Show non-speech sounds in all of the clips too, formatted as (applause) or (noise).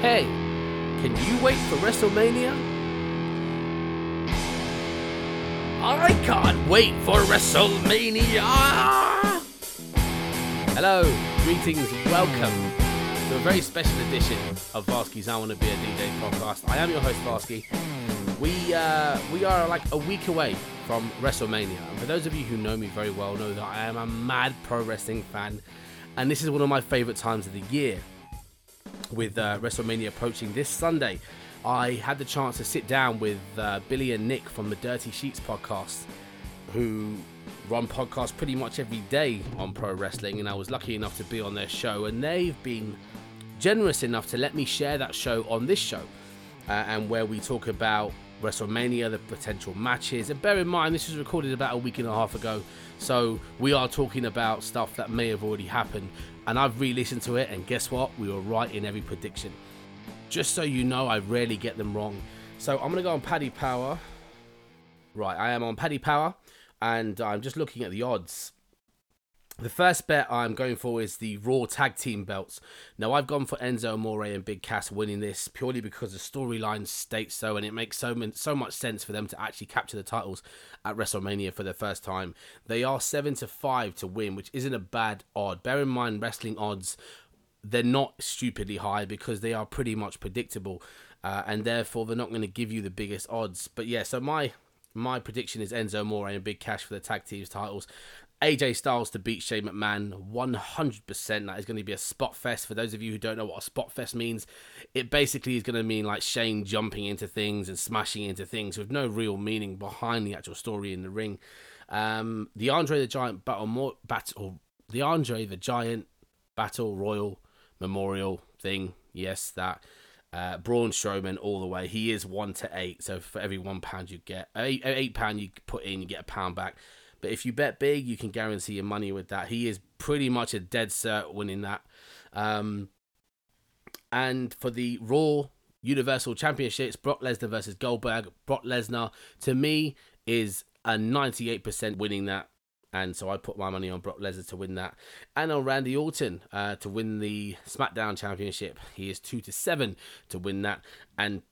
Hey, can you wait for WrestleMania? I can't wait for WrestleMania! Hello, greetings, welcome to a very special edition of Varsky's I Want to Be a DJ podcast. I am your host, Varsky. We, uh, we are like a week away from WrestleMania. And for those of you who know me very well, know that I am a mad pro wrestling fan. And this is one of my favorite times of the year with uh, WrestleMania approaching this Sunday. I had the chance to sit down with uh, Billy and Nick from the Dirty Sheets podcast, who run podcasts pretty much every day on pro wrestling, and I was lucky enough to be on their show, and they've been generous enough to let me share that show on this show, uh, and where we talk about WrestleMania, the potential matches, and bear in mind this was recorded about a week and a half ago, so we are talking about stuff that may have already happened, and I've re-listened to it, and guess what? We were right in every prediction. Just so you know, I rarely get them wrong. So I'm gonna go on Paddy Power. Right, I am on Paddy Power, and I'm just looking at the odds. The first bet I'm going for is the Raw Tag Team belts. Now, I've gone for Enzo Amore and Big Cass winning this purely because the storyline states so, and it makes so, so much sense for them to actually capture the titles at WrestleMania for the first time. They are 7 to 5 to win, which isn't a bad odd. Bear in mind, wrestling odds, they're not stupidly high because they are pretty much predictable, uh, and therefore they're not going to give you the biggest odds. But yeah, so my my prediction is Enzo Amore and Big Cass for the tag teams titles. AJ Styles to beat Shane McMahon, 100%. That is going to be a spot fest. For those of you who don't know what a spot fest means, it basically is going to mean like Shane jumping into things and smashing into things with no real meaning behind the actual story in the ring. Um, the Andre the Giant battle, more, battle, the Andre the Giant battle royal memorial thing. Yes, that. Uh, Braun Strowman all the way. He is one to eight. So for every one pound you get, eight, eight pound you put in, you get a pound back. But if you bet big, you can guarantee your money with that. He is pretty much a dead cert winning that. Um, and for the Raw Universal Championships, Brock Lesnar versus Goldberg. Brock Lesnar, to me, is a 98% winning that. And so I put my money on Brock Lesnar to win that, and on Randy Orton uh, to win the SmackDown Championship. He is two to seven to win that, and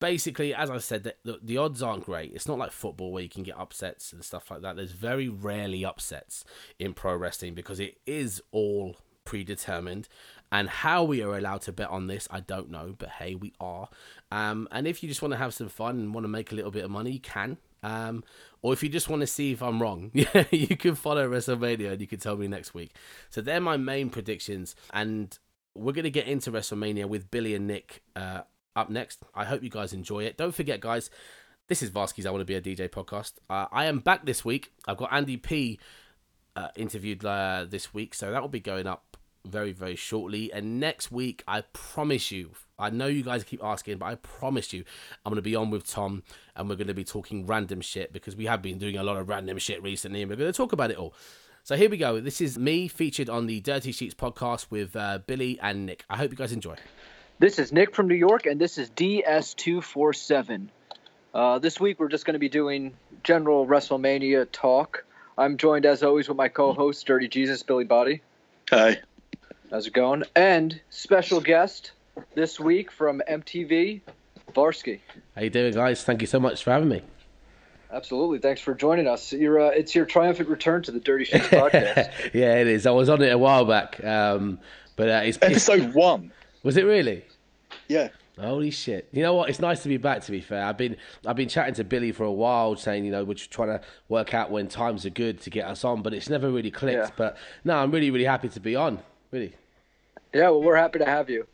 basically, as I said, the, the odds aren't great. It's not like football where you can get upsets and stuff like that. There's very rarely upsets in pro wrestling because it is all predetermined. And how we are allowed to bet on this, I don't know, but hey, we are. Um, and if you just want to have some fun and want to make a little bit of money, you can. Um, or if you just want to see if I'm wrong, (laughs) you can follow WrestleMania and you can tell me next week. So they're my main predictions, and we're gonna get into WrestleMania with Billy and Nick uh, up next. I hope you guys enjoy it. Don't forget, guys, this is Varsky's I Want to Be a DJ podcast. Uh, I am back this week. I've got Andy P uh, interviewed uh, this week, so that will be going up very, very shortly. And next week, I promise you, I know you guys keep asking, but I promise you, I'm going to be on with Tom and we're going to be talking random shit because we have been doing a lot of random shit recently and we're going to talk about it all. So here we go. This is me featured on the Dirty Sheets podcast with uh, Billy and Nick. I hope you guys enjoy. This is Nick from New York, and this is DS247. Uh, this week, we're just going to be doing general WrestleMania talk. I'm joined, as always, with my co host, Dirty Jesus, Billy Body. Hi. How's it going? And special guest this week from MTV, Varsky. How you doing, guys? Thank you so much for having me. Absolutely. Thanks for joining us. You're, uh, it's your triumphant return to the Dirty Sheets (laughs) podcast. yeah, it is. I was on it a while back, um, but uh, it's episode it's, one. Was it really? Yeah. Holy shit! You know what? It's nice to be back. To be fair, I've been I've been chatting to Billy for a while, saying you know we're trying to work out when times are good to get us on, but it's never really clicked. Yeah. But no, I'm really really happy to be on. Really. Yeah, well, we're happy to have you.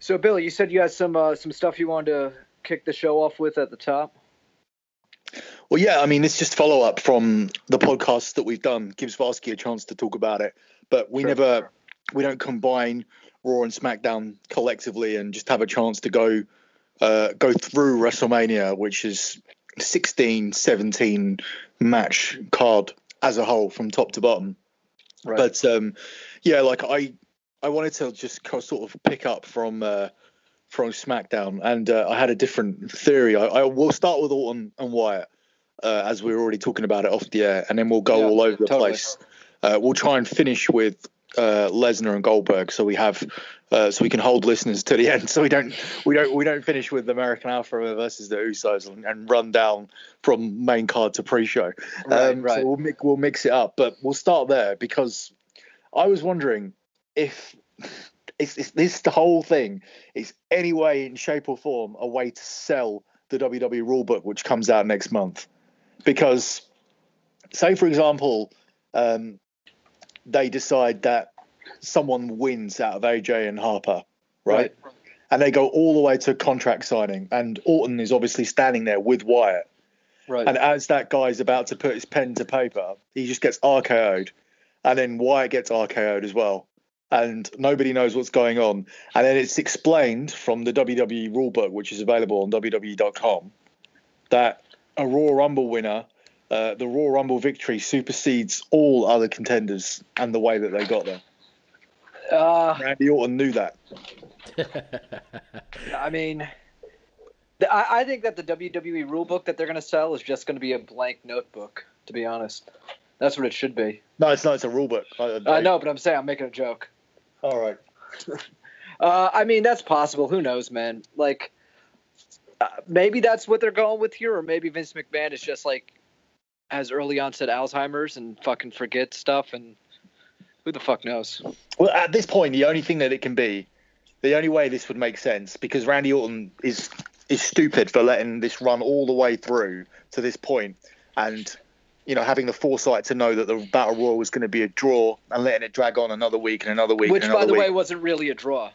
So, Billy, you said you had some uh, some stuff you wanted to kick the show off with at the top. Well, yeah, I mean, it's just follow up from the podcast that we've done. Gives Varsky a chance to talk about it, but we sure. never we don't combine Raw and SmackDown collectively and just have a chance to go uh, go through WrestleMania, which is 16, 17 match card as a whole from top to bottom. Right. But um, yeah, like I I wanted to just sort of pick up from uh, from SmackDown, and uh, I had a different theory. I, I will start with Orton and Wyatt. Uh, as we were already talking about it off the air, and then we'll go yeah, all over the totally. place. Uh, we'll try and finish with uh, Lesnar and Goldberg, so we have uh, so we can hold listeners to the end, so we don't we don't we don't finish with American Alpha versus the Usos and, and run down from main card to pre-show. Right, um, right. So we'll mix, we'll mix it up, but we'll start there because I was wondering if it's, it's this the whole thing is any way in shape or form a way to sell the WWE rulebook which comes out next month because say for example um, they decide that someone wins out of AJ and Harper right? and they go all the way to contract signing and Orton is obviously standing there with Wyatt Right. and as that guy's about to put his pen to paper, he just gets RKO'd. And then Wyatt gets RKO'd as well. And nobody knows what's going on. And then it's explained from the WWE rulebook, which is available on WWE.com, that a Royal Rumble winner, uh, the Royal Rumble victory supersedes all other contenders and the way that they got there. uh, Randy Orton knew that. (laughs) I mean, I, I think that the WWE rulebook that they're going to sell is just going to be a blank notebook. To be honest, that's what it should be. No, it's not. It's a rulebook. I, I know, but I'm saying I'm making a joke. All right. (laughs) Uh, I mean, that's possible. Who knows, man? Like, uh, maybe that's what they're going with here, or maybe Vince McMahon is just like has early onset Alzheimer's and fucking forgets stuff, and who the fuck knows? Well, at this point, the only thing that it can be, the only way this would make sense, because Randy Orton is is stupid for letting this run all the way through to this point, and you know having the foresight to know that the battle royal was going to be a draw and letting it drag on another week and another week Which, and by the week. way, wasn't really a draw.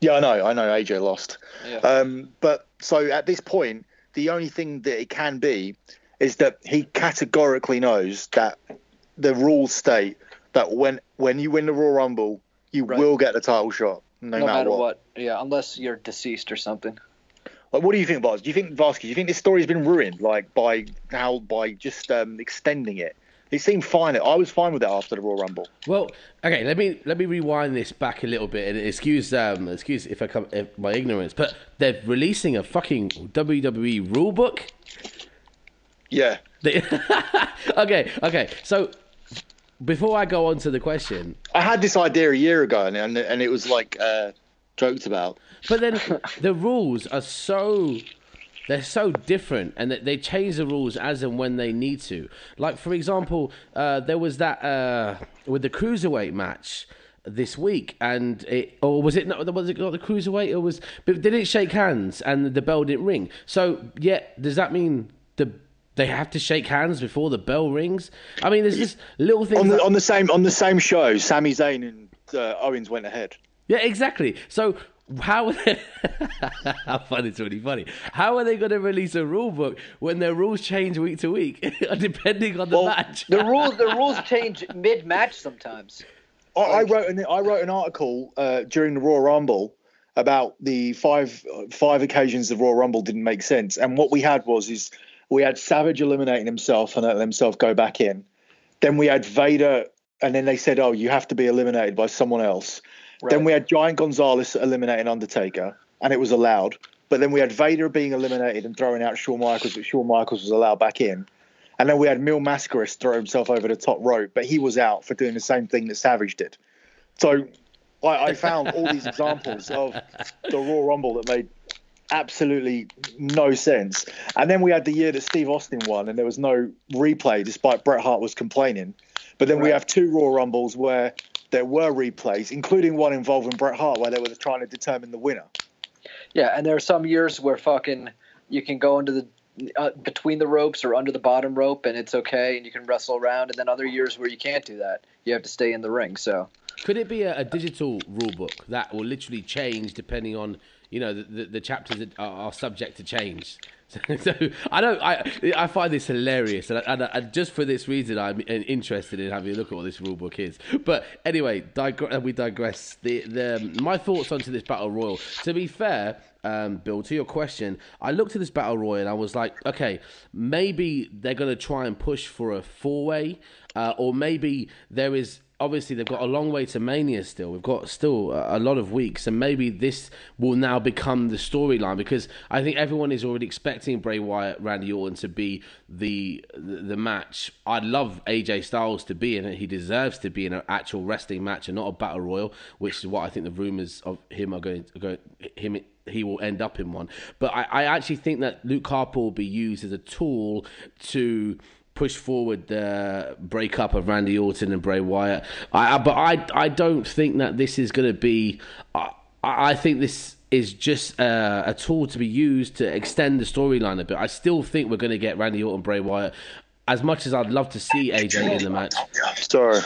yeah, I know, I know. AJ lost. Yeah. Um, but so at this point, the only thing that it can be is that he categorically knows that the rules state that when when you win the Royal Rumble, you Right. will get the title shot, no, no matter, matter what. Yeah, unless you're deceased or something. Like, what do you think, Vaz? Do you think Varsky? Do you think this story's been ruined, like by how by just um, extending it? It seemed fine. I was fine with it after the Royal Rumble. Well, okay, let me let me rewind this back a little bit and excuse um excuse if I come if my ignorance, but they're releasing a fucking WWE rulebook. Yeah. (laughs) Okay, okay. So before I go on to the question, I had this idea a year ago, and and, and it was like uh, joked about. but then (laughs) the rules are so they're so different and they change the rules as and when they need to. Like for example, uh, there was that uh, with the cruiserweight match this week, and it or was it not? Was it not the cruiserweight? It was, but did it shake hands and the bell didn't ring. So yeah, does that mean the they have to shake hands before the bell rings? I mean, there's just little things. On the that- on the same on the same show, Sami Zayn and uh, Owens went ahead. Yeah, exactly. So how are they? (laughs) I find it's really funny. How are they going to release a rule book when their rules change week to week, (laughs) depending on the Well, match? The rules the rules change mid match sometimes. I, I wrote an I wrote an article uh, during the Royal Rumble about the five five occasions the Royal Rumble didn't make sense, and what we had was is we had Savage eliminating himself and letting himself go back in. Then we had Vader, and then they said, "Oh, you have to be eliminated by someone else." Then we had Giant Gonzalez eliminating Undertaker, and it was allowed. But then we had Vader being eliminated and throwing out Shawn Michaels, but Shawn Michaels was allowed back in. And then we had Mil Máscaras throw himself over the top rope, but he was out for doing the same thing that Savage did. So I, I found all these (laughs) examples of the Royal Rumble that made absolutely no sense. And then we had the year that Steve Austin won, and there was no replay, despite Bret Hart was complaining. But then we have two Royal Rumbles where there were replays, including one involving Bret Hart, where they were trying to determine the winner. Yeah, and there are some years where fucking you can go into the uh, between the ropes or under the bottom rope and it's okay and you can wrestle around and then other years where you can't do that. You have to stay in the ring. So Could it be a, a digital rule book that will literally change depending on you know the, the, the chapters are, are subject to change? (laughs) So, so I don't. I I find this hilarious, and, I, and, I, and just for this reason, I'm interested in having a look at what this rule book is. But anyway, digre- we digress. The the my thoughts onto this battle royal. To be fair, um, Bill, to your question, I looked at this battle royal and I was like, okay, maybe they're going to try and push for a four way, uh, or maybe there is obviously they've got a long way to Mania still. We've got still a, lot of weeks, and maybe this will now become the storyline because I think everyone is already expecting Bray Wyatt, Randy Orton to be the, the the match. I'd love AJ Styles to be in it. He deserves to be in an actual wrestling match and not a battle royal, which is what I think the rumors of him are going to go him he will end up in one. But I, I actually think that Luke Harper will be used as a tool to push forward the breakup of Randy Orton and Bray Wyatt. I, but I I don't think that this is going to be. I, I think this is just uh, a tool to be used to extend the storyline a bit. I still think we're going to get Randy Orton, Bray Wyatt. As much as I'd love to see AJ in the match. Sorry.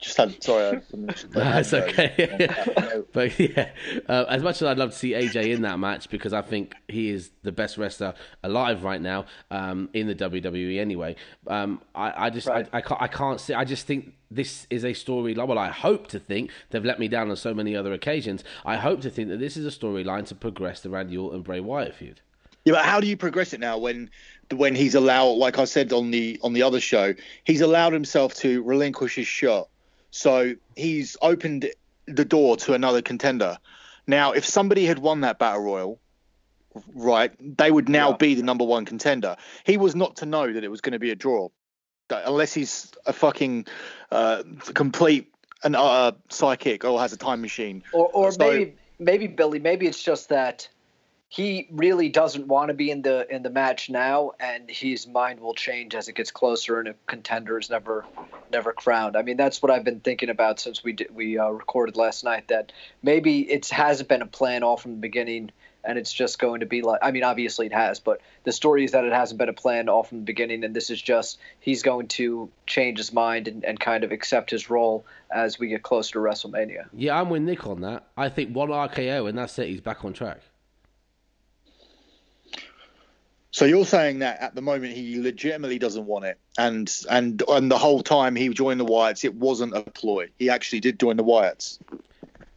Just had sorry. (laughs) That's okay. (laughs) (laughs) but yeah, uh, as much as I'd love to see AJ in that match because I think he is the best wrestler alive right now um, in the WWE. Anyway, um, I, I, just right. I, I, can't I can't see. I just think this is a storyline. Well, I hope to think they've let me down on so many other occasions. I hope to think that this is a storyline to progress the Randy Orton Bray Wyatt feud. Yeah, but how do you progress it now when when he's allowed, like I said on the on the other show, he's allowed himself to relinquish his shot so he's opened the door to another contender. Now, if somebody had won that battle royal, right, they would now yeah. be the number one contender. He was not to know that it was going to be a draw, unless he's a fucking uh, complete an uh, psychic or has a time machine. Or, or so, maybe, maybe Billy, maybe it's just that he really doesn't want to be in the in the match now, and his mind will change as it gets closer, and a contender is never never crowned. I mean, that's what I've been thinking about since we did, we uh, recorded last night. That maybe it hasn't been a plan all from the beginning, and it's just going to be like. I mean, obviously it has, but the story is that it hasn't been a plan all from the beginning, and this is just he's going to change his mind and, and kind of accept his role as we get closer to WrestleMania. Yeah, I'm with Nick on that. I think one RKO and that's it. He's back on track. So you're saying that at the moment he legitimately doesn't want it, and and and the whole time he joined the Wyatts, it wasn't a ploy. He actually did join the Wyatts.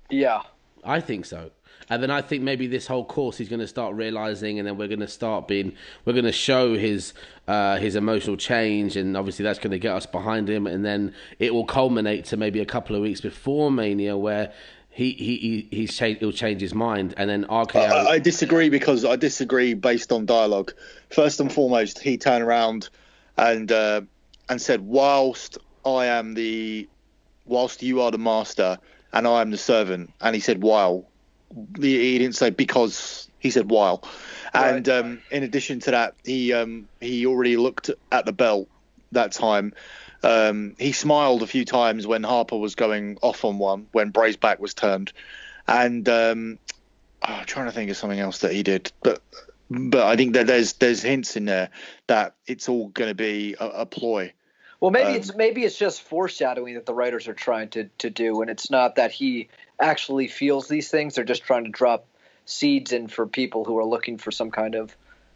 Yeah, I think so. And then I think maybe this whole course he's going to start realizing, and then we're going to start being, we're going to show his uh, his emotional change, and obviously that's going to get us behind him, and then it will culminate to maybe a couple of weeks before Mania, where he he he's changed, he'll change his mind, and then RKO. I, I, disagree because I disagree based on dialogue. First and foremost, he turned around and uh, and said, "Whilst I am the, whilst you are the master and I am the servant," and he said, "While." He, he didn't say because. He said while, right. and um, in addition to that, he um, he already looked at the belt that time um, he smiled a few times when Harper was going off on one when Bray's back was turned, and um, oh, I'm trying to think of something else that he did, but but I think that there's there's hints in there that it's all going to be a, a, ploy. Well, maybe um, it's maybe it's just foreshadowing that the writers are trying to to do, and it's not that he actually feels these things. They're just trying to drop seeds in for people who are looking for some kind of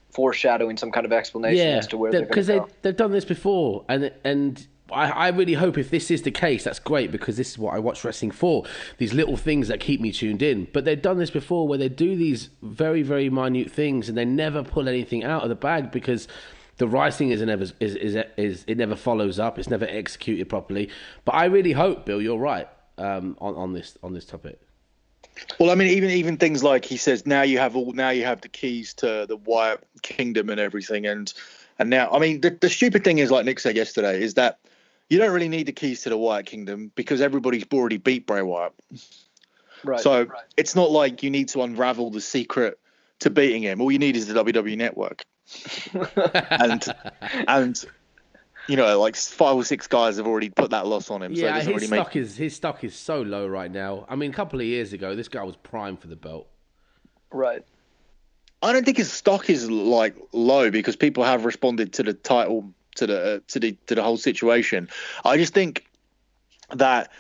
foreshadowing, some kind of explanation yeah, as to where they're because they they've done this before, and and I, I really hope if this is the case, that's great because this is what I watch wrestling for. These little things that keep me tuned in. But they've done this before where they do these very, very minute things and they never pull anything out of the bag because the writing is never is, is, is it never follows up. It's never executed properly. But I really hope, Bill, you're right um, on on this on this topic. Well, I mean, even even things like he says now you have all now you have the keys to the Wyatt Kingdom and everything, and and now I mean the, the stupid thing is like Nick said yesterday is that you don't really need the keys to the Wyatt Kingdom because everybody's already beat Bray Wyatt. Right. So right. it's not like you need to unravel the secret to beating him. All you need is the WWE Network. (laughs) and and you know, like five or six guys have already put that loss on him. Yeah, so his stock make... is his stock is so low right now. I mean, a couple of years ago, this guy was prime for the belt. Right. I don't think his stock is like low because people have responded to the title to the to the to the whole situation. I just think that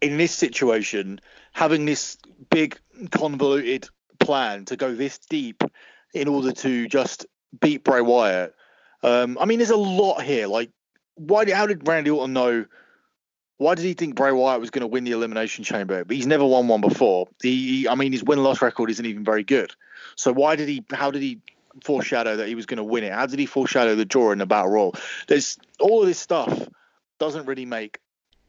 in this situation, having this big convoluted plan to go this deep in order to just beat Bray Wyatt. Um, I mean, there's a lot here. Like, why? How did Randy Orton know? Why did he think Bray Wyatt was going to win the Elimination Chamber? But he's never won one before. He, I mean, his win loss record isn't even very good. So why did he? How did he foreshadow that he was going to win it? How did he foreshadow the draw in the battle royal? There's all of this stuff doesn't really make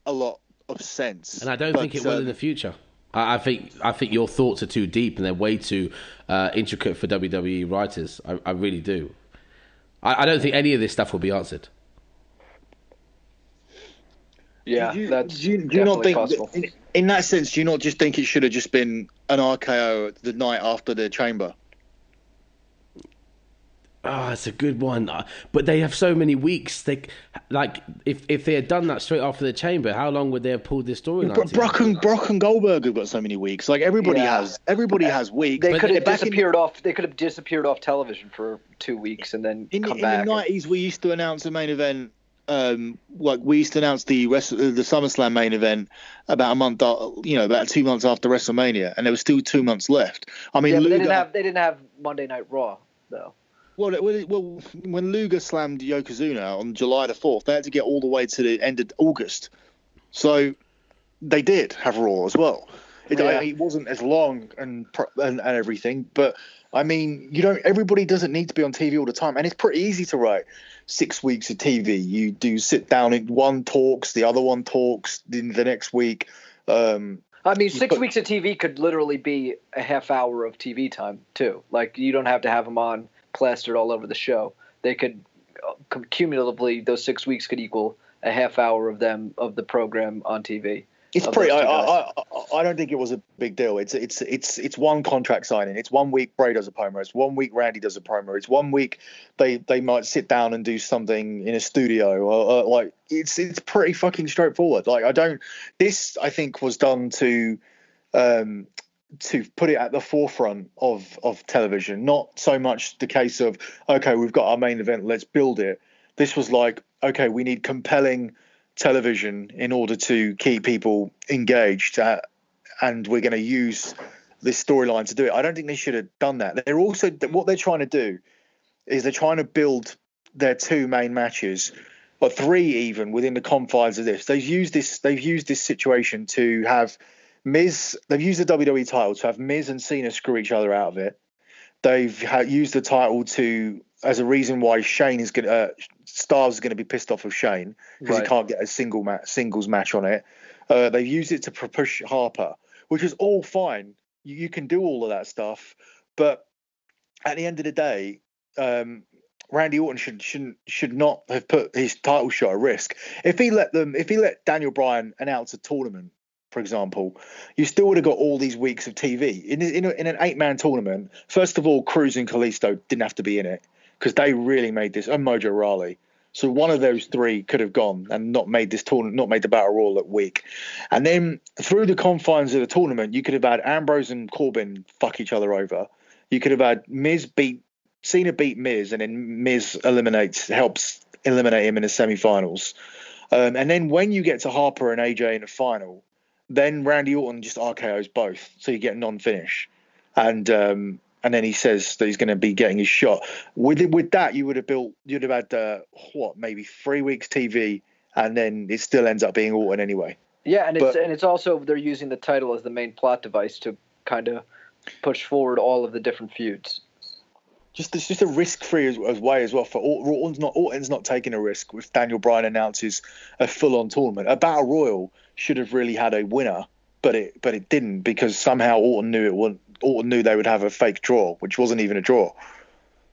a lot of sense. And I don't But, think it will in um, the future. I, I think I think your thoughts are too deep and they're way too uh, intricate for WWE writers. I, I really do. I, I don't think any of this stuff will be answered. Yeah, do you, that's do you, do you not think possible. in, in that sense? Do you not just think it should have just been an RKO the night after the chamber? Ah, it's a good one. Uh, But they have so many weeks. They like if if they had done that straight after the chamber, how long would they have pulled this storyline? Bro- Brock and Brock and Goldberg have got so many weeks. Like everybody Yeah. has, everybody has weeks. They But could have back in- disappeared off. They could have disappeared off television for two weeks and then in, come in back. the nineties, we used to announce a main event. Um, like we used to announce the rest, uh, the SummerSlam main event about a month, uh, you know, about two months after WrestleMania, and there was still two months left. I mean, yeah, but they didn't have. They didn't have Monday Night Raw though. Well, well, well, when Luger slammed Yokozuna on July the fourth, they had to get all the way to the end of August. So they did have Raw as well. It, Yeah. I it wasn't as long and, and and everything, but I mean, you don't. Everybody doesn't need to be on TV all the time, and it's pretty easy to write six weeks of TV. You do sit down and one talks, the other one talks, then the next week. Um, I mean, six weeks of TV could literally be a half hour of TV time too. Like you don't have to have them on plastered all over the show. They could uh, cumulatively those six weeks could equal a half hour of them of the program on TV. It's pretty. I, I, I, I don't think it was a big deal. It's it's it's it's one contract signing. It's one week Bray does a promo. It's one week Randy does a promo. It's one week they they might sit down and do something in a studio. Or, or like it's it's pretty fucking straightforward. Like I don't. This I think was done to. Um, to put it at the forefront of of television, not so much the case of okay, we've got our main event, let's build it. This was like okay, we need compelling television in order to keep people engaged, uh, and we're going to use this storyline to do it. I don't think they should have done that. They're also what they're trying to do is they're trying to build their two main matches, or three even within the confines of this. They've used this. They've used this situation to have Miz. They've used the WWE title to have Miz and Cena screw each other out of it. They've used the title to as a reason why Shane is going to uh, Styles is going to be pissed off of Shane because Right. he can't get a single ma- singles match on it. Uh, they've used it to push Harper, which is all fine. You, you can do all of that stuff, but at the end of the day, um, Randy Orton should shouldn't should not have put his title shot at risk. If he let them, if he let Daniel Bryan announce a tournament, for example, you still would have got all these weeks of TV in in, a, in an eight man tournament. First of all, Crews and Kalisto didn't have to be in it because they really made this, and Mojo. So one of those three could have gone and not made this tournament, not made the battle royal look weak. And then through the confines of the tournament, you could have had Ambrose and Corbin fuck each other over. You could have had Miz beat Cena beat Miz, and then Miz eliminates helps eliminate him in the semi-finals. Um, and then when you get to Harper and AJ in the final, then Randy Orton just RKO's both, so you get a non-finish. And um, and then he says that he's going to be getting his shot. With it, with that, you would have built, you'd have had uh, what, maybe three weeks TV, and then it still ends up being Orton anyway. Yeah, and it's But- and it's also they're using the title as the main plot device to kind of push forward all of the different feuds. Just it's just a risk-free as, as way as well for Orton's not Orton's not taking a risk if Daniel Bryan announces a full-on tournament. A battle royal should have really had a winner, but it but it didn't because somehow Orton knew it would Orton knew they would have a fake draw, which wasn't even a draw.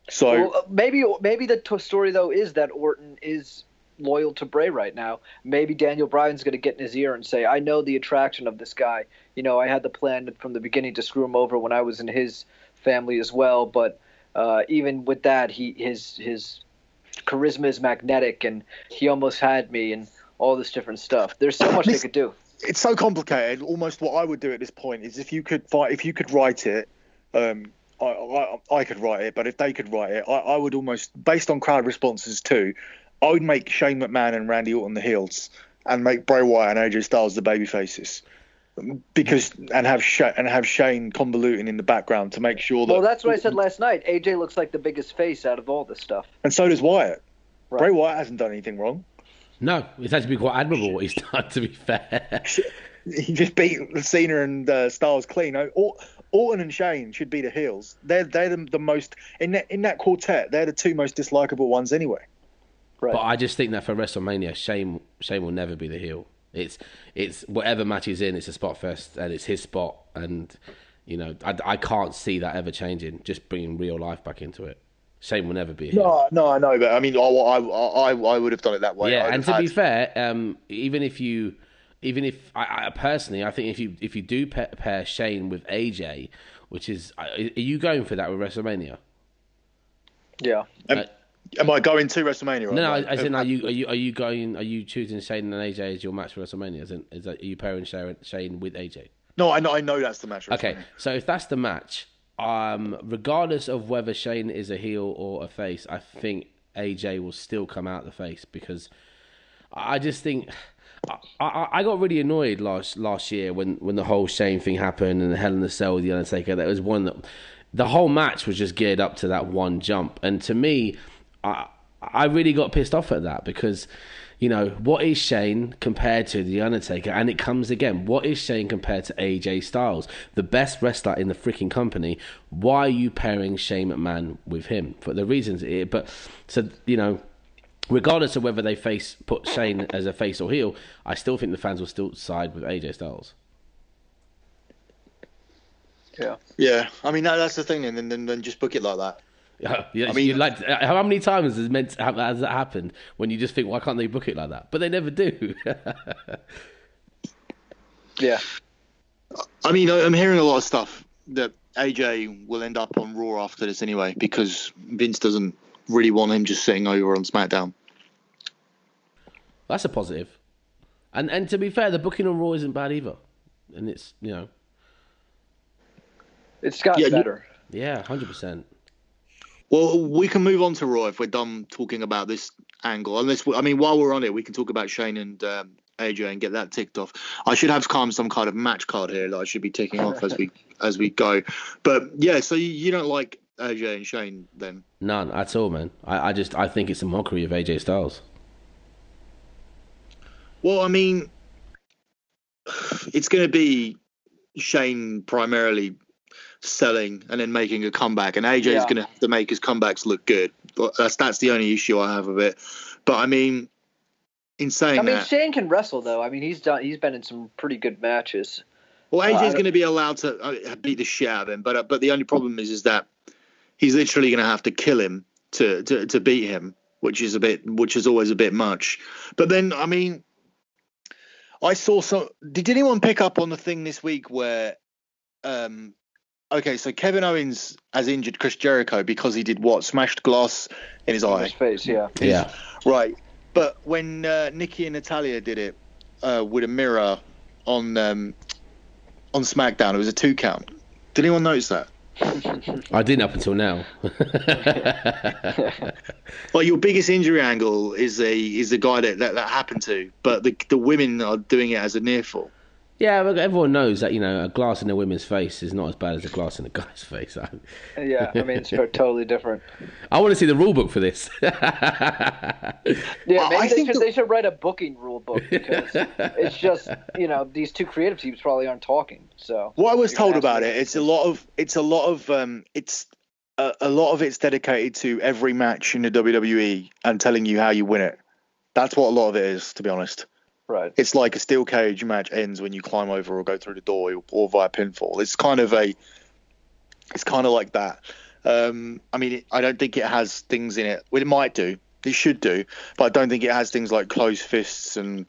So Well, uh, maybe maybe the t- story though is that Orton is loyal to Bray right now. Maybe Daniel Bryan's going to get in his ear and say, "I know the attraction of this guy. You know, I had the plan from the beginning to screw him over when I was in his family as well. But uh, even with that, he his his charisma is magnetic, and he almost had me, and all this different stuff. There's so much they could do. it's so complicated. Almost what I would do at this point is if you could fight, if you could write it, um, I, I, I could write it, but if they could write it, I, I would almost, based on crowd responses too, I would make Shane McMahon and Randy Orton the heels, and make Bray Wyatt and AJ Styles the baby faces, because and have Sha- and have Shane convoluting in the background to make sure that. Well, that's what I said last night. AJ looks like the biggest face out of all this stuff. And so does Wyatt. Right. Bray Wyatt hasn't done anything wrong. No, it's actually been quite admirable what he's (laughs) done. To be fair, (laughs) He just beat Cena and uh, Styles clean. No, Or- Orton and Shane should be the heels. They're they're the, the most in that in that quartet. They're the two most dislikable ones anyway. Right. but I just think that for WrestleMania, Shane Shane will never be the heel. It's it's whatever match he's in, it's a spot fest, and it's his spot, and you know I, I can't see that ever changing. Just bringing real life back into it. Shane will never be. Here. No, no, I know, but I mean, I, I, I, I would have done it that way. Yeah, I'd and have to be fair, um, even if you, even if I, I personally, I think if you if you do pair, pair Shane with AJ, which is, are you going for that with WrestleMania? Yeah. am, am I going to WrestleMania? No, no. Like, As in, are you are you are you going? Are you choosing Shane and AJ as your match for WrestleMania? Is, it, is that are you pairing Shane, Shane with AJ? No, I know, I know that's the match. Okay, so if that's the match, um, regardless of whether Shane is a heel or a face, I think AJ will still come out the face because I just think I, I, I got really annoyed last last year when, when the whole Shane thing happened and the Hell in the Cell with the Undertaker. That was one that the whole match was just geared up to that one jump, and to me, I I really got pissed off at that because. You know, what is Shane compared to The Undertaker? And it comes again. What is Shane compared to AJ Styles? The best wrestler in the freaking company. Why are you pairing Shane McMahon with him? For the reasons it, but so, you know, regardless of whether they face put Shane as a face or heel, I still think the fans will still side with AJ Styles. Yeah. Yeah, I mean that, that's the thing, and then, then then just book it like that. Yeah, yeah. I mean- like uh, how many times has meant has that happened when you just think, why can't they book it like that? But they never do. (laughs) Yeah. I mean, I- I'm hearing a lot of stuff that AJ will end up on Raw after this anyway because Vince doesn't really want him just sitting over on SmackDown. That's a. And and to be fair, the booking on Raw isn't bad either. And it's you know, It's gotten Yeah, better. yeah, hundred percent. Well, we can move on to Raw if we're done talking about this angle. Unless, we, I mean, while we're on it, we can talk about Shane and um, AJ and get that ticked off. I should have some some kind of match card here that I should be ticking off as we (laughs) as we go. But yeah, so you, you don't like AJ and Shane then? None at all, man. I, I just I think it's a mockery of AJ Styles. Well, I mean, (sighs) it's going to be Shane primarily selling and then making a comeback, and AJ is Yeah. going to have to make his comebacks look good. That's that's the only issue I have of it. But I mean, in saying I mean, that, Shane can wrestle though. I mean, he's done. He's been in some pretty good matches. well, I AJ's don't- going to be allowed to uh, beat the shit out of him. But uh, but the only problem is is that he's literally going to have to kill him to, to to beat him, which is a bit which is always a bit much. But then I mean. I saw some. Did anyone pick up on the thing this week where, um, okay, so Kevin Owens has injured Chris Jericho because he did what? Smashed glass in his In eye. his face, yeah. Yeah. Right. But when uh, Nikki and Natalya did it uh, with a mirror on um, on SmackDown, it was a two count. Did anyone notice that? (laughs) I didn't up until now. (laughs) Well, your biggest injury angle is a is the guy that, that that happened to, but the the women are doing it as a near fall. Yeah, but everyone knows that you know a glass in a woman's face is not as bad as a glass in a guy's face. (laughs) Yeah, I mean, it's (laughs) totally different. I want to see the rule book for this. (laughs) Yeah, I- maybe I they think should the- they should write a booking rule book because it's just you know these two creative teams probably aren't talking. So What I was told about it, it's a lot of it's a lot of um, it's a, a lot of it's dedicated to every match in the WWE and telling you how you win it. That's what a lot of it is, to be honest. Right, It's like a steel cage match ends when you climb over or go through the door or, or via pinfall. It's kind of a, it's kind of like that. Um, I mean, it, I don't think it has things in it. Well, it might do. It should do, but I don't think it has things like closed fists and.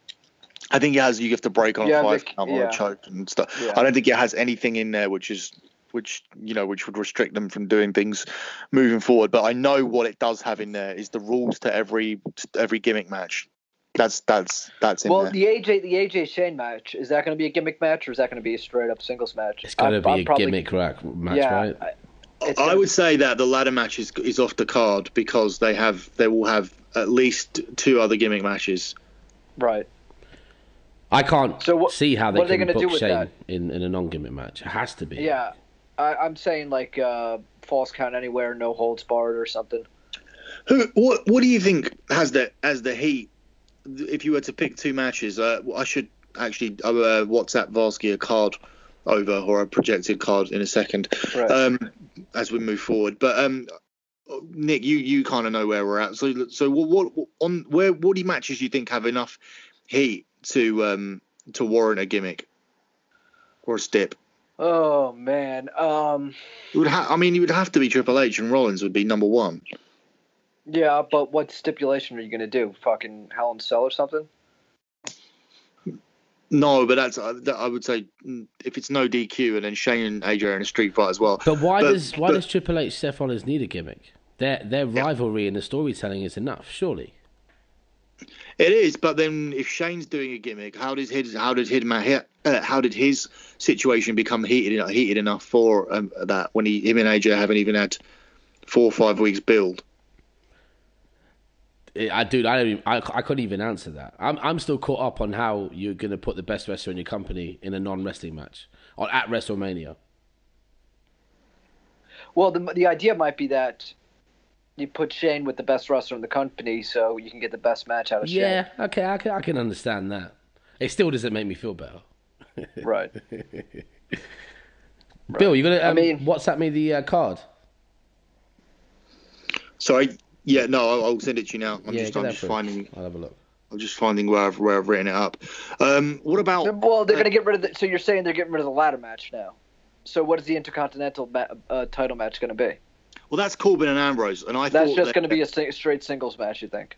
I think it has. You have to break on Yeah, a five count or yeah. a choke and stuff. Yeah. I don't think it has anything in there which is which you know which would restrict them from doing things moving forward. But I know what it does have in there is the rules to every every gimmick match. That's that's that's in well, there. the AJ the AJ Shane match is that going to be a gimmick match or is that going to be a straight up singles match? it's got to be I'm a probably- gimmick rack match, Yeah, right? I- I would say that the ladder match is, is off the card because they have they will have at least two other gimmick matches. right. I can't So what- see how they what are they gonna book do with Shane that? in, in a non-gimmick match. It has to be. Yeah, I, I'm saying like uh, falls count anywhere, no holds barred or something. Who what what do you think has the as the heat? If you were to pick two matches, uh, I should actually uh, WhatsApp Varsky a card over or a projected card in a second Right. um, as we move forward. But um, Nick, you you kind of know where we're at. So so what, what on where what do you matches you think have enough heat to um, to warrant a gimmick or a stip. Oh man. Um. It would ha- I mean, it would have to be Triple H, and Rollins would be number one. Yeah, but what stipulation are you gonna do? Fucking Hell in a Cell or something? No, but that's uh, that, I would say mm, if it's no DQ and then Shane and AJ are in a street fight as well. But why But- does why but- does Triple H Seth Rollins need a gimmick? Their their rivalry and the storytelling is enough, surely. It is, but then if Shane's doing a gimmick, how did his how did his uh, how did his situation become heated heated enough for um, that when he him and AJ haven't even had four or five weeks build? I I- dude, I don't even, I, I couldn't even answer that. I'm I'm still caught up on how you're gonna put the best wrestler in your company in a non wrestling match or at WrestleMania. Well, the the idea might be that you put Shane with the best wrestler in the company, so you can get the best match out of Shane. Yeah, okay, I can, I can understand that. It still doesn't make me feel better. (laughs) Right. Bill, you gonna um, mean- WhatsApp me the uh, card? Sorry, yeah, no, I'll, I'll send it to you now. I'm yeah, just get I'm just finding. I'll have a look. I'm just finding where I've where I've written it up. Um, what about Well, they're gonna get rid of the. So you're saying they're getting rid of the ladder match now? So what is the Intercontinental ma- uh, title match gonna be? well, that's Corbin and Ambrose, and I That's thought just that- gonna be a sing- straight singles match, you think?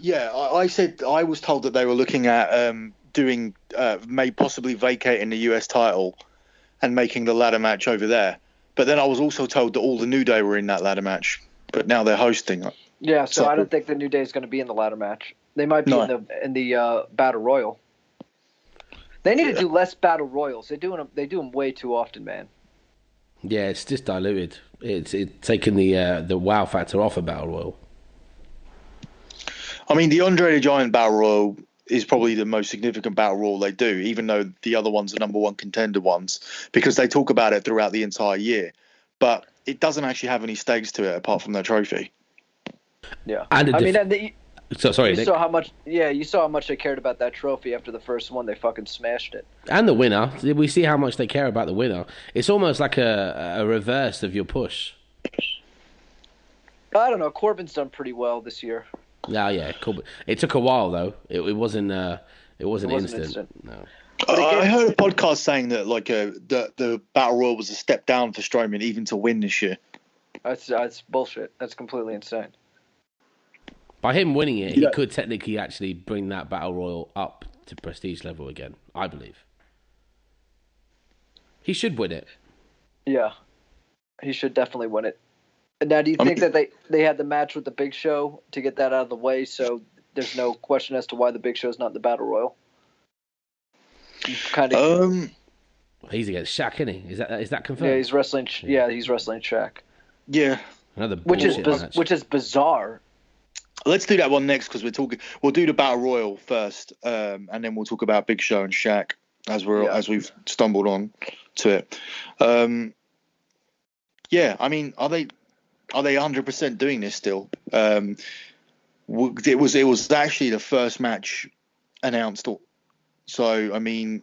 Yeah, I, I said I was told that they were looking at um, doing, uh, may possibly vacating the US title and making the ladder match over there. But then I was also told that all the New Day were in that ladder match, but now they're hosting. Yeah. So I don't think the New Day is gonna be in the ladder match. They might be No. in the in the uh, battle royal. They need to do less battle royals. They do them. They do them way too often, man. Yeah, it's just diluted. It's it's taking the uh, the wow factor off a battle royal. I mean, the Andre the Giant Battle Royal is probably the most significant Battle Royal they do, even though the other ones are number one contender ones, because they talk about it throughout the entire year. But it doesn't actually have any stakes to it apart from the trophy. Yeah. And a I mean, and the, So sorry, you Nick. saw how much. Yeah, you saw how much they cared about that trophy after the first one. They fucking smashed it. and the winner. We see how much they care about the winner. It's almost like a, a reverse of your push. I don't know. Corbin's done pretty well this year. Yeah, yeah, cool. But It took a while though. It, it wasn't. Uh, it wasn't, It wasn't instant. instant. No. But I, I heard a podcast saying that like uh, the the Battle Royal was a step down for Strowman even to win this year. That's that's bullshit. That's completely insane. By him winning it, he could technically actually bring that battle royal up to prestige level again. I believe. He should win it. Yeah, he should definitely win it. Now, do you I think mean- that they they had the match with the Big Show to get that out of the way, so there's no question as to why the Big Show is not in the Battle Royal? Kind of. Um, He's against Shaq, isn't he? Is that is that confirmed? yeah, he's wrestling. Yeah, he's wrestling Shaq, yeah. Another which is biz- match. which is bizarre. Let's do that one next because we're talking. We'll do the Battle Royal first, um, and then we'll talk about Big Show and Shaq as we're Yeah. as we've stumbled on to it. Um, yeah, I mean, are they are they 100 percent doing this still? Um, it was it was actually the first match announced. So I mean,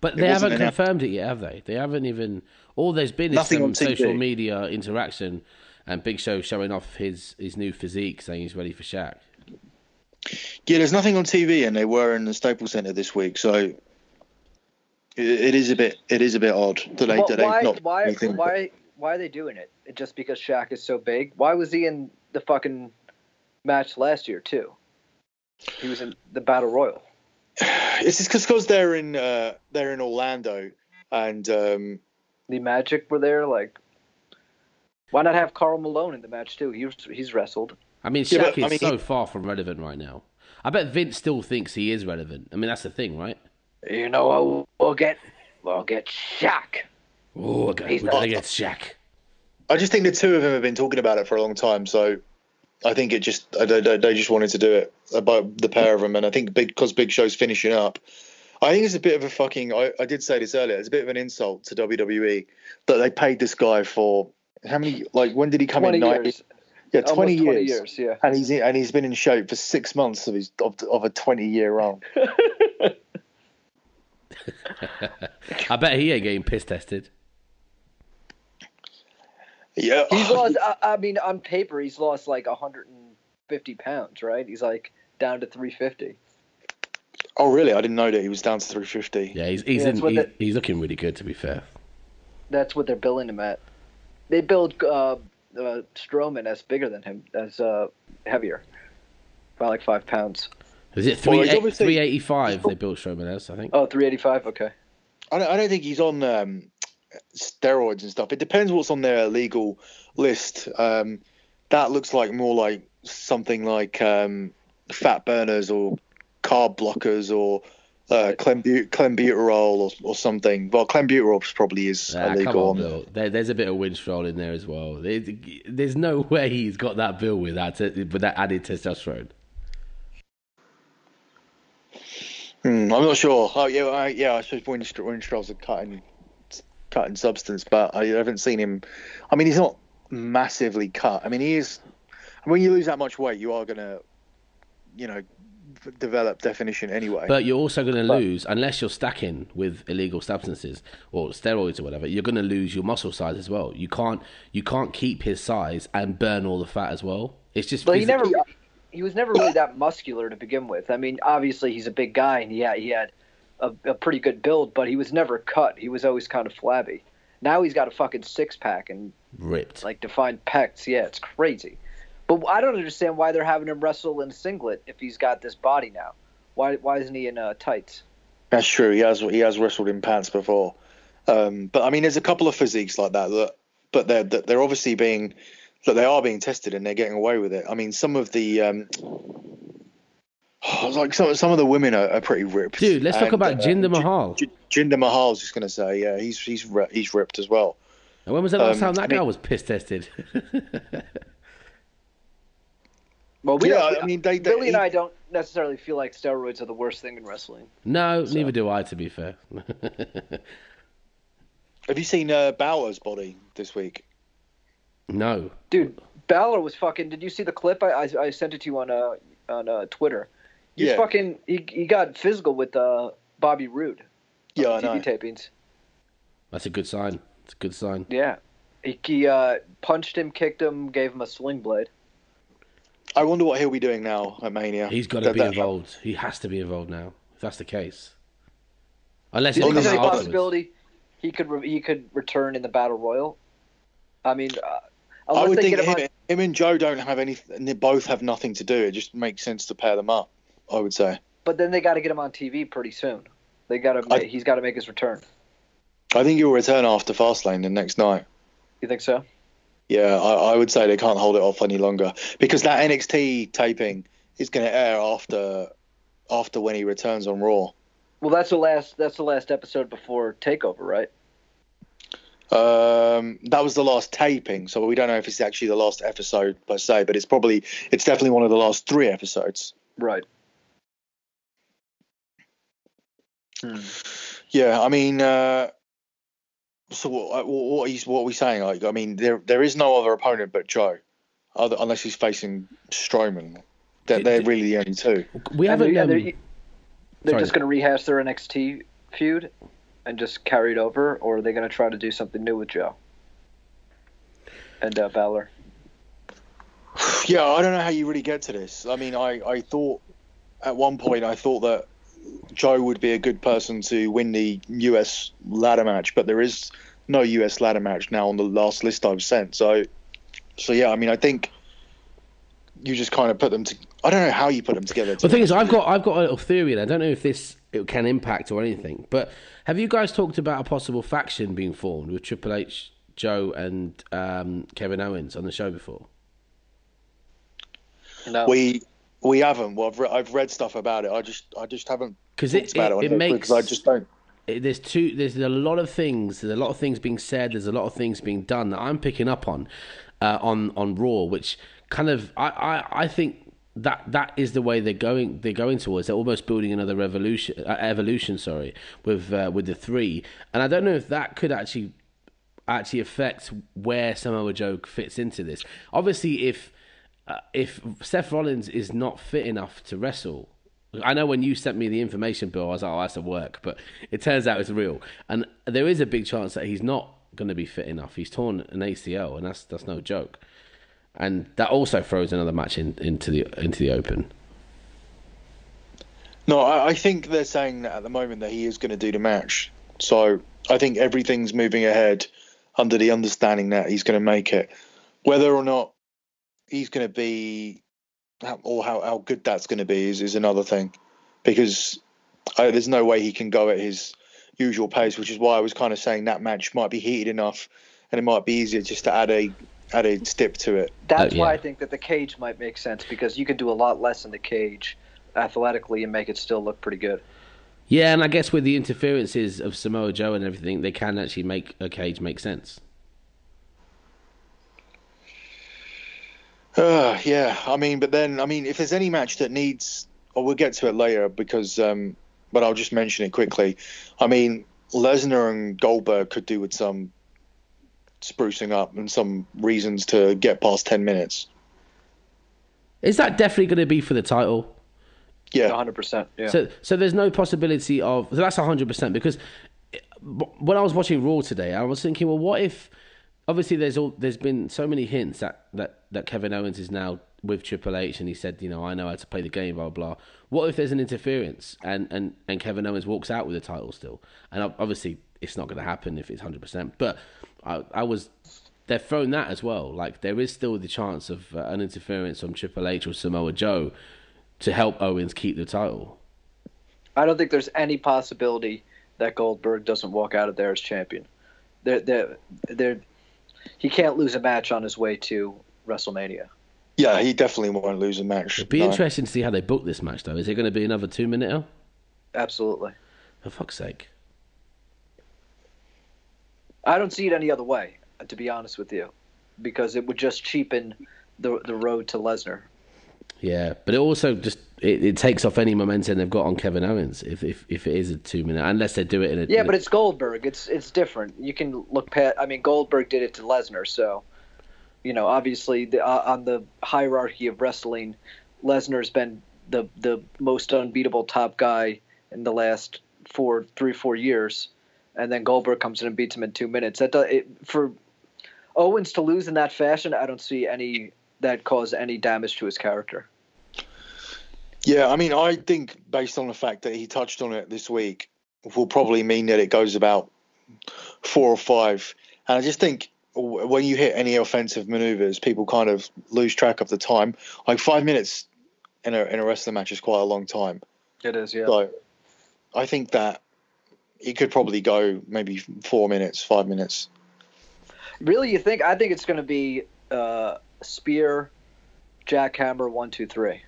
But they haven't an- confirmed it yet, have they? They haven't even. All there's been is Nothing some social media interaction, and Big Show showing off his his new physique, saying he's ready for Shaq. yeah, there's nothing on TV, and they were in the Staples Center this week, so. it- It is a bit. It is a bit odd that they Well, that they've why not why anything. why why are they doing it? Just because Shaq is so big? Why was he in the fucking match last year too? He was in the Battle Royal. It's just because they're in uh, they're in Orlando, and um, The Magic were there. Like, why not have Karl Malone in the match too? He was, he's wrestled. I mean, Yeah, but, is I mean, so he- far from relevant right now. I bet Vince still thinks he is relevant. I mean, that's the thing, right? You know, we'll, we'll get we'll get Shaq. Oh, okay. He's we not- gotta get Shaq. I just think the two of them have been talking about it for a long time. So I think it just I, they, they just wanted to do it about the pair of them, and I think because Big Show's finishing up, I think it's a bit of a fucking. I, I did say this earlier. It's a bit of an insult to WWE that they paid this guy for how many? Like when did he come Twenty in? 90 years. Yeah, Almost twenty years. 20 years. Yeah. And he's in, and he's been in shape for six months of his of, of a twenty year run. (laughs) I bet he ain't getting piss tested. Yeah, He's (laughs) lost. I, I mean, on paper, he's lost like 150 pounds, right? He's like down to 350. Oh, really? I didn't know that he was down to 350. Yeah, he's he's Yeah, in, it's he's, the- he's looking really good to be fair. That's what they're billing him at. They billed uh, uh, Strowman as bigger than him, as uh, heavier, by like five pounds. Is it Well, three he's obviously- 385 they built Strowman as, I think. Oh, 385? Okay. I don't, I don't think he's on um, steroids and stuff. It depends what's on their legal list. Um, that looks like more like something like um, fat burners or carb blockers or uh, clenbu- clenbuterol or, or something. Well, clenbuterol probably is Ah, illegal. on. There, there's a bit of Winstrol in there as well. There, there's no way he's got that bill with that with that added testosterone. Hmm, I'm not sure. Oh yeah, I, yeah. I suppose Winstr- Winstrol's a cutting in substance, but I haven't seen him. I mean, he's not massively cut. I mean, he is. When you lose that much weight, you are gonna, you know, v- develop definition anyway. But you're also going to But- lose, unless you're stacking with illegal substances or steroids or whatever. You're going to lose your muscle size as well. You can't you can't keep his size and burn all the fat as well. It's just But he never, he was never really that muscular to begin with. I mean, obviously he's a big guy and yeah, he had a, a pretty good build, but he was never cut. He was always kind of flabby. Now he's got a fucking six pack and ripped. like defined pecs. Yeah, it's crazy. But I don't understand why they're having him wrestle in a singlet if he's got this body now. Why why isn't he in uh, tights? That's true. He has he has wrestled in pants before. Um, but I mean, there's a couple of physiques like that that, but they're they're obviously being that they are being tested and they're getting away with it. I mean, some of the um, (sighs) like some some of the women are, are pretty ripped. Dude, let's talk about uh, Jinder Mahal. J- Jinder Mahal's just going to say, yeah, he's he's he's ripped as well. And when was the last um, time that I guy mean- was piss tested? (laughs) Well, we yeah, don't, I mean, they, they Billy and I don't necessarily feel like steroids are the worst thing in wrestling. no, neither do I. To be fair. (laughs) Have you seen uh, Balor's body this week? no. Dude, Balor was fucking. Did you see the clip? I I, I sent it to you on uh on uh, Twitter. He's Yeah. fucking. He, he got physical with uh Bobby Roode. Yeah, on I know. TV tapings. That's a good sign. It's a good sign. Yeah, he, he uh, punched him, kicked him, gave him a sling blade. I wonder what he'll be doing now at Mania. He's got to That- be that- involved. He has to be involved now. If that's the case. Unless Do it comes there's any possibility he could re- he could return in the battle royal? I mean, uh, I would think get him him, on, him and Joe don't have any. They both have nothing to do. It just makes sense to pair them up. I would say. but then they got to get him on TV pretty soon. They got to. He's got to make his return. I think he'll return after Fastlane the next night. You think so? Yeah, I, I would say they can't hold it off any longer because that NXT taping is going to air after after when he returns on Raw. Well, that's the last. That's the last episode before Takeover, right? Um, that was the last taping, so we don't know if it's actually the last episode per se, but it's probably it's definitely one of the last three episodes. Right. Hmm. Yeah, I mean, uh, so what, what, are you, what are we saying? Like, I mean, there there is no other opponent but Joe, other, unless he's facing Strowman. They're, they're really the only two. We haven't. they're, Um, they're, they're just going to rehash their NXT feud and just carry it over, or are they going to try to do something new with Joe and uh, Balor? (sighs) Yeah, I don't know how you really get to this. I mean, I, I thought at one point I thought that Joe would be a good person to win the US ladder match, but there is no US ladder match now on the last list I've sent. So, so yeah, I mean, I think you just kind of put them to. I don't know how you put them together. the thing is, I've got I've got a little theory, and I don't know if this it can impact or anything. But have you guys talked about a possible faction being formed with Triple H, Joe, and um, Kevin Owens on the show before? No. we we haven't. Well, I've, re- I've read stuff about it. I just I just haven't Because it, about it, it, it makes because I just don't. it- there's two there's a lot of things there's a lot of things being said there's a lot of things being done that i'm picking up on uh, on on raw which kind of I, I i think that that is the way they're going they're going towards they're almost building another revolution uh, evolution sorry with uh, with the three and i don't know if that could actually actually affect where Samoa Joe fits into this. Obviously, if uh, if Seth Rollins is not fit enough to wrestle, I know when you sent me the information, Bill, I was like, "Oh, that's a work," but it turns out it's real, and there is a big chance that he's not going to be fit enough. He's torn an ACL, and that's that's no joke, and that also throws another match in, into the into the open. No, I, I think they're saying that at the moment that he is going to do the match. So I think everything's moving ahead under the understanding that he's going to make it. Whether or not he's going to be, or how, how good that's going to be, is, is another thing. Because I, there's no way he can go at his usual pace, which is why I was kind of saying that match might be heated enough, and it might be easier just to add a add a stip to it. That's Uh, why. I think that the cage might make sense because you can do a lot less in the cage athletically and make it still look pretty good. Yeah, and I guess with the interferences of Samoa Joe and everything, they can actually make a cage make sense. Uh, yeah, I mean, but then, I mean, if there's any match that needs, or we'll get to it later because, um, but I'll just mention it quickly. I mean, Lesnar and Goldberg could do with some sprucing up and some reasons to get past 10 minutes. Is that definitely going to be for the title? Yeah. 100%. Yeah. So, so there's no possibility of. So that's hundred percent because when I was watching Raw today, I was thinking, well, what if? Obviously, there's all there's been so many hints that that that Kevin Owens is now with Triple H, and he said, you know, I know how to play the game, blah blah. What if there's an interference and and and Kevin Owens walks out with the title still? And obviously, it's not going to happen if it's hundred percent. But I, I was. They've thrown that as well. Like there is still the chance of uh, an interference from Triple H or Samoa Joe to help Owens keep the title. I don't think there's any possibility that Goldberg doesn't walk out of there as champion. They're, they're, they're, he can't lose a match on his way to WrestleMania. Yeah, he definitely won't lose a match. It'd be No. interesting to see how they book this match, though. Is it going to be another two minute? Absolutely. For fuck's sake. I don't see it any other way, to be honest with you, because it would just cheapen the the road to Lesnar. Yeah, but it also just it, it takes off any momentum they've got on Kevin Owens if if, if it is a two minute, unless they do it in a Yeah, but it's Goldberg. It's it's different. You can look past. I mean, Goldberg did it to Lesnar, so you know, obviously, the, uh, on the hierarchy of wrestling, Lesnar's been the the most unbeatable top guy in the last four, three, four years, and then Goldberg comes in and beats him in two minutes. That does, it, for Owens to lose in that fashion, I don't see any that cause any damage to his character. Yeah, I mean, I think based on the fact that he touched on it this week, will probably mean that it goes about four or five. And I just think when you hit any offensive maneuvers, people kind of lose track of the time. Like five minutes in a in a wrestling match is quite a long time. It is, yeah. So I think that it could probably go maybe four minutes, five minutes. Really, you think? I think it's going to be uh, spear, jackhammer, one, two, three.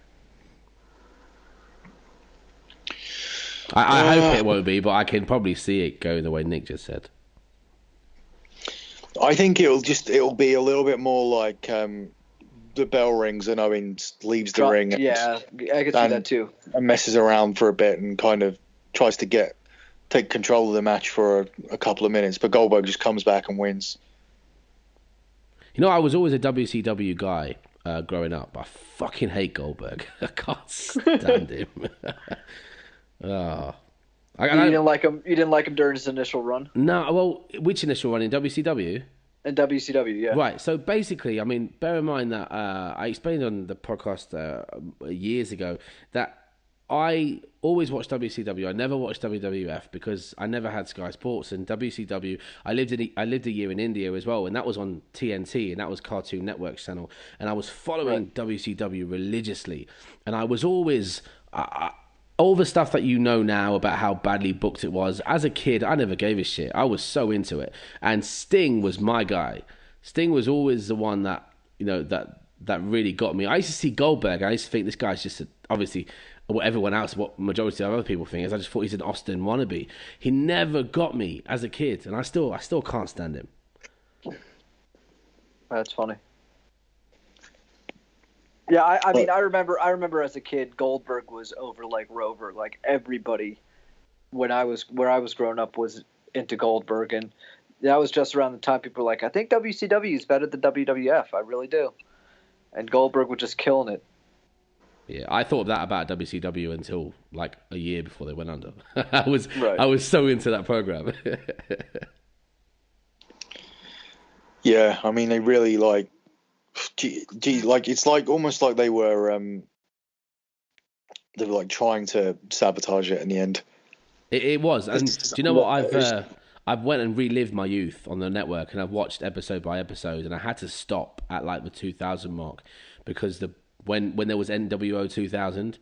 I, I hope Uh, it won't be, but I can probably see it going the way Nick just said. I think it'll just it'll be a little bit more like um, the bell rings and Owens leaves the Drop- ring and, Yeah, I could see and- that too. and messes around for a bit and kind of tries to get take control of the match for a, a couple of minutes, but Goldberg just comes back and wins. You know, I was always a WCW guy uh, growing up. I fucking hate Goldberg. (laughs) I can't stand him. (laughs) oh. I, You I, didn't like him. You didn't like him during his initial run no, well, which initial run in WCW? in WCW. Yeah, Right. So basically, I mean, bear in mind that uh, I explained on the podcast uh, years ago that I always watched WCW. I never watched WWF because I never had Sky Sports and WCW. I lived in I lived a year in India as well, and that was on TNT and that was Cartoon Network channel, and I was following WCW religiously, and I was always. I, all the stuff that you know now about how badly booked it was, as a kid, I never gave a shit. I was so into it. And Sting was my guy. Sting was always the one that, you know, that that really got me. I used to see Goldberg, I used to think this guy's just a, obviously what everyone else, what majority of other people think is. I just thought he's an Austin wannabe. He never got me as a kid, and I still, I still can't stand him. that's funny. Yeah, I, I mean, I remember. I remember as a kid, Goldberg was over like Rover. Like everybody, when I was where I was growing up, was into Goldberg, and that was just around the time people were like, "I think WCW is better than WWF. I really do." And Goldberg was just killing it. Yeah, I thought that about WCW until like a year before they went under. (laughs) I was, Right. I was so into that program. (laughs) Yeah, I mean they really like, (sighs) gee, gee, like it's like almost like they were um, they were like trying to sabotage it in the end. It, it was, and It's- do you know what I've uh, I've went and relived my youth on the network, and I've watched episode by episode, and I had to stop at like the 2000 mark because the when when there was NWO 2000,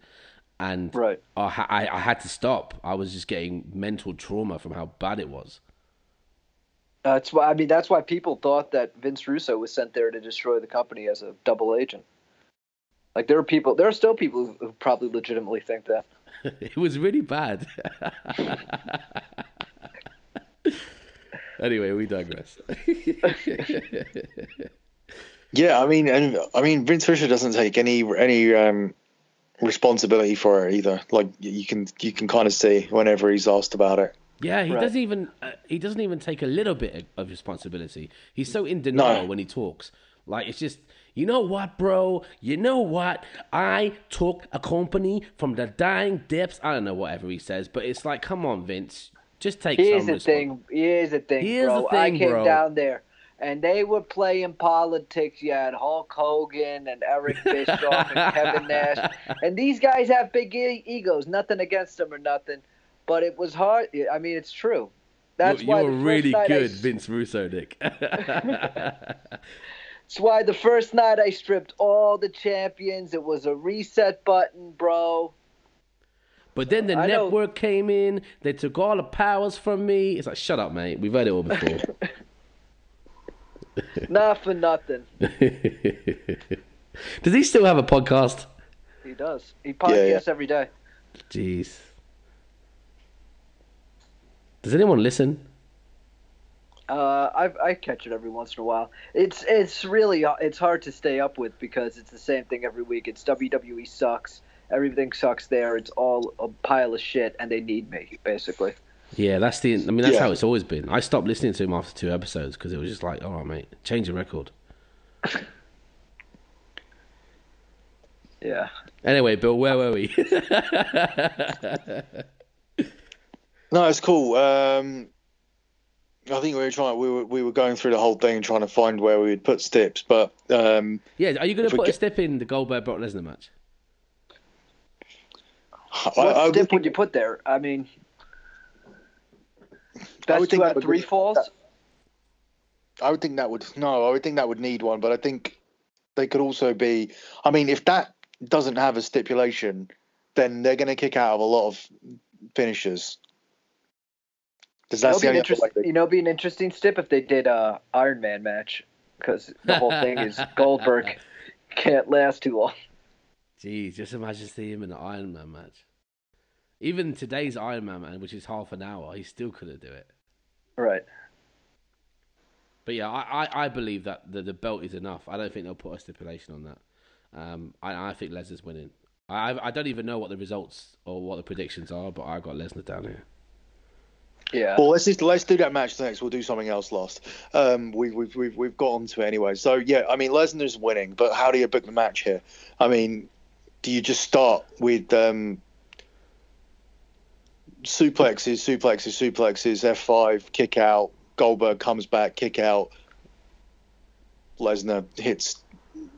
and Right. I, I I had to stop. I was just getting mental trauma from how bad it was. That's why I mean that's why people thought that Vince Russo was sent there to destroy the company as a double agent. Like there are people, there are still people who, who probably legitimately think that. (laughs) it was really bad. (laughs) anyway, we digress. (laughs) Yeah, I mean, and I mean, Vince Fisher doesn't take any any um, responsibility for it either. Like you can you can kind of see whenever he's asked about it. Yeah, he Right. doesn't even uh, he doesn't even take a little bit of responsibility. He's so in denial No. when he talks. Like it's just, you know what, bro? You know what? I took a company from the dying depths. I don't know whatever he says, but it's like, come on, Vince, just take Here's some the thing. Here's the thing, Here's bro. the thing, I came bro. down there, and they were playing politics. You had Hulk Hogan and Eric (laughs) Bischoff and Kevin Nash, and these guys have big e- egos. Nothing against them or nothing, but it was hard. I mean, it's true. That's You, why you're the first really night I good, Vince Russo, Nick. (laughs) That's why the first night I stripped all the champions. It was a reset button, bro. but then the I know- network came in. They took all the powers from me. It's like, shut up, mate. We've heard it all before. (laughs) Not for nothing. (laughs) Does he still have a podcast? He does. He Yeah, podcasts yeah. every day. Jeez. Does anyone listen? Uh, I I catch it every once in a while. It's it's really it's hard to stay up with because it's the same thing every week. It's WWE sucks. Everything sucks there. It's all a pile of shit, and they need me basically. Yeah, that's the. I mean, that's Yeah. how it's always been. I stopped listening to him after two episodes because it was just like, all right, mate, change the record. (laughs) Yeah. Anyway, Bill, where were we? (laughs) No, it's cool. Um, I think we were trying. We were we were going through the whole thing trying to find where we would put Stips, but um, yeah, are you going to we put a get- stip in the Goldberg Brock Lesnar match? What I would step think- would you put there? I mean, I would two think out that of three be- falls. I would think that would no. I would think that would need one, but I think they could also be. I mean, if that doesn't have a stipulation, then they're going to kick out of a lot of finishers. Because It'll that's be the an only other way interest, they- you know, it'd be an interesting stip if they did a Iron Man match because the whole thing is (laughs) Goldberg can't last too long. Jeez, just imagine seeing him in an Iron Man match. Even today's Iron Man, man, which is half an hour, he still couldn't do it. Right. But yeah, I, I, I believe that the, the belt is enough. I don't think they'll put a stipulation on that. Um, I, I think Lesnar's winning. I, I don't even know what the results or what the predictions are, but I got Lesnar down here. Yeah. Well, let's just let's do that match next. We'll do something else last. Um, we, we've we've we've got onto it anyway. So yeah, I mean Lesnar's winning, but how do you book the match here? I mean, do you just start with um, suplexes, suplexes, suplexes, F five, kick out, Goldberg comes back, kick out, Lesnar hits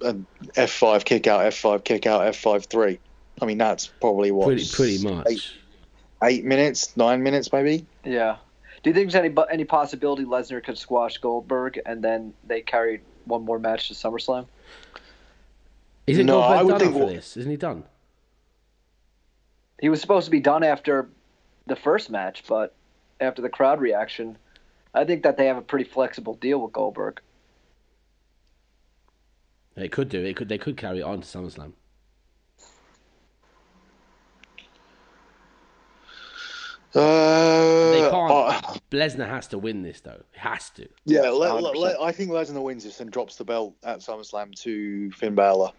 an F five, kick out, F five, kick out, F five three. I mean that's probably what Pretty pretty much. eight, eight minutes, nine minutes maybe. Yeah. Do you think there's any any possibility Lesnar could squash Goldberg and then they carry one more match to SummerSlam? Isn't No, I Goldberg would done think after this? Isn't he done? He was supposed to be done after the first match, but after the crowd reaction, I think that they have a pretty flexible deal with Goldberg. They could do it. Could they could carry it on to SummerSlam? Uh, They can't. uh, (laughs) Lesnar has to win this though. He has to. yeah, le- le- 100%. le- I think Lesnar wins this and drops the belt at SummerSlam to Finn Balor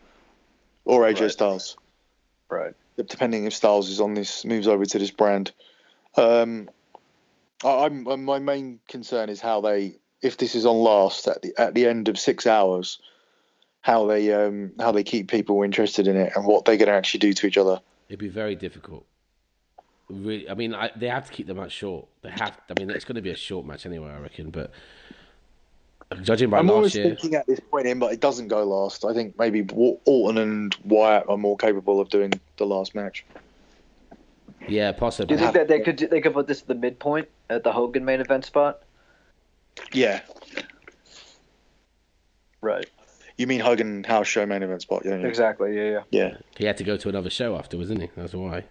or AJ Right. Styles, Right. depending if Styles is on this, moves over to this brand. Um, I, I'm, uh, my main concern is how they, if this is on last at the at the end of six hours, how they um how they keep people interested in it and what they're going to actually do to each other. It'd be very difficult. Really, I mean, I, they have to keep the match short. They have. I mean, it's going to be a short match anyway, I reckon. But judging by I'm last always year, thinking at this point in, but it doesn't go last. I think maybe Wa- Orton and Wyatt are more capable of doing the last match. Yeah, possibly. Do you think that they could they could put this at the midpoint at the Hogan main event spot? Yeah. Right. You mean Hogan House Show main event spot? Yeah. Yeah. Exactly. Yeah. Yeah. yeah. He had to go to another show afterwards, didn't he? That's why.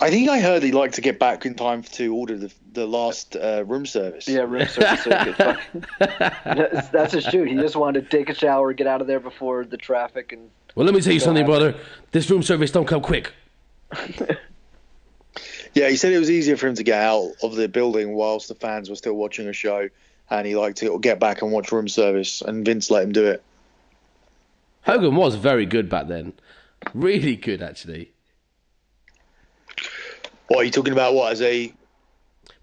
I think I heard he liked to get back in time to order the the last uh, room service. Yeah, room service. so good. (laughs) That's, that's a shoot. He just wanted to take a shower, get out of there before the traffic, and Well, let me tell you something, brother. This room service don't come quick. (laughs) Yeah, he said it was easier for him to get out of the building whilst the fans were still watching a show, and he liked to get back and watch room service, and Vince let him do it. Hogan was very good back then. Really good, actually. What are you talking about? What as a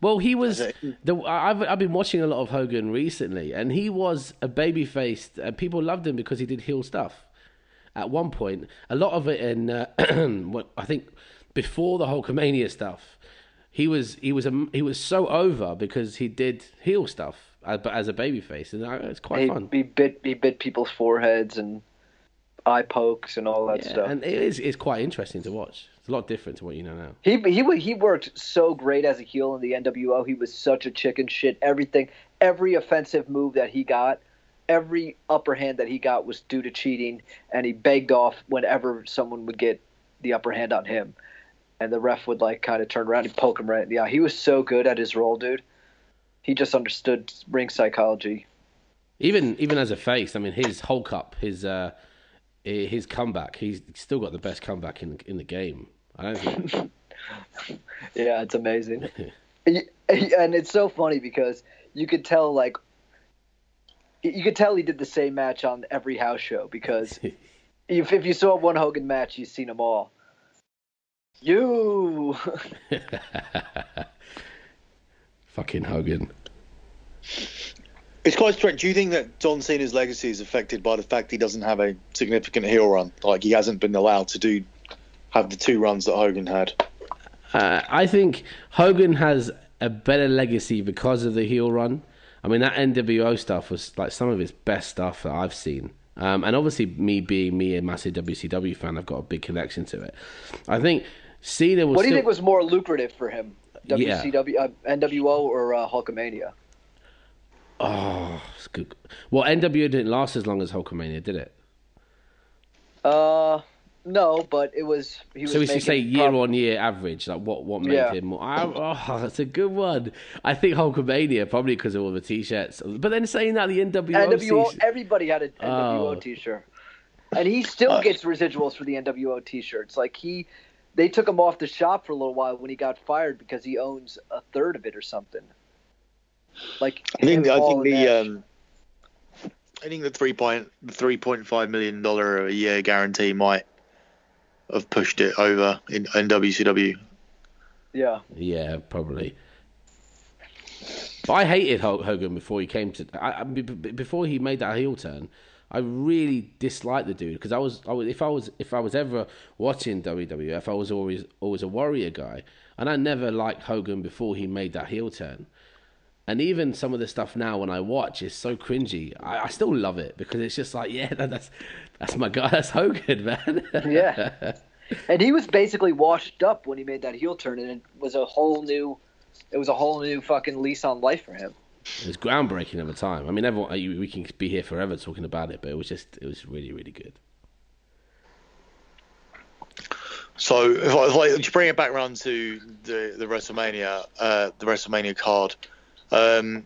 Well, he was. As The, I've I've been watching a lot of Hogan recently, and he was a baby faced, and people loved him because he did heel stuff. At one point, a lot of it in uh, (clears throat) what I think before the Hulkamania stuff, he was he was a, he was so over because he did heel stuff, uh, but as a baby face, and uh, it's quite he, fun. he bit he bit people's foreheads and eye pokes and all that Yeah, stuff. and it is it's quite interesting to watch. It's a lot different to what you know now. He he he worked so great as a heel in the NWO. He was such a chicken shit. Everything, every offensive move that he got, every upper hand that he got was due to cheating, and he begged off whenever someone would get the upper hand on him, and the ref would like kind of turn around and poke him right in the eye. He was so good at his role, dude. He just understood ring psychology. Even even as a face, I mean, his Hulk up, his uh, his comeback, he's still got the best comeback in in the game. I. (laughs) Yeah, it's amazing. (laughs) and it's so funny because you could tell like you could tell he did the same match on every house show because (laughs) if, if you saw one Hogan match, you've seen them all. You Fucking Hogan. It's quite strange. Do you think that John Cena's legacy is affected by the fact he doesn't have a significant heel run? Like he hasn't been allowed to do have the two runs that Hogan had. Uh, I think Hogan has a better legacy because of the heel run. I mean, that NWO stuff was like some of his best stuff that I've seen. Um, and obviously, me being me, a massive WCW fan, I've got a big connection to it. I think Cena was. what do you still- think was more lucrative for him? Yeah. WCW, uh, NWO, or uh, Hulkamania? Oh, it's good. Well, NWO didn't last as long as Hulkamania, did it? Uh, no, but it was. He was So we should say year prob- on year average, like what what made Yeah. him more. I, oh, that's a good one. I think Hulkamania probably because of all the t-shirts. But then saying that the NWO, NWO. season- Everybody had an NWO Oh. T-shirt, and he still gets residuals for the NWO T-shirts. Like he, they took him off the shop for a little while when he got fired because he owns a third of it or something. Like I think I think the um, I think the three point the three point five million dollar a year guarantee might have pushed it over in, in WCW. yeah, Yeah, probably. But I hated Hulk Hogan before he came to. I, I, b- b- before he made that heel turn, I really disliked the dude because I was, I was, if I was, if I was ever watching WWF, I was always, always a Warrior guy, and I never liked Hogan before he made that heel turn. And even some of the stuff now, when I watch, is so cringy. I, I still love it because it's just like, (laughs) yeah, that, that's that's my guy. (laughs) That's Hogan, man. (laughs) yeah. and he was basically washed up when he made that heel turn, and it was a whole new. It was a whole new fucking lease on life for him. It was groundbreaking at the time. I mean, everyone we can be here forever talking about it, but it was just it was really really good. So if I, if I to bring it back around to the the WrestleMania, uh, the WrestleMania card, um,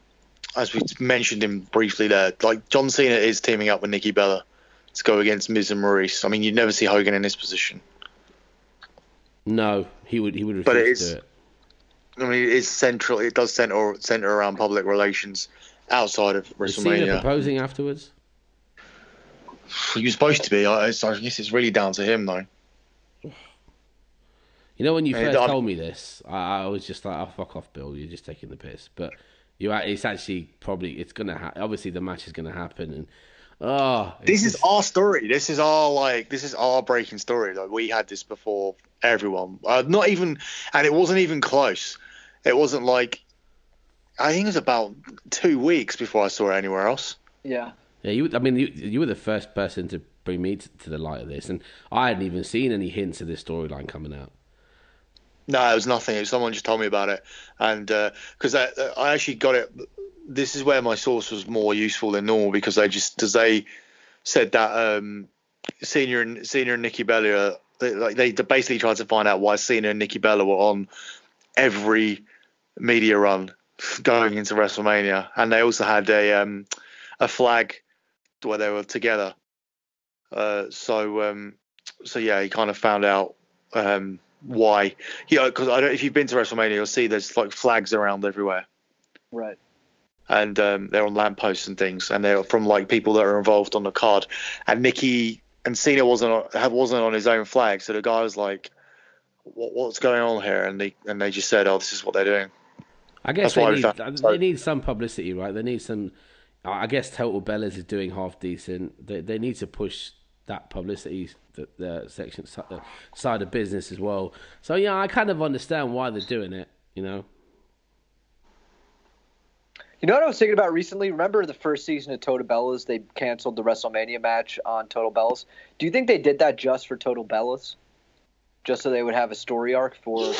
as we mentioned him briefly there, like John Cena is teaming up with Nikki Bella to go against Miz and Maryse. I mean, you'd never see Hogan in this position. No, he would he would refuse But it to is- do it. I mean, it's central. It does center center around public relations outside of Was Cena WrestleMania. proposing afterwards? He was supposed to be. I, I guess it's really down to him, though. You know, when you first I'm- told me this, I, I was just like, "Oh fuck off, Bill! You're just taking the piss." But you, it's actually probably it's gonna happen. Obviously, the match is gonna happen, and oh, it's This is just- our story. This is our like. This is our breaking story. Like we had this before everyone. Uh, not even, and it wasn't even close. It wasn't like. I think it was about two weeks before I saw it anywhere else. Yeah. yeah. You, I mean, you, you were the first person to bring me to, to the light of this, and I hadn't even seen any hints of this storyline coming out. No, it was nothing. It was someone just told me about it, and because I, I actually got it. This is where my source was more useful than normal because they just because they said that um, Cena and Cena and Nikki Bella they, like they basically tried to find out why Cena and Nikki Bella were on every media run (laughs) going into WrestleMania, and they also had a um, a flag where they were together. Uh, so um, so yeah, he kind of found out um, why. Yeah, because I don't. If you've been to WrestleMania, you'll see there's like flags around everywhere. Right. And um, they're on lampposts and things, and they're from like people that are involved on the card. And Nikki and Cena wasn't on, wasn't on his own flag, so the guy was like, what, "What's going on here?" And they and they just said, "Oh, this is what they're doing." I guess they need, they need some publicity, right? They need some. I guess Total Bellas is doing half decent. They they need to push that publicity, the, the section the side of business as well. So yeah, I kind of understand why they're doing it. You know. You know what I was thinking about recently? Remember the first season of Total Bellas? They canceled the WrestleMania match on Total Bellas. Do you think they did that just for Total Bellas? Just so they would have a story arc for.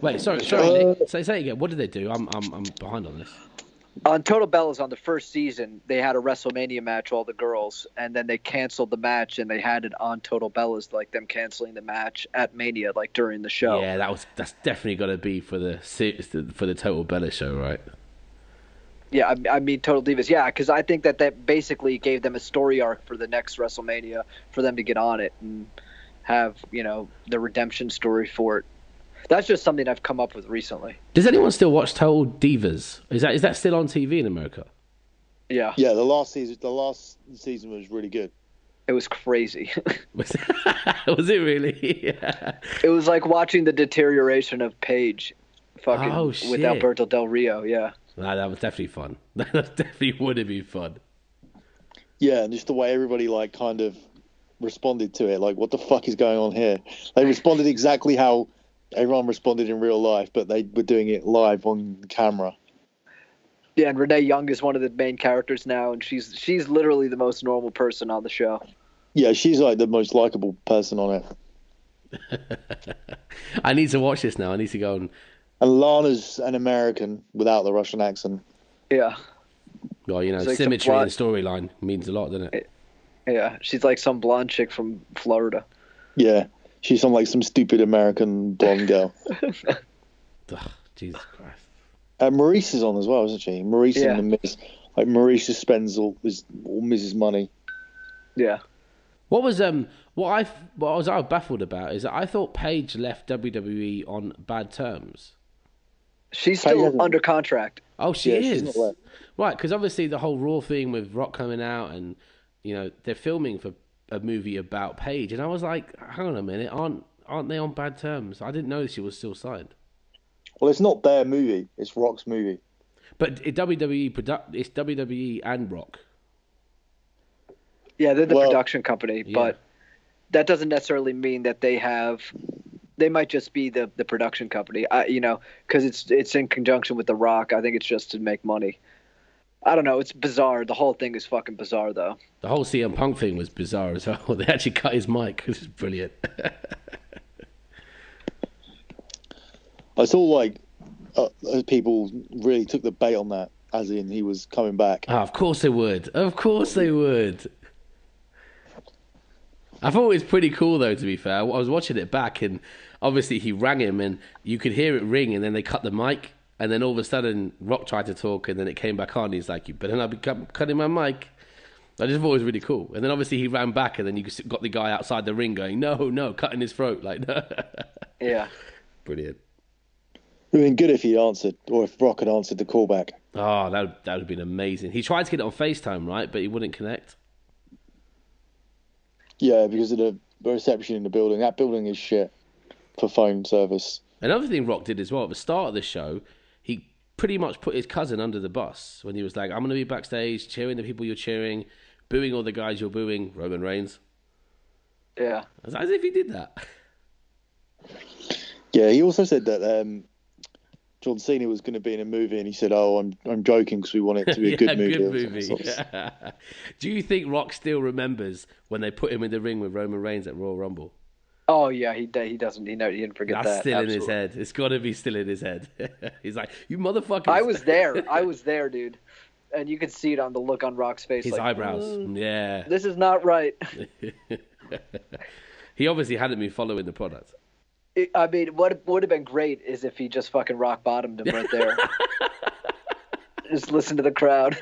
Wait, sorry, sorry. Uh, Nick. Say, say again. What did they do? I'm, I'm, I'm behind on this. On Total Bellas on the first season, they had a WrestleMania match, all the girls, and then they canceled the match and they had it on Total Bellas, like them canceling the match at Mania, like during the show. Yeah, that was that's definitely got to be for the for the Total Bella show, right? Yeah, I, I mean Total Divas. Yeah, because I think that that basically gave them a story arc for the next WrestleMania for them to get on it and have you know the redemption story for it. That's just something I've come up with recently. Does anyone still watch Total Divas? Is that is that still on TV in America? Yeah. Yeah, the last season the last season was really good. It was crazy. (laughs) was, (laughs) was it really? (laughs) yeah. It was like watching the deterioration of Paige fucking oh, with Alberto Del Rio, yeah. Nah, that was definitely fun. That definitely would have been fun. Yeah, and just the way everybody like kind of responded to it, like what the fuck is going on here? They responded exactly how everyone responded in real life, but they were doing it live on camera. Yeah, and Renee Young is one of the main characters now, and she's she's literally the most normal person on the show. Yeah, she's like the most likable person on it. (laughs) I need to watch this now. I need to go and and Lana's an American without the Russian accent. Yeah. Well, you know, like symmetry in storyline means a lot, doesn't it? Yeah, she's like some blonde chick from Florida. Yeah, she's some like some stupid American blonde girl. (laughs) Ugh, Jesus Christ. And Maryse is on as well, isn't she? Maryse yeah. and the Miz. Like Maryse just spends all his all Miz's money. Yeah. What was um what I what I was I was baffled about is that I thought Paige left WWE on bad terms. She's still under contract. Oh, she yeah, is. Right, because obviously the whole Raw thing with Rock coming out, and you know they're filming for a movie about Paige, and I was like, hang on a minute, aren't aren't they on bad terms? I didn't know she was still signed. Well, it's not their movie; it's Rock's movie. But it, WWE product, it's WWE and Rock. Yeah, they're the well, production company, yeah. but that doesn't necessarily mean that they have they might just be the the production company. I, you know, because it's it's in conjunction with The Rock. I think it's just to make money. I don't know. It's bizarre. The whole thing is fucking bizarre, though. The whole CM Punk thing was bizarre as well. (laughs) They actually cut his mic, which is brilliant. (laughs) I saw like uh, people really took the bait on that, as in he was coming back. Oh, of course they would. Of course they would. I thought it was pretty cool though. To be fair, I was watching it back, and obviously he rang him, and you could hear it ring, and then they cut the mic, and then all of a sudden Rock tried to talk, and then it came back on. He's like, "You better not be cutting my mic." I just thought it was really cool. And then obviously he ran back, and then you got the guy outside the ring going, "No, no," cutting his throat like. (laughs) yeah. Brilliant. It would have been good if he answered, or if Rock had answered the callback. Oh, that that would have been amazing. He tried to get it on FaceTime, right, but he wouldn't connect. Yeah, because of the reception in the building. That building is shit for phone service. Another thing Rock did as well at the start of the show, he pretty much put his cousin under the bus when he was like, "I'm going to be backstage cheering the people you're cheering, booing all the guys you're booing." Roman Reigns. Yeah, as if he did that. Yeah, he also said that um, John Cena was going to be in a movie, and he said, "Oh, I'm I'm joking because we want it to be a (laughs) yeah, good movie." good movie. (laughs) something. So- Do you think Rock still remembers when they put him in the ring with Roman Reigns at Royal Rumble? Oh yeah, he he doesn't. He know he didn't forget That's that. still in his head. It's got to be still in his head. (laughs) He's like, "You motherfucker. I was there. (laughs) I was there, dude, and you could see it on the look on Rock's face. His like, eyebrows. "Mm, Yeah. This is not right. (laughs) he obviously hadn't been following the product. It- I mean, what would have been great is if he just fucking rock bottomed him right there. just listen to the crowd.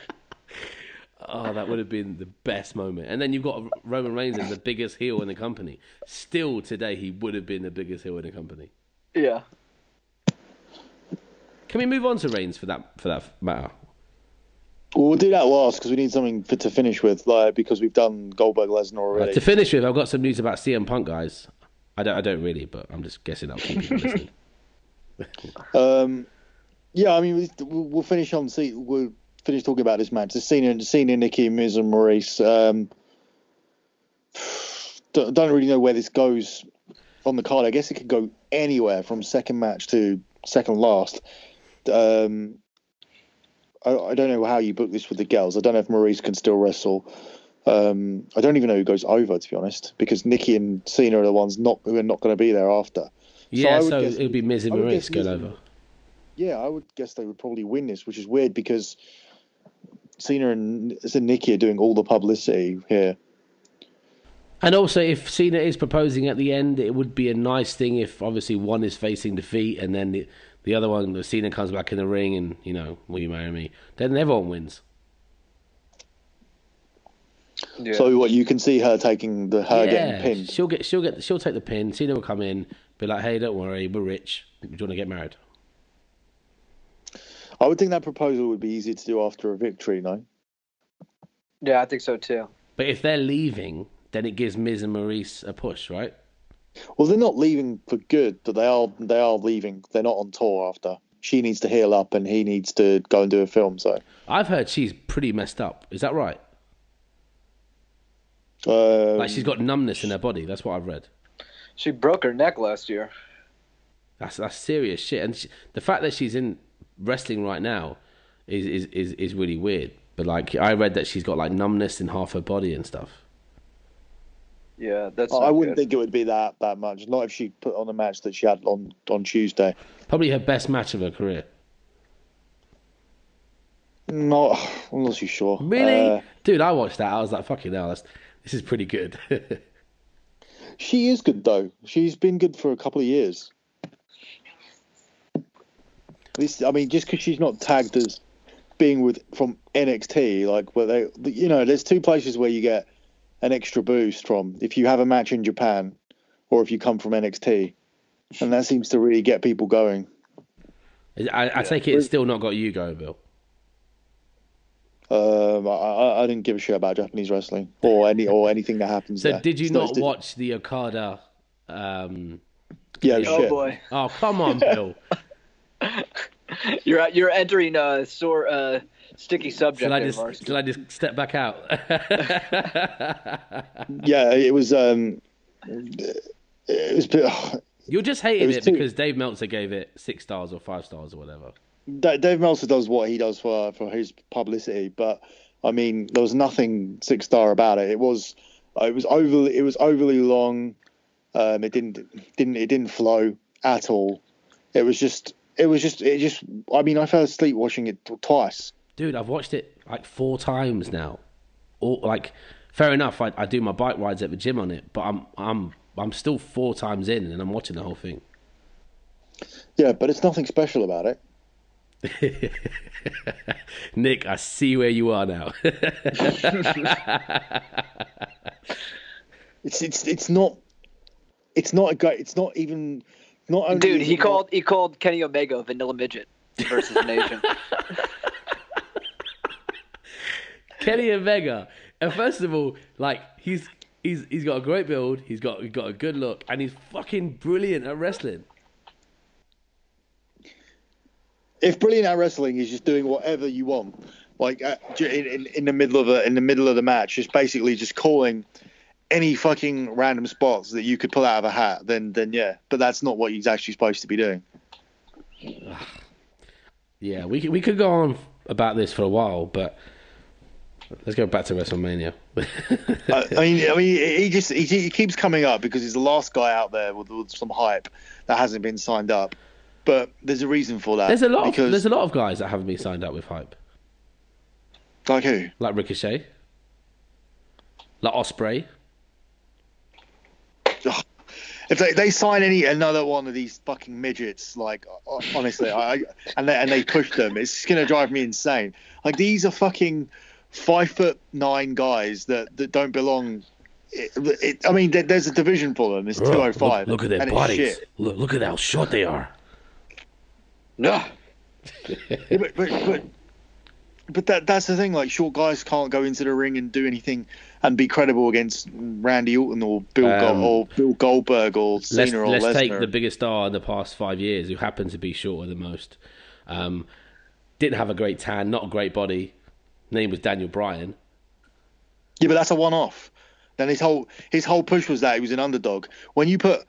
Oh, that would have been the best moment. And then you've got Roman Reigns as the biggest heel in the company. Still today, he would have been the biggest heel in the company. Yeah. Can we move on to Reigns for that for that matter? Well, we'll do that last because we need something for, to finish with, like because we've done Goldberg Lesnar Uh, already. to finish with, I've got some news about CM Punk, guys. I don't, I don't really, but I'm just guessing I'll keep people listening. (laughs) Um, yeah, I mean, we- we'll, we'll finish on. See, we'll finish talking about this match. The Cena, Cena, Nikki, Miz, and Maryse. Um, (sighs) don't, don't really know where this goes on the card. I guess it could go anywhere from second match to second last. Um, I, I don't know how you book this with the girls. I don't know if Maryse can still wrestle. Um, I don't even know who goes over, to be honest, because Nikki and Cena are the ones not who are not going to be there after. Yeah, would so, guess- it would be Miz and Maryse going over. Yeah, I would guess they would probably win this, which is weird because Cena and and Nikki are doing all the publicity here. And also, if Cena is proposing at the end, it would be a nice thing if obviously one is facing defeat and then the, the other one, the Cena comes back in the ring and, you know, will you marry me? Then everyone wins. Yeah. So what you can see her taking the her getting pinned. She'll get, she'll get, she'll take the pin. Cena will come in, be like, "Hey, don't worry, we're rich. Do you want to get married?" I would think that proposal would be easier to do after a victory, no? yeah, I think so too. But if they're leaving, then it gives Miz and Maryse a push, right? Well, they're not leaving for good, but they are they are leaving. They're not on tour after. She needs to heal up, and he needs to go and do a film. So, I've heard she's pretty messed up. Is that right? um, Like she's got numbness in her body. That's what I've read. She broke her neck last year. That's that's serious shit. And she, the fact that she's in wrestling right now is, is is is really weird. But like I read that she's got like numbness in half her body and stuff. Yeah, that's. I wouldn't good. think it would be that that much. Not if she put on a match that she had on on Tuesday. Probably her best match of her career. Not, I'm not too sure. Really, Uh, dude? I watched that. I was like, fucking hell, that's, this is pretty good. (laughs) She is good though. She's been good for a couple of years. This, I mean, just because she's not tagged as being with from NXT, like where they, you know, there's two places where you get an extra boost from if you have a match in Japan, or if you come from NXT, and that seems to really get people going. I, I take it it's still not got you going, Bill. Um, I, I, I didn't give a shit about Japanese wrestling or any or anything that happens So there. did you It's not it's- watch the Okada? Um... Yeah, Oh shit. boy, Oh come on, Bill. (laughs) you're you're entering a sore uh, sticky subject. Shall I just Varsky. I just step back out? (laughs) Yeah, it was. Um, it was. You're just hating was it too- because Dave Meltzer gave it six stars or five stars or whatever. Dave Meltzer does what he does for for his publicity, but I mean, there was nothing six star about it. It was it was overly it was overly long. Um, it didn't didn't it didn't flow at all. It was just it was just it just. I mean, I fell asleep watching it twice. Dude, I've watched it like four times now. All like, fair enough. I, I do my bike rides at the gym on it, but I'm I'm I'm still four times in and I'm watching the whole thing. Yeah, but it's nothing special about it. (laughs) Nick, I see where you are now. (laughs) It's it's it's not. It's not a great. It's not even. Not only Dude, he it not- called he called Kenny Omega vanilla midget versus an Asian. (laughs) Kenny Omega. And first of all, like he's he's he's got a great build, he's got he's got a good look, and he's fucking brilliant at wrestling. if brilliant at wrestling is just doing whatever you want, like uh, in, in, in the middle of a in the middle of the match, just basically just calling any fucking random spots that you could pull out of a hat, then then yeah. But that's not what he's actually supposed to be doing. (sighs) Yeah, we could, we could go on about this for a while, but let's go back to WrestleMania. (laughs) I, I mean, I mean, he just he, he keeps coming up because he's the last guy out there with, with some hype that hasn't been signed up. But there's a reason for that. there's a lot. Of, there's a lot of guys that haven't been signed up with hype, like who? like Ricochet, like Ospreay. (laughs) Oh. If they, they sign any another one of these fucking midgets, like honestly, I, I and they, and they push them, it's gonna drive me insane. Like these are fucking five foot nine guys that, that don't belong. It, it, I mean, there, there's a division for them. It's two oh five. Look, look, at their bodies. Look, look at how short they are. No. (laughs) yeah, but, but, but but that that's the thing. Like short guys can't go into the ring and do anything and be credible against Randy Orton or Bill Um, Gold, or Bill Goldberg or Let's, or let's Lesnar. take the biggest star in the past five years, who happened to be shorter than most. Um, didn't have a great tan, not a great body. Name was Daniel Bryan. Yeah, but that's a one-off. Then his whole his whole push was that he was an underdog. When you put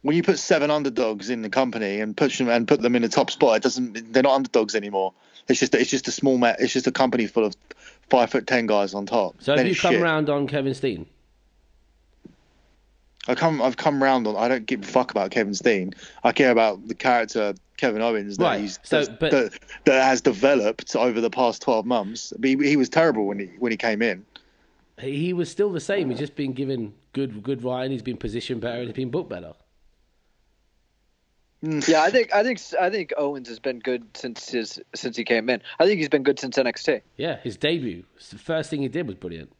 when you put seven underdogs in the company and push them and put them in the top spot, it doesn't. They're not underdogs anymore. It's just it's just a small ma- It's just a company full of five foot ten guys on top. So have you come shit. round on Kevin Steen? I come I've come round on. I don't give a fuck about Kevin Steen. I care about the character Kevin Owens that Right, he's so, that, but- that, that has developed over the past twelve months. He, he was terrible when he when he came in. He he was still the same. He's just been given good good writing. He's been positioned better. He's been booked better. Yeah, I think I think I think Owens has been good since his since he came in. I think he's been good since NXT. Yeah, his debut. The first thing he did was brilliant.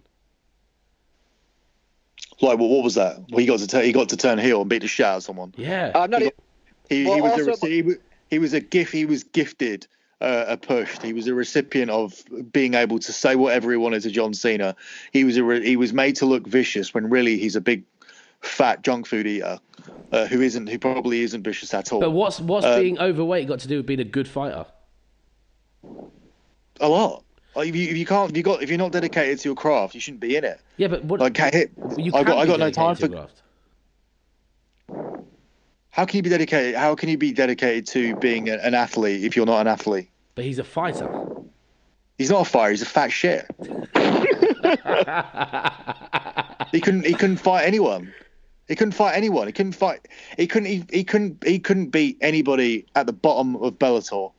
Like what, what was that? Well, he got to turn he got to turn heel and beat the shit out of someone. Yeah. I'm not. He He, Well, he was a also- reci- he, was- he was a gift. He was gifted uh, a push. He was a recipient of being able to say whatever he wanted to John Cena. He was a re- he was made to look vicious when really he's a big fat junk food eater uh, who isn't who probably isn't vicious at all. but what's what's Um, being overweight got to do with being a good fighter? a lot. Like, if you, if you can't if you got if you're not dedicated to your craft, you shouldn't be in it. Yeah, but what? Like can't hit. you I got I got no time for. craft. How can you be dedicated? How can you be dedicated to being an athlete if you're not an athlete? But he's a fighter. He's not a fighter. He's a fat shit. (laughs) he couldn't. He couldn't fight anyone. He couldn't fight anyone. He couldn't fight. He couldn't. He, he couldn't. He couldn't beat anybody at the bottom of Bellator.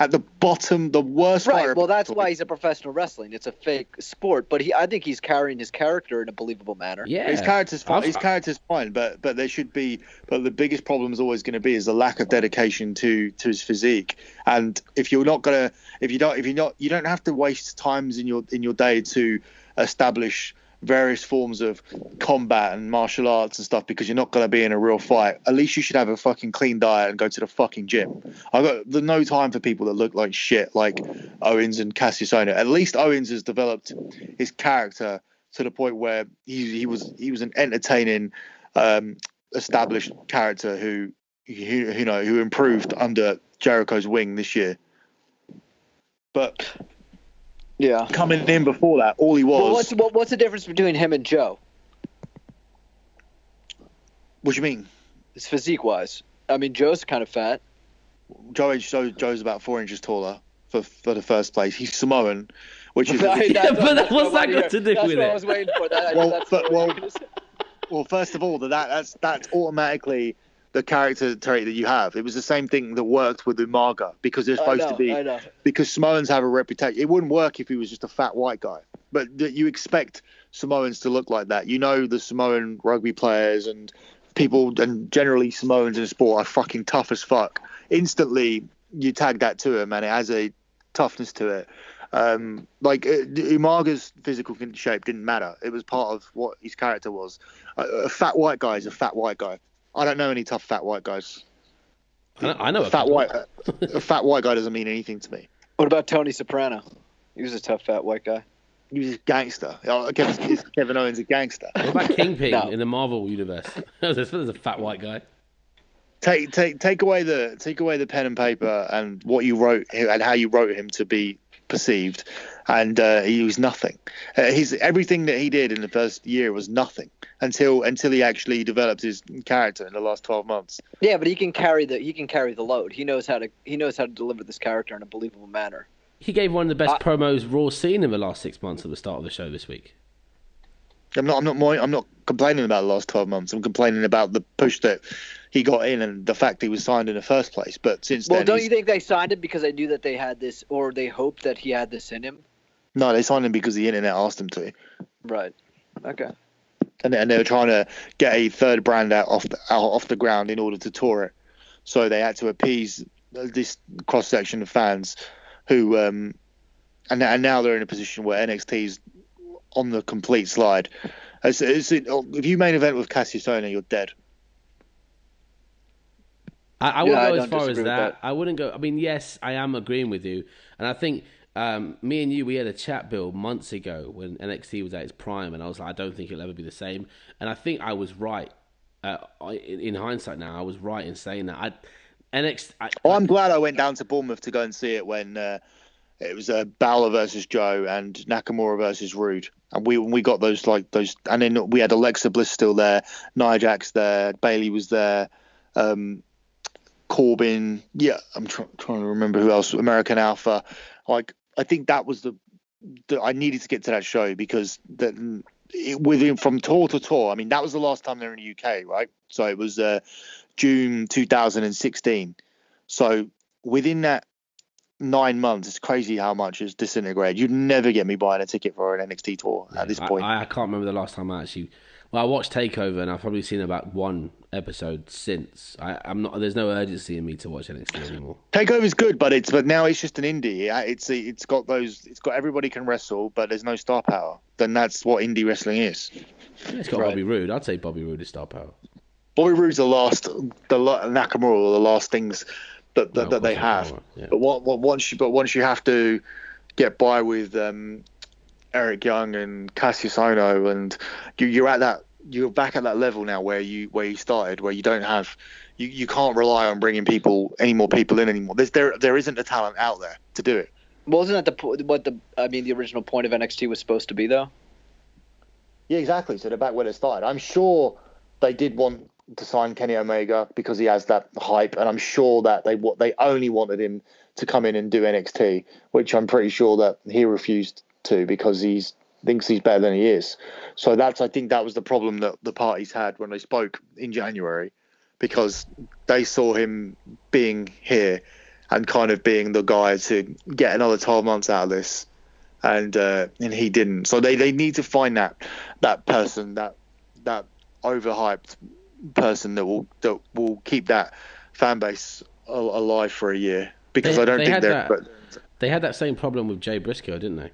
At the bottom, the worst fighter. Right. Well, that's why he's a professional wrestling. It's a fake sport, but he I think he's carrying his character in a believable manner. Yeah. His character's fine. I've- His character's fine, but but there should be. But the biggest problem is always going to be is the lack of dedication to to his physique. And if you're not gonna, if you don't, if you're not, you don't have to waste times in your in your day to establish various forms of combat and martial arts and stuff because you're not going to be in a real fight. At least you should have a fucking clean diet and go to the fucking gym. I got the no time for people that look like shit like Owens and Kassius Ohno. At least Owens has developed his character to the point where he, he was he was an entertaining, um, established character who, who you know who improved under Jericho's wing this year. But Yeah. coming in before that, all he was. Well, what's what, what's the difference between him and Joe? what do you mean? His physique wise. I mean, Joe's kind of fat. Joe, Joe Joe's about four inches taller for for the first place. He's Samoan, which is (laughs) Right, Yeah, that's but what- that- what's that I got to do that's with what it? I was waiting for. That, Well, but- what I was well- well. First of all, that that's that's automatically the character trait that you have. It was the same thing that worked with Umaga because they're I supposed know, to be because Samoans have a reputation. It wouldn't work if he was just a fat white guy. But th- you expect Samoans to look like that. You know the Samoan rugby players and people and generally Samoans in sport are fucking tough as fuck. Instantly, you tag that to him and it has a toughness to it. Um, like uh, Umaga's physical shape didn't matter. It was part of what his character was. A, a fat white guy is a fat white guy. I don't know any tough fat white guys. I know, I know A a fat white, a fat white guy doesn't mean anything to me. What about Tony Soprano? He was a tough fat white guy. He was a gangster. Kevin, Kevin Owens is a gangster. What about Kingpin No. in the Marvel universe? (laughs) there's, there's a fat white guy. Take take take away the take away the pen and paper and what you wrote and how you wrote him to be perceived, and uh, he was nothing. Uh, his everything that he did in the first year was nothing until until he actually developed his character in the last twelve months. Yeah, but he can carry the he can carry the load. He knows how to he knows how to deliver this character in a believable manner. He gave one of the best promos Raw seen in the last six months at the start of the show this week. I'm not. I'm not. More, I'm not complaining about the last 12 months. I'm complaining about the push that he got in and the fact he was signed in the first place. But since Well, then, don't he's- you think they signed him because they knew that they had this, or they hoped that he had this in him? No, they signed him because the internet asked them to, Right. Okay. and, and they were trying to get a third brand out off the, out off the ground in order to tour it. So they had to appease this cross section of fans who, um, and, and now they're in a position where NXT's on the complete slide. It's, it's, if you main event with Kassius Ohno, you're dead. I, I wouldn't I go as far as that. that. I wouldn't go. I mean, yes, I am agreeing with you, and I think um, me and you we had a chat, Bill, months ago when NXT was at its prime, and I was like, I don't think it'll ever be the same, and I think I was right. Uh, in, in hindsight, now I was right in saying that. I NXT. I, Well, I'm glad I went down to Bournemouth to go and see it when uh, it was uh, Balor versus Joe and Nakamura versus Roode, and we we got those like those, and then we had Alexa Bliss still there, Nia Jax there, Bayley was there, um, Corbin, yeah, I'm tr- trying to remember who else, American Alpha, like I think that was the, the I needed to get to that show because that it, within from tour to tour, I mean that was the last time they were in the UK, right? So it was uh, June 2016. So within that nine months, it's crazy how much has disintegrated. You'd never get me buying a ticket for an NXT tour at this point. I, I can't remember the last time I actually. Well, I watched Takeover, and I've probably seen about one episode since. I, I'm not. There's no urgency in me to watch NXT anymore. Takeover's good, but it's but now it's just an indie. Yeah, It's it's got those. It's got everybody can wrestle, but there's no star power. Then that's what indie wrestling is. Yeah, It's got Right. Bobby Roode. I'd say Bobby Roode is star power. Bobby Roode's the last, the Nakamura are the last things that that, No, that they have. Yeah. But what, what, once you but once you have to get by with um, Eric Young and Kassius Ohno, and you, you're at that you're back at that level now where you where you started, where you don't have you, you can't rely on bringing people any more people in anymore. There's there there isn't the talent out there to do it. Wasn't that the po- what the I mean the original point of NXT was supposed to be though? Yeah, exactly. So they're back where they started. I'm sure they did want to sign Kenny Omega because he has that hype, and I'm sure that they what they only wanted him to come in and do NXT, which I'm pretty sure that he refused to because he's thinks he's better than he is. So that's I think that was the problem that the parties had when they spoke in January, because they saw him being here and kind of being the guy to get another 12 months out of this and uh, and he didn't. So they, they need to find that that person that that overhyped person that will that will keep that fan base alive for a year because They- I don't they think they're. that- But They had that same problem with Jay Briscoe, didn't they?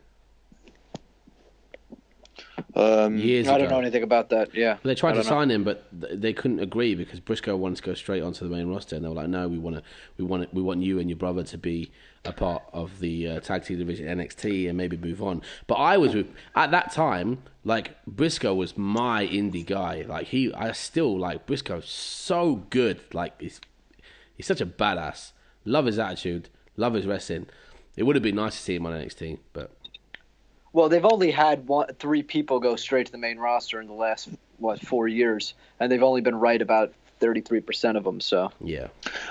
Um, Years I don't know anything about that. Yeah. They tried to know. sign him, but they couldn't agree because Briscoe wanted to go straight onto the main roster, and they were like, "No, we want to, we want we want you and your brother to be a part of the uh, tag team division NXT and maybe move on." But I was with at that time, like Briscoe was my indie guy. Like he, I still like Briscoe so good. Like he's he's such a badass. Love his attitude. Love his wrestling. It would have been nice to see him on NXT, but Well, they've only had one, three people go straight to the main roster in the last what four years, and they've only been right about thirty-three percent of them. So yeah.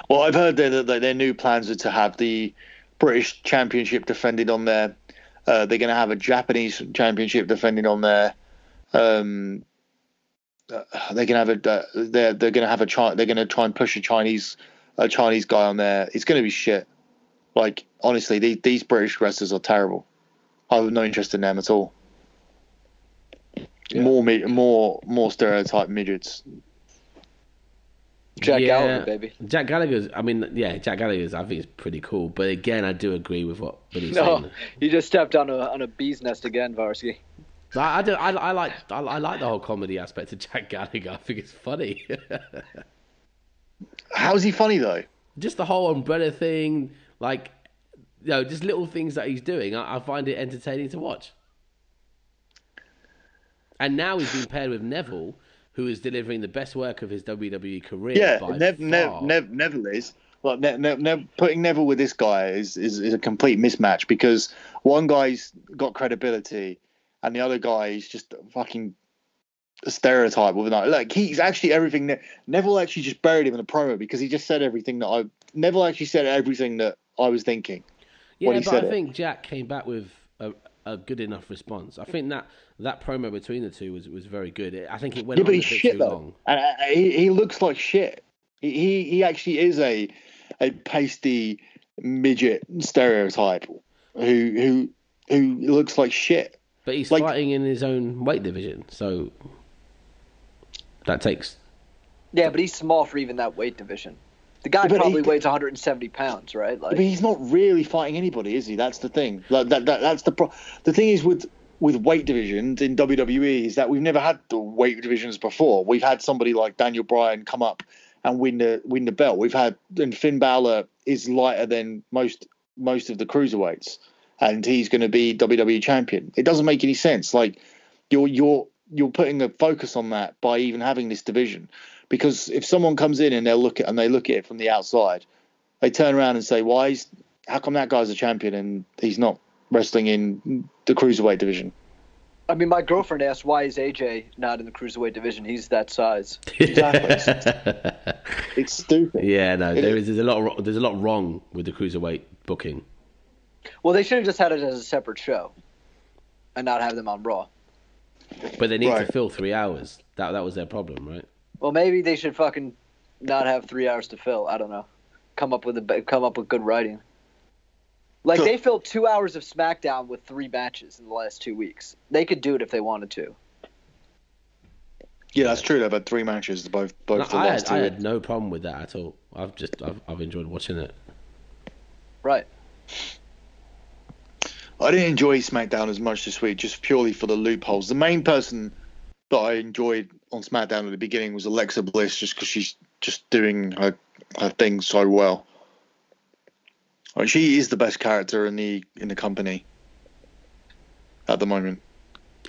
Well, I've heard that that their new plans are to have the British Championship defended on there. Uh, they're going to have a Japanese Championship defended on there. Um, uh, they're going to have a uh, they're they're going to have a Chi- they're going to try and push a Chinese a Chinese guy on there. It's going to be shit. Like honestly, these, these British wrestlers are terrible. I have no interest in them at all. Yeah. More mi- more more stereotype midgets. Jack Yeah. Gallagher, baby. Jack Gallagher's. I mean, yeah, Jack Gallagher's. I think is pretty cool. But again, I do agree with what Billy's No, saying. you just stepped on a on a bee's nest again, Varsky. I, I do. I, I like. I, I like the whole comedy aspect of Jack Gallagher. I think it's funny. (laughs) How's he funny though? just the whole umbrella thing, like, you know, just little things that he's doing. I, I find it entertaining to watch. And now he's been paired with Neville, who is delivering the best work of his WWE career. Yeah, Nev, Nev. Nev, Neville is. Like putting Neville with this guy is, is is a complete mismatch because one guy's got credibility and the other guy is just a fucking a stereotype with like he's actually everything that Neville actually just buried him in the promo because he just said everything that I Neville actually said everything that I was thinking. Yeah, when he but said I it. think Jack came back with a, a good enough response. I think that that promo between the two was, was very good. I think it went Yeah, on but a he's bit shit too though. long. And uh, he, he looks like shit. He, he he actually is a a pasty midget stereotype who who who looks like shit. But he's Like- fighting in his own weight division, so that takes. Yeah, but he's small for even that weight division. The guy but probably he- weighs 170 pounds, right? Like, But he's not really fighting anybody, is he? That's the thing. Like, that, that that's the pro- the thing is with with weight divisions in WWE is that we've never had the weight divisions before. We've had somebody like Daniel Bryan come up and win the win the belt. We've had and Finn Balor is lighter than most most of the cruiserweights, and he's going to be WWE champion. It doesn't make any sense. Like you're you're you're putting a focus on that by even having this division, because if someone comes in and they'll look at and they look at it from the outside, they turn around and say, "Why is how come that guy's a champion and he's not wrestling in the cruiserweight division?" I mean, my girlfriend asked, why is AJ not in the cruiserweight division? He's that size. (laughs) Exactly. (laughs) It's stupid. yeah, no, there is there's a lot of, there's a lot wrong with the cruiserweight booking. Well, they should have just had it as a separate show and not have them on Raw. But they need Right. to fill three hours. That that was their problem, right? Well, maybe they should fucking not have three hours to fill. I don't know. Come up with a come up with good writing. Like they filled two hours of SmackDown with three matches in the last two weeks. They could do it if they wanted to. Yeah, that's true. They've had three matches, both both No, the I, last had, I had no problem with that at all. I've just I've, I've enjoyed watching it. Right. I didn't enjoy SmackDown as much this week, just purely for the loopholes. The main person that I enjoyed on SmackDown at the beginning was Alexa Bliss, just because she's just doing her her thing so well. Like, she is the best character in the in the company at the moment.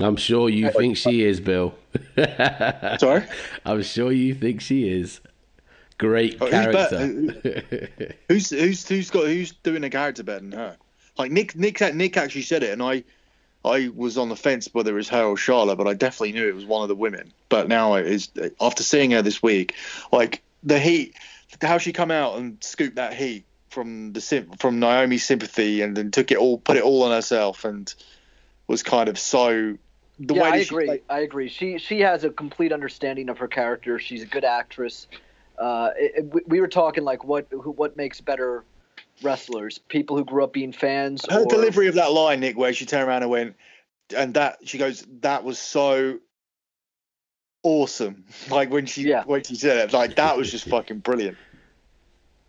I'm sure you think she is, Bill. (laughs) Sorry, I'm sure you think she is. Great Oh, who's character. who's who's who's got who's doing a character better than her? Like Nick Nick Nick actually said it, and I I was on the fence whether it was her or Charlotte, but I definitely knew it was one of the women. But now it is after seeing her this week, like the heat, how she come out and scooped that heat from the from Naomi's sympathy, and then took it all, put it all on herself, and was kind of so. The yeah, way I agree. played- I agree. She she has a complete understanding of her character. She's a good actress. Uh, it, it- we- we were talking like what who, what makes better wrestlers? People who grew up being fans. her or, delivery of that line, Nick, where she turned around and went, and that she goes, that was so awesome. (laughs) Like when she Yeah. when she said it, like that was just fucking brilliant.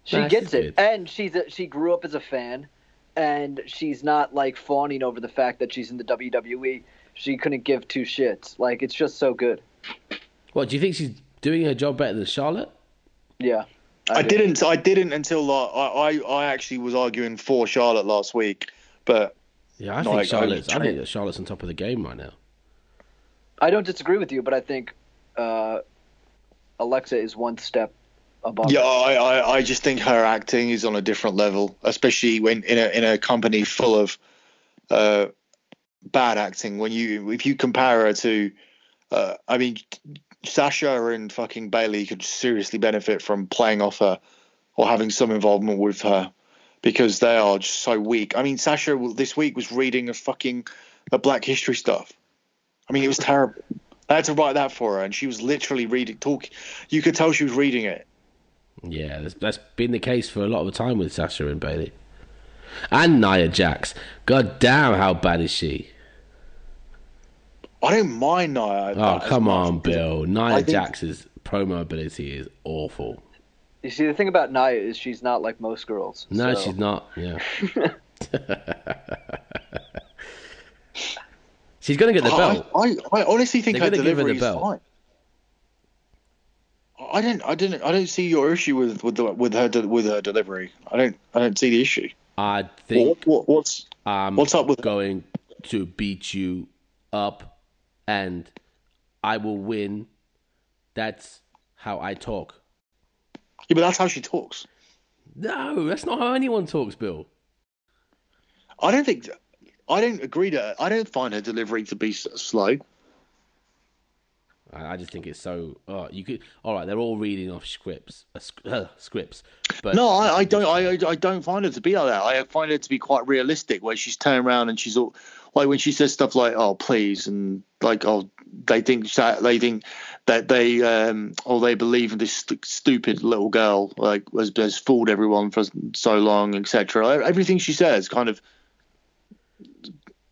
She Nah, gets it, good. and she's a, she grew up as a fan, and she's not like fawning over the fact that she's in the WWE. She couldn't give two shits. Like it's just so good. what do you think she's doing her job better than Charlotte? Yeah, I, do. didn't. I didn't until like, I, I I actually was arguing for Charlotte last week, but Yeah, I think I- I Charlotte's. I, was think that Charlotte's on top of the game right now. I don't disagree with you, but I think uh, Alexa is one step above. yeah. I, I I just think her acting is on a different level, especially when in a in a company full of uh bad acting. When you if you compare her to, uh, I mean, Sasha and fucking Bayley could seriously benefit from playing off her or having some involvement with her because they are just so weak. I mean, Sasha this week was reading a fucking a Black History stuff. I mean, it was terrible. I had to write that for her, and she was literally reading, talk. You could tell she was reading it. Yeah, that's, that's been the case for a lot of the time with Sasha and Bayley. And Nia Jax. God damn, how bad is she? I don't mind Nia. Oh, come on, Bill. Nia I think- Jax's promo ability is awful. You see, the thing about Nia is she's not like most girls. No, so- she's not. Yeah. (laughs) she's going to get the belt. I, I honestly think They're her gonna give her delivery the is fine. I didn't, I didn't, I don't see your issue with with the, with her with her delivery. I don't, I don't see the issue. I think What, what, what's I'm what's up with going to beat you up and I will win. That's how I talk. yeah, but that's how she talks. No, that's not how anyone talks, Bill. I don't think. I don't agree to. I don't find her delivery to be slow. I, just think it's so. Oh, you could. All right, they're all reading off scripts, uh, uh, scripts. But No, I, I don't. I, I don't find her to be like that. I find her to be quite realistic, where she's turning around and she's all like when she says stuff like "oh please" and like "oh they think that they think that they um or they believe in this st- stupid little girl like has, has fooled everyone for so long, etc. Everything she says kind of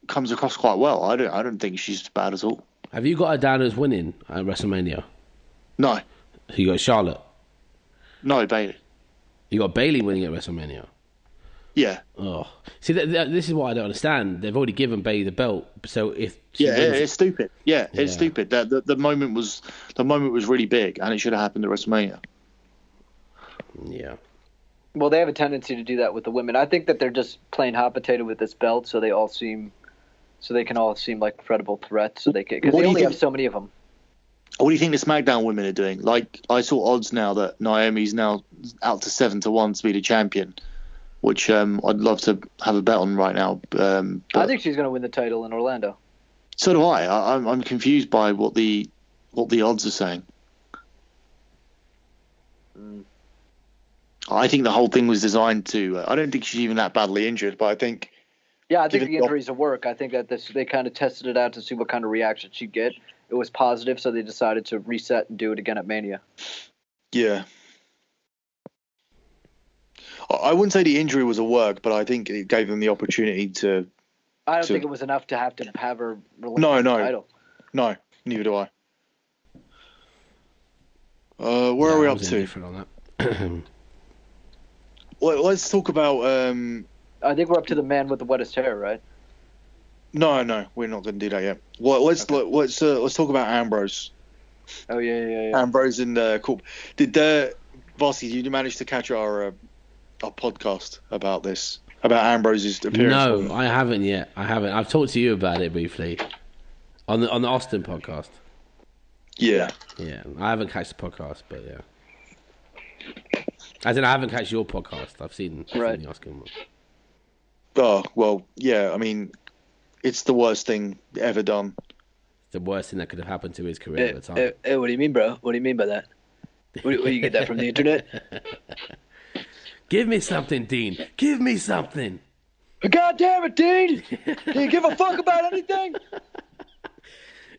comes across quite well. I don't. I don't think she's bad at all. Have you got her down as winning at WrestleMania? No, You got Charlotte. no, Bayley. You got Bayley winning at WrestleMania. Yeah, Oh, see, that, that, this is what I don't understand. They've already given Bayley the belt, so if yeah, wins, it's stupid. Yeah, it's Yeah. stupid. That the, the moment was the moment was really big, and it should have happened at WrestleMania. yeah, Well, they have a tendency to do that with the women. I think that they're just playing hot potato with this belt, so they all seem, so they can all seem like credible threats. So they can because What they do you only think- have so many of them. What do you think the SmackDown women are doing? Like, I saw odds now that Naomi's now out to seven to one to be the champion, which um, I'd love to have a bet on right now. Um, I think she's going to win the title in Orlando. so do I. I. I'm, I'm confused by what the what the odds are saying. Mm. I think the whole thing was designed to. Uh, I don't think she's even that badly injured, but I think Yeah, I think Given the the- injuries will work. I think that this they kind of tested it out to see what kind of reaction she'd get. It was positive, so they decided to reset and do it again at Mania. Yeah. I- I wouldn't say the injury was a work, but I think it gave them the opportunity to. I don't So- think it was enough to have to have her relinquish No, the no. title. No, neither do I. Uh, where Yeah, are we I up was to? indifferent on that. (clears throat) Well, let's talk about. Um, I think we're up to the man with the wettest hair, right? no, no, we're not going to do that yet. Well, let's Okay. let's uh, let's talk about Ambrose. Oh yeah, yeah, yeah. Ambrose and uh, Corp. Did uh, Vossi, did you manage to catch our uh, our podcast about this about Ambrose's appearance? no, I haven't yet. I haven't. I've talked to you about it briefly on the on the Austin podcast. Yeah. Yeah, I haven't catched the podcast, but yeah. As in, I haven't catched your podcast. I've seen, I've Right. seen the Oscar one. Oh well, yeah. I mean, it's the worst thing ever done. The worst thing that could have happened to his career at the eh, eh, time. hey, hey, what do you mean, bro? What do you mean by that? Where, where you get that from the internet? (laughs) Give me something, Dean. Give me something. God damn it, Dean! (laughs) Do you give a fuck about anything? (laughs)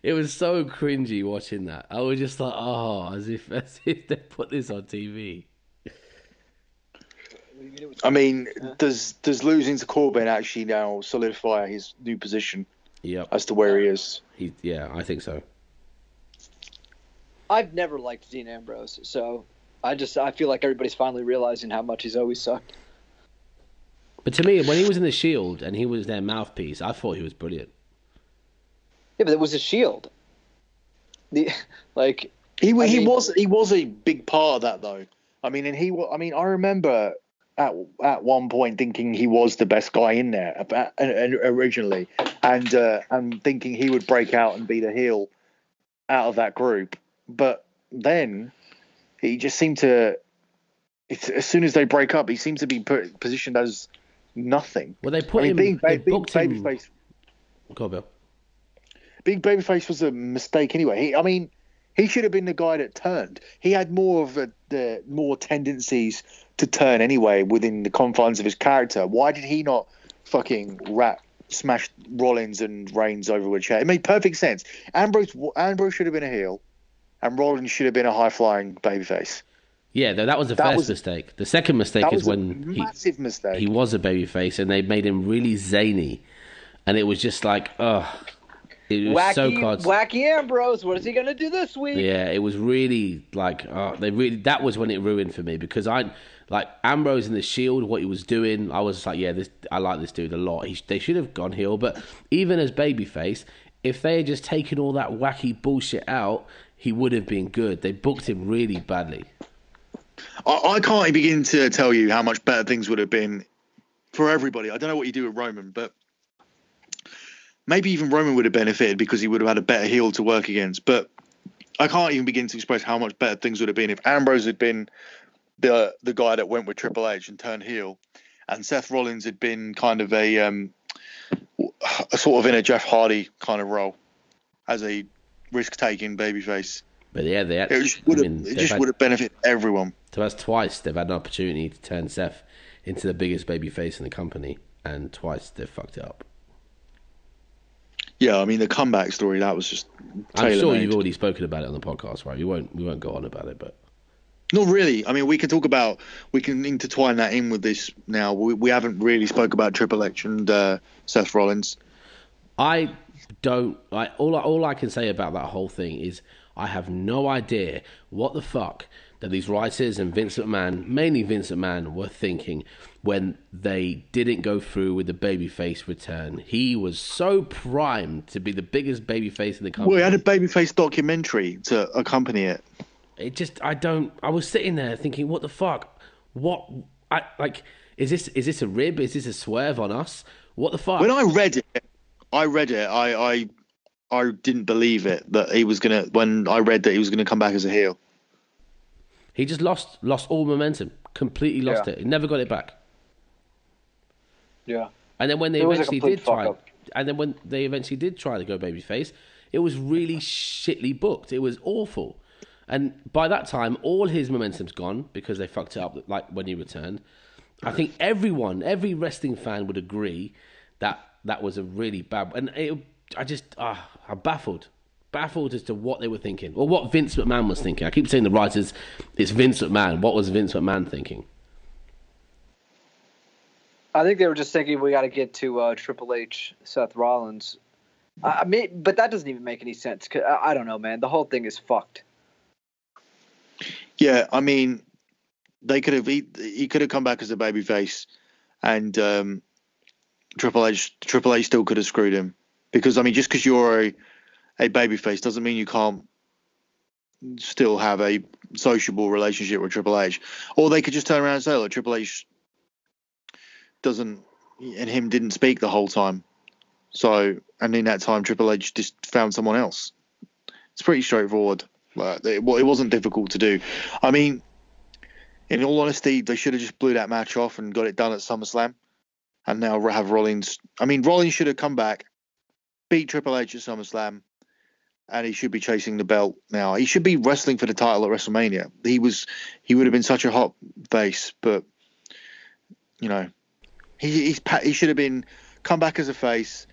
It was so cringy watching that. I was just like, oh, as if (laughs) as if they put this on TV. I mean, does does losing to Corbin actually now solidify his new position Yep. as to where he is? He, yeah, I think so. I've never liked Dean Ambrose, so I just I feel like everybody's finally realizing how much he's always sucked. But to me, when he was in the Shield and he was their mouthpiece, I thought he was brilliant. Yeah, but it was a shield. The (laughs) like He I he mean- was he was a big part of that though. I mean, and he wa- I mean, I remember at at one point thinking he was the best guy in there about, and, and originally, and uh, and thinking he would break out and be the heel out of that group. But then he just seemed to. It's, as soon as they break up, he seems to be put, positioned as nothing. Well, they I put mean, him. being, they being booked him. babyface Go on, Bill. being babyface was a mistake anyway. He, I mean, he should have been the guy that turned. He had more of a, the more tendencies to turn anyway within the confines of his character. Why did he not fucking rat smash Rollins and Reigns over with a chair? It made perfect sense. Ambrose Ambrose should have been a heel, and Rollins should have been a high flying babyface. Yeah, though, that was the That first was- mistake. The second mistake That is was a when he, massive mistake. he was a babyface and they made him really zany, and it was just like, ugh, it was wacky so hard. wacky Ambrose. What is he gonna do this week? Yeah, it was really like uh, they really that was when it ruined for me because I like Ambrose in the Shield, what he was doing. I was like, yeah, this I like this dude a lot. He, they should have gone heel, but even as babyface, if they had just taken all that wacky bullshit out, he would have been good. They booked him really badly. I, I can't begin to tell you how much better things would have been for everybody. I don't know what you do with Roman, but maybe even Roman would have benefited because he would have had a better heel to work against. But I can't even begin to express how much better things would have been if Ambrose had been the the guy that went with Triple H and turned heel, and Seth Rollins had been kind of a um, a sort of in a Jeff Hardy kind of role as a risk taking babyface. But yeah, they it just would have, I mean, it just would have benefited everyone. To us, twice they've had an opportunity to turn Seth into the biggest babyface in the company, and twice they've fucked it up. Yeah, I mean the comeback story that was just. I'm sure you've already spoken about it on the podcast, right? We won't we won't go on about it, but. Not really. I mean, we can talk about we can intertwine that in with this now. We, we haven't really spoke about Triple H and uh, Seth Rollins. I don't. I all all I can say about that whole thing is I have no idea what the fuck that these writers and Vince McMahon, mainly Vince McMahon, were thinking when they didn't go through with the babyface return. He was so primed to be the biggest babyface in the company. Well, he had a babyface documentary to accompany it. It just, I don't. I was sitting there thinking, what the fuck? What? I like. Is this is this a rib? Is this a swerve on us? What the fuck? When I read it, I read it. I I I didn't believe it that he was gonna. When I read that he was gonna come back as a heel. He just lost lost all momentum. Completely lost yeah. it. He never got it back. Yeah. And then when they it eventually did try, up. and then when they eventually did try to go babyface, it was really shitly booked. It was awful. And by that time, all his momentum's gone because they fucked it up. Like when he returned, I think everyone, every wrestling fan would agree that that was a really bad. And it, I just, ah, I'm baffled baffled as to what they were thinking or what Vince McMahon was thinking. I keep saying the writers, it's Vince McMahon. What was Vince McMahon thinking? I think they were just thinking we got to get to uh, Triple H, Seth Rollins. I mean, but that doesn't even make any sense. I, I don't know, man. The whole thing is fucked. Yeah, I mean, they could have he, he could have come back as a babyface, and um, Triple H Triple H still could have screwed him because I mean, just because you're a a babyface doesn't mean you can't still have a sociable relationship with Triple H. Or they could just turn around and say, look, Triple H doesn't and him didn't speak the whole time. So, and in that time, Triple H just found someone else. It's pretty straightforward. It, it wasn't difficult to do. I mean, in all honesty, they should have just blew that match off and got it done at SummerSlam, and now have Rollins. I mean, Rollins should have come back, beat Triple H at SummerSlam, and he should be chasing the belt now. He should be wrestling for the title at WrestleMania. He was he would have been such a hot face, but you know, he he's, he should have been come back as a face,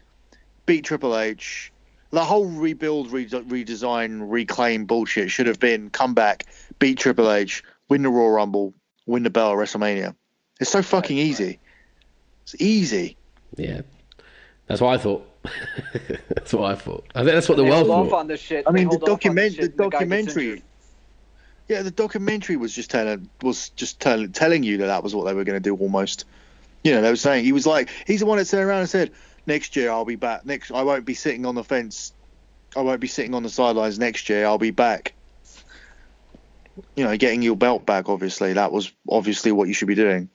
beat Triple H. The whole rebuild, redesign, reclaim bullshit should have been come back, beat Triple H, win the Royal Rumble, win the belt at WrestleMania. It's so fucking easy. It's easy. Yeah, that's what I thought. (laughs) that's what I thought. I think that's what the world thought. on this shit. I mean, the document, the, the documentary. Yeah, the documentary was just telling was just telling telling you that that was what they were going to do almost. You know, they were saying he was like he's the one that turned around and said, "Next year I'll be back. Next, I won't be sitting on the fence. I won't be sitting on the sidelines next year. I'll be back." You know, getting your belt back. Obviously, that was obviously what you should be doing.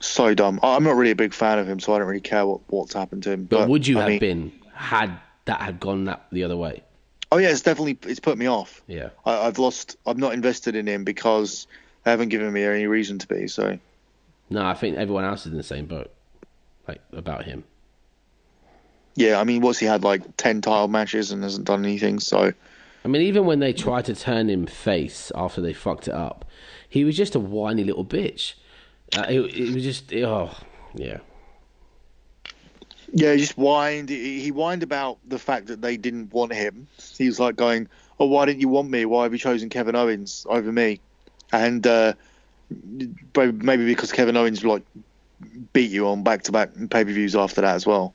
So dumb. I'm not really a big fan of him, so I don't really care what, what's happened to him. But, but would you I have mean, been had that had gone that the other way? Oh yeah, it's definitely it's put me off. Yeah, I, have lost. I'm not invested in him because they haven't given me any reason to be. So. No, I think everyone else is in the same boat, like about him. Yeah, I mean, what's he had like ten title matches and hasn't done anything. So. I mean, even when they tried to turn him face after they fucked it up, he was just a whiny little bitch. Uh, it, it, was just oh yeah. Yeah, he just whined. He whined about the fact that they didn't want him. He was like going, "Oh, why didn't you want me? Why have you chosen Kevin Owens over me?" And uh, maybe because Kevin Owens like beat you on back-to-back pay-per-views after that as well.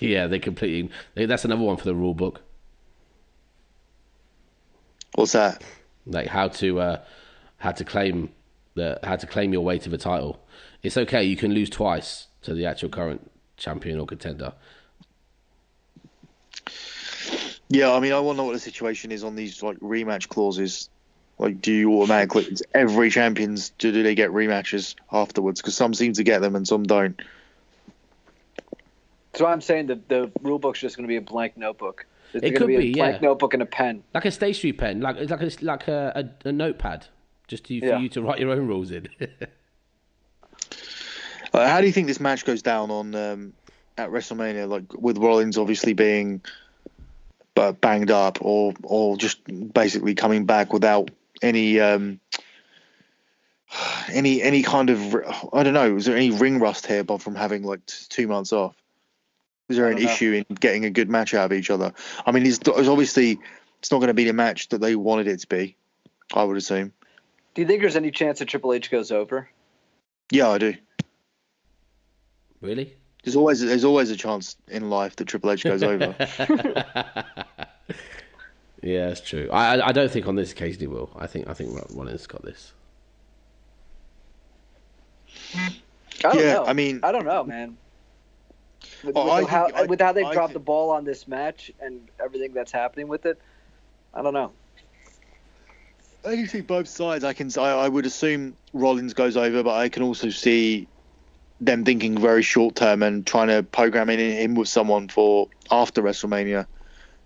Yeah, they completely. That's another one for the rule book. What's that? Like how to uh, how to claim that had to claim your way to the title. It's okay. You can lose twice to the actual current champion or contender. Yeah, I mean, I want to know what the situation is on these like rematch clauses. Like, do you automatically every champions do, do they get rematches afterwards? Because some seem to get them and some don't. So I'm saying that the rule book's just going to be a blank notebook. Is It could gonna be, a blank yeah. notebook and a pen? Like a stationary pen, like it's like a, like a, a, a notepad, just to, for Yeah. you to write your own rules in. (laughs) Uh, how do you think this match goes down on um, at WrestleMania? Like with Rollins obviously being uh, banged up, or or just basically coming back without any um, any any kind of I don't know. Was there any ring rust here, Bob, from having like two months off? Is there an know. issue in getting a good match out of each other? I mean, it's, it's obviously it's not going to be the match that they wanted it to be. I would assume. Do you think there's any chance that Triple H goes over? Yeah, I do. really? There's always there's always a chance in life that Triple H goes over. (laughs) Yeah, that's true. I I- I don't think on this occasion he will. I think I think Rollins got this. I don't Yeah, know. I mean- I don't know, man. With, Oh, with how, think- I- with how they've I dropped thi- the ball on this match and everything that's happening with it, I don't know. I can see both sides. I can. I, I would assume Rollins goes over, but I can also see them thinking very short term and trying to program in him with someone for after WrestleMania,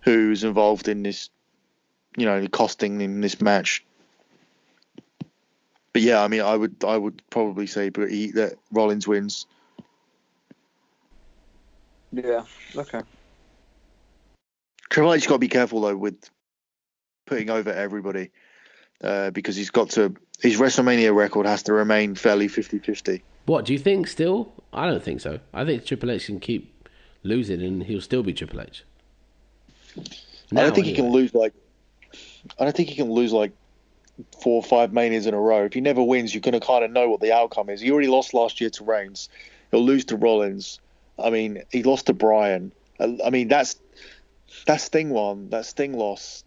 who's involved in this, you know, costing in this match. But yeah, I mean, I would, I would probably say, but he, that Rollins wins. Yeah. Okay. Triple H got to be careful though with putting over everybody uh, because he's got to. His WrestleMania record has to remain fairly 50-50. What do you think? Still, I don't think so. I think Triple H can keep losing, and he'll still be Triple H. I Now, don't think he can lose like. I don't think he can lose like four or five manias in a row. If he never wins, you're going to kind of know what the outcome is. He already lost last year to Reigns. He'll lose to Rollins. I mean, he lost to Bryan. I I mean, that's that Sting one, that Sting loss,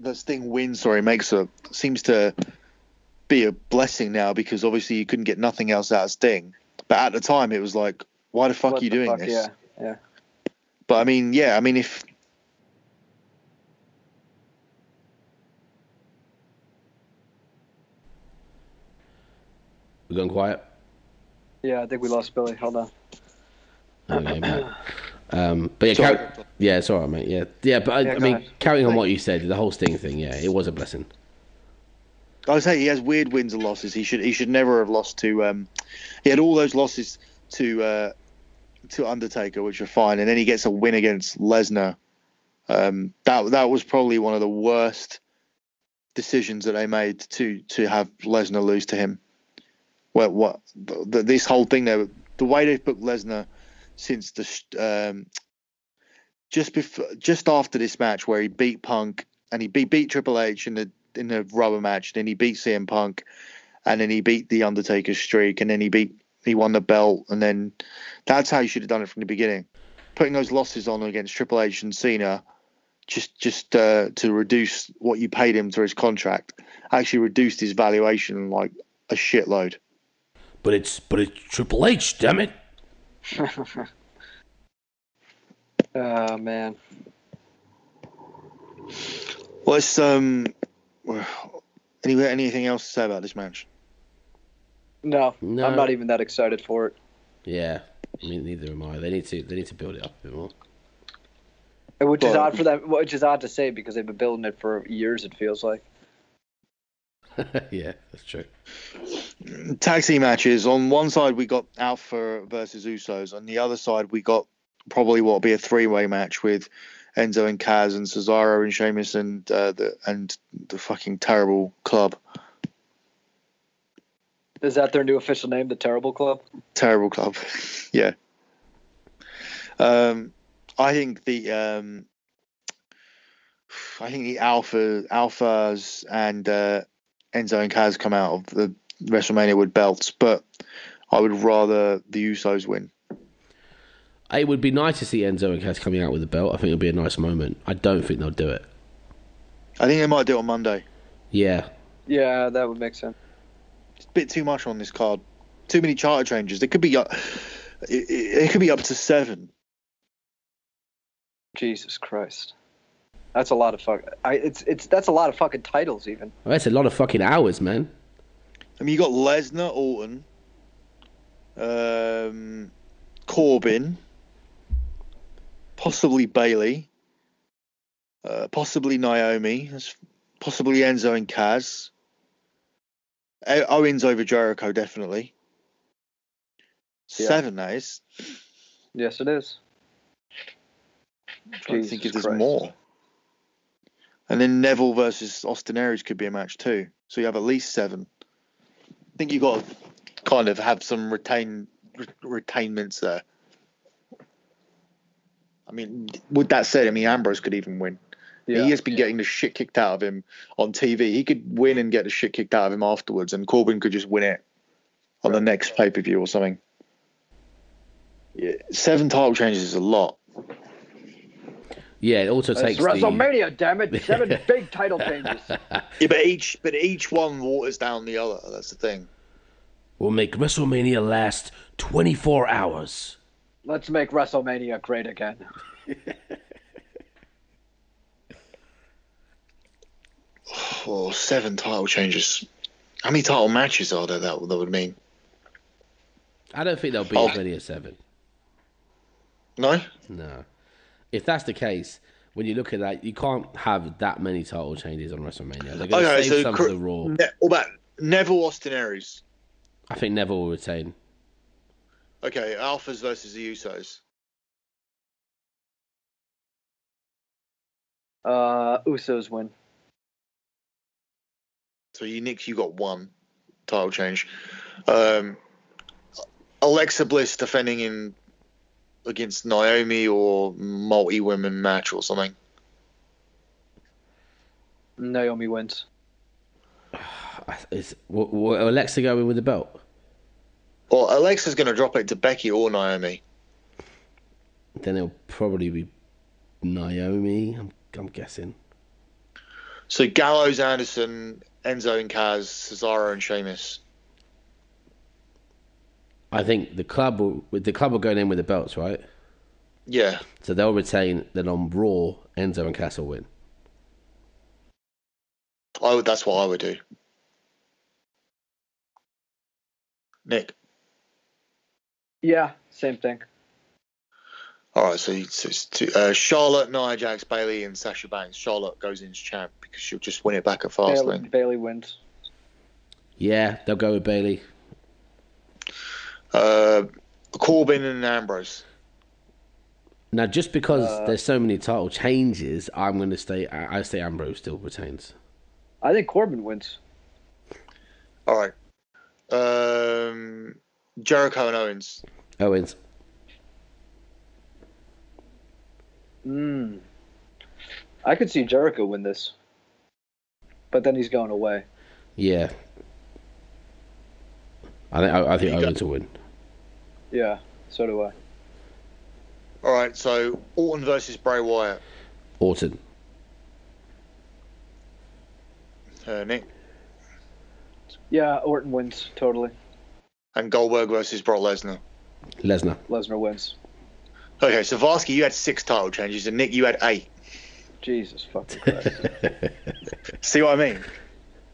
that Sting win. Sorry, makes a seems to be a blessing now because obviously you couldn't get nothing else out of Sting. But at the time, it was like, why the fuck What are you doing fuck? this? Yeah. Yeah. But I mean, yeah, I mean, if We're going quiet. Yeah. I think we lost Billy. Hold on. Okay, mate. (clears throat) Um, but yeah, Sorry. car- yeah, it's all right, mate. Yeah, yeah, but I, Yeah, I mean, ahead. carrying on what you said, the whole Sting thing, yeah, it was a blessing. I say he has weird wins and losses. He should he should never have lost to. Um, he had all those losses to uh, to Undertaker, which are fine, and then he gets a win against Lesnar. Um, that that was probably one of the worst decisions that they made to to have Lesnar lose to him. Well, what the, this whole thing there, the way they've booked Lesnar since the um, just before just after this match where he beat Punk and he beat, beat Triple H in the in the rubber match, then he beat CM Punk, and then he beat the Undertaker's streak, and then he beat he won the belt, and then that's how you should have done it from the beginning. Putting those losses on against Triple H and Cena, just just uh, to reduce what you paid him through his contract, actually reduced his valuation like a shitload. But it's but it's Triple H, damn it. (laughs) Oh man. Let's um, any anything else to say about this match? No, No. I'm not even that excited for it. Yeah, I mean, neither am I. They need to they need to build it up a bit more. Which is odd for them. Which is odd to say because they've been building it for years. It feels like. (laughs) yeah, that's true. Tag team matches. On one side, we got Alpha versus Usos. On the other side, we got probably what will be a three way match with Enzo and Cass and Cesaro and Sheamus and uh, the and the fucking terrible club. Is that their new official name, the Terrible Club? Terrible club. (laughs) yeah. Um, I think the um, I think the Alpha Alphas and uh, Enzo and Cass come out of the WrestleMania with belts, but I would rather the Usos win. It would be nice to see Enzo and Cass coming out with a belt. I think it'll be a nice moment. I don't think they'll do it. I think they might do it on Monday. Yeah, Yeah, that would make sense. It's a bit too much on this card. Too many charter changes. There could be uh, it, it it could be up to seven. Jesus Christ, that's a lot of fuck. I it's it's that's a lot of fucking titles even. well, that's a lot of fucking hours, man. I mean, you got Lesnar, Orton, um, Corbin, possibly Bayley, uh, possibly Naomi, possibly Enzo and Cass. Owens over Jericho, definitely. Yeah. Seven, that is. Yes, it is. I'm trying to think if there's Christ. more. And then Neville versus Austin Aries could be a match too. So you have at least seven. I think you got to kind of have some retain re- retainments there. I mean, with that said, I mean Ambrose could even win. Yeah. He has been getting the shit kicked out of him on TV. He could win and get the shit kicked out of him afterwards, and Corbin could just win it on the next pay per view or something. Yeah, seven title changes is a lot. Yeah, it also It's takes the, WrestleMania, damn it! Seven (laughs) big title changes. (laughs) Yeah, but each but each one waters down the other. That's the thing. We'll make WrestleMania last 24 hours. Let's make WrestleMania great again. (laughs) Oh, seven title changes. How many title matches are there that, that would mean? I don't think there'll be Oh. as many as seven. No? No. If that's the case, when you look at that, you can't have that many title changes on WrestleMania. They're going to Okay, save so some cr- for the Raw. Ne- what about Neville Austin Aries? I think Neville will retain. Okay, Alphas versus the Usos. Uh, Usos win. So you Nick, you got one title change. Um, Alexa Bliss defending in against Naomi or multi women match or something. Naomi wins. (sighs) Is will, will Alexa go in with the belt? Or Alexa's going to drop it to Becky or Naomi. Then it'll probably be Naomi. I'm, I'm guessing. So Gallows, Anderson, Enzo and Cass, Cesaro and Sheamus. I think the club will with the club are going in with the belts, right? Yeah. So they'll retain. Then on Raw, Enzo and Castle win. I would, that's what I would do. Nick. Yeah, same thing. All right, so it's, it's two, uh, Charlotte, Nia Jax, Bayley, and Sasha Banks. Charlotte goes in as champ because she'll just win it back at Bayley, Fastlane. Bayley wins. Yeah, they'll go with Bayley. Uh, Corbin and Ambrose. Now, just because Uh, there's so many title changes, I'm going to stay. I, I say Ambrose still retains. I think Corbin wins. All right. Um, Jericho and Owens. Owens. Mm. I could see Jericho win this, but then he's going away. Yeah. I think. I, I think You got- Owens will win. Yeah, so do I. All right, so Orton versus Bray Wyatt. Orton. Uh, Nick. Yeah, Orton wins totally. And Goldberg versus Brock Lesnar. Lesnar. Lesnar wins. Okay, so Varsky, you had six title changes, and Nick, you had eight. Jesus fucking (laughs) Christ. See what I mean?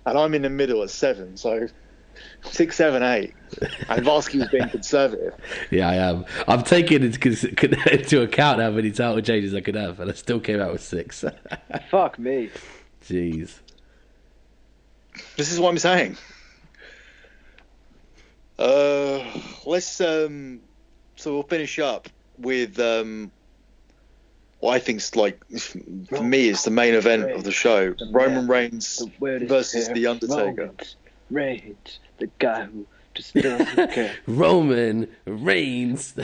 And I'm in the middle at seven, so six, seven, eight. And Varsky was being conservative. Yeah, I am. I'm taking into, (laughs) into account how many title changes I could have, and I still came out with six. (laughs) Fuck me. Jeez. This is what I'm saying. Uh, let's um, so we'll finish up with um, what I think's like for me is the main event of the show: Roman Reigns versus The Undertaker. Romans. Reigns, the guy who just doesn't care. (laughs) Roman Reigns. (laughs)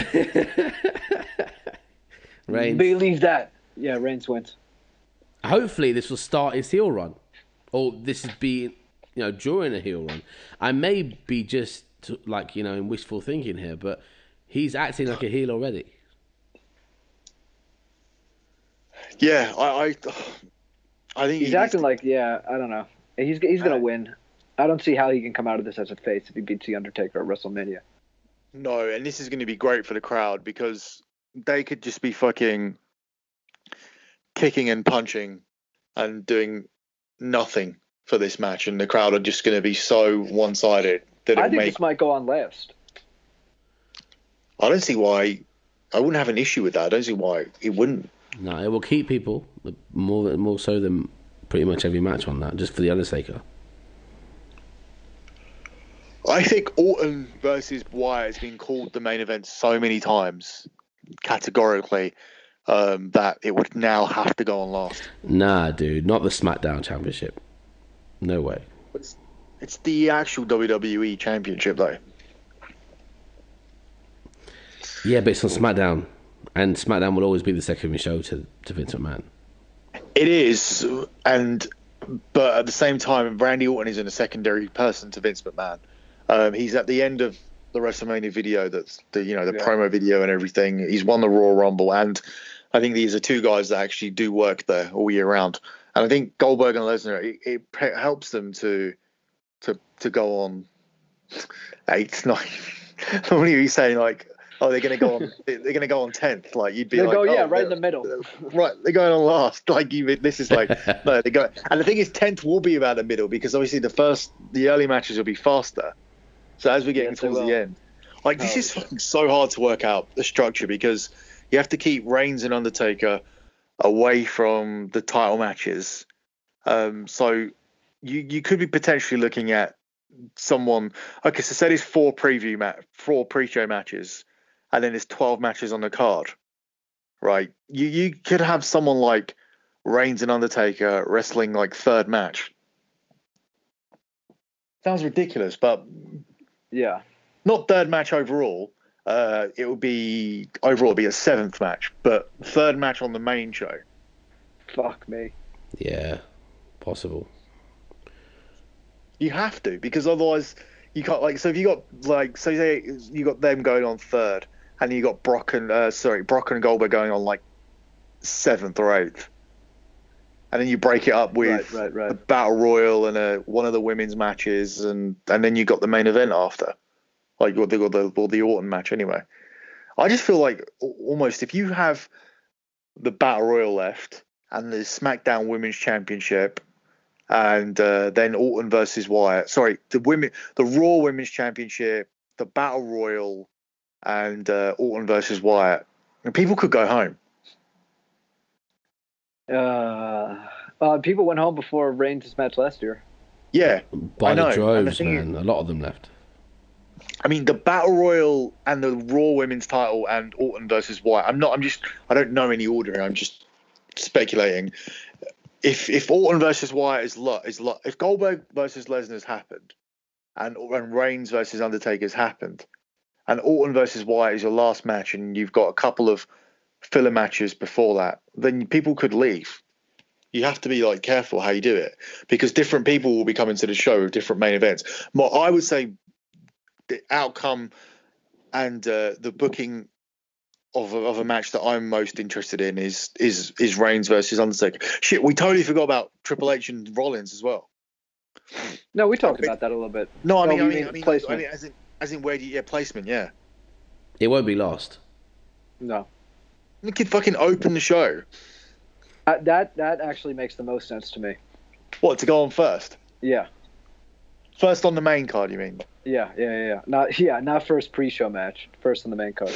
Reigns. Believe that. Yeah, Reigns wins. Hopefully, this will start his heel run, or this is be, you know, during a heel run. I may be just like you know in wishful thinking here, but he's acting like a heel already. Yeah, I, I, I think He's he acting needs like, yeah, I don't know. He's he's gonna win. I don't see how he can come out of this as a face if he beats the Undertaker at WrestleMania. no, and this is going to be great for the crowd because they could just be fucking kicking and punching and doing nothing for this match, and the crowd are just going to be so one-sided that I it'll think make. this might go on last. I don't see why. I wouldn't have an issue with that. I don't see why it wouldn't. No, it will keep people more more so than pretty much every match on that, just for the Undertaker. I think Orton versus Wyatt has been called the main event so many times, categorically, um, that it would now have to go on last. Nah, dude, not the SmackDown Championship. No way. It's, it's the actual WWE Championship, though. Yeah, but it's on SmackDown, and SmackDown will always be the second show to to Vince McMahon. It is, and but at the same time, Randy Orton is in a secondary person to Vince McMahon. Um, he's at the end of the WrestleMania video, that's the you know the Yeah. promo video and everything. He's won the Royal Rumble, and I think these are two guys that actually do work there all year round. And I think Goldberg and Lesnar, it, it helps them to to to go on eighth, ninth. Normally, you saying? like, oh, they're going to go on, (laughs) they're going to go on tenth. Like you'd be They like, go, yeah, oh, right in the middle. right, they're going on last. (laughs) Like you, this is like (laughs) no, they go. And the thing is, tenth will be about the middle because obviously the first, the early matches will be faster. So as we get Yes, they towards the end, like this Oh, is fucking so hard to work out the structure because you have to keep Reigns and Undertaker away from the title matches. Um, so you you could be potentially looking at someone. Okay, so say there's four preview mat, four pre-show matches, and then there's twelve matches on the card right? You you could have someone like Reigns and Undertaker wrestling like third match. Sounds ridiculous, but Yeah. not third match overall. Uh, it would be overall it'd be a seventh match, but third match on the main show. Fuck me. Yeah, possible. You have to because otherwise you can't like. So if you got like so say you got them going on third, and you got Brock and uh, sorry Brock and Goldberg going on like seventh or eighth, and then you break it up with Right, right, right. a battle royal and a one of the women's matches, and and then you got the main event after, like or the or the, or the Orton match anyway. I just feel like almost if you have the battle royal left and the SmackDown Women's Championship, and uh, then Orton versus Wyatt. Sorry, the women, the Raw Women's Championship, the Battle Royal, and uh, Orton versus Wyatt. And people could go home. Uh, uh, people went home before Reigns' match last year. Yeah, By I know, the and the droves, thing is- man. A lot of them left. I mean the Battle Royal and the Raw Women's Title and Orton versus Wyatt. I'm not. I'm just. I don't know any order. I'm just speculating. If if Orton versus Wyatt is lo- is lo- if Goldberg versus Lesnar has happened, and and Reigns versus Undertaker has happened, and Orton versus Wyatt is your last match, and you've got a couple of filler matches before that, then people could leave. You have to be like careful how you do it because different people will be coming to the show with different main events. More, I would say the outcome and uh, the booking of a, of a match that I'm most interested in is is is Reigns versus Undertaker. Shit, we totally forgot about Triple H and Rollins as well. No, we talked about that a little bit. No, I No, mean, I mean, mean I mean, I placement. mean, as in as in where do you yeah placement? Yeah, It won't be lost. No. You could fucking open the show. That, that that actually makes the most sense to me. What to go on first? Yeah. First on the main card, you mean? Yeah, yeah, yeah, yeah. Not yeah, not first pre-show match. First on the main card.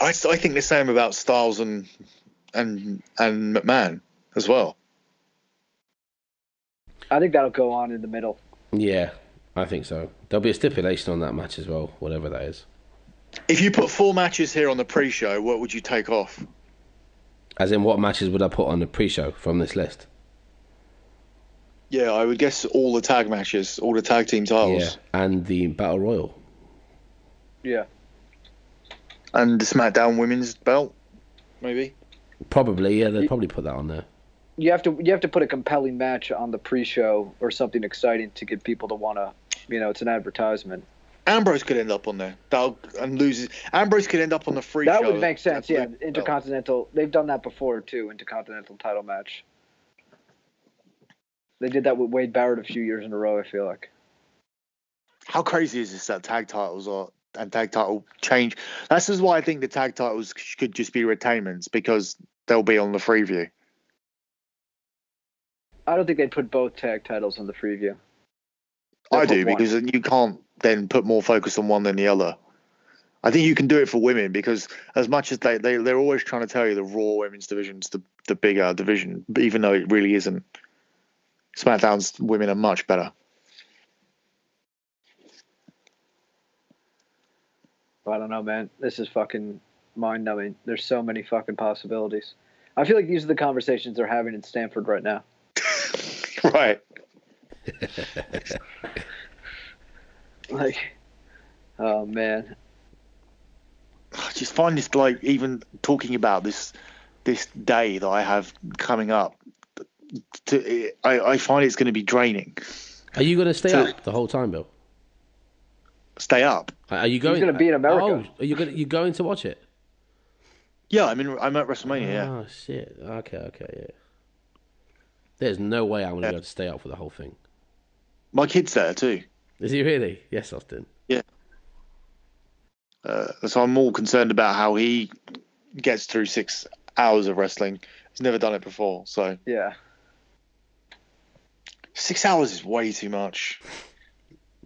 I, I think the same about Styles and and and McMahon as well. I think that'll go on in the middle. Yeah, I think so. There'll be a stipulation on that match as well, whatever that is. If you put four matches here on the pre-show, what would you take off? As in, what matches would I put on the pre-show from this list? Yeah, I would guess all the tag matches, all the tag team Yeah, titles, and the battle royal. Yeah. and the SmackDown Women's Belt, maybe. Probably, yeah, they'd probably put that on there. You have to you have to put a compelling match on the pre-show or something exciting to get people to want to, you know, it's an advertisement. Ambrose could end up on there. That'll, and loses. Ambrose could end up on the free that would make sense. Yeah, intercontinental. They've done that before too. Intercontinental title match. They did that with Wade Barrett a few years in a row. I feel like. How crazy is this that tag titles are and tag title change? This is why I think the tag titles could just be retainments because they'll be on the free view. I don't think they'd put both tag titles on the free They'll I put do one. because you can't then put more focus on one than the other. I think you can do it for women because as much as they, they they're always trying to tell you the Raw women's division's the the bigger division, but even though it really isn't. SmackDown's women are much better. I don't know, man. This is fucking mind numbing. There's so many fucking possibilities. I feel like these are the conversations they're having in Stamford right now. (laughs) right. Like, oh man. I just find this like even talking about this this day that I have coming up. To, I, I find it's going to be draining. Are you going to stay So- up the whole time, Bill? Stay up. Are you going? gonna be in America. Oh, are you going? You going to watch it? Yeah, I'm in. I'm at WrestleMania. Yeah. Oh shit. Okay, okay, yeah. There's no way I'm going to Yeah. be able to stay up for the whole thing. My kid's there too. Is he really? Yes, Austin. Yeah. Uh, so I'm more concerned about how he gets through six hours of wrestling. He's never done it before, so Yeah. six hours is way too much.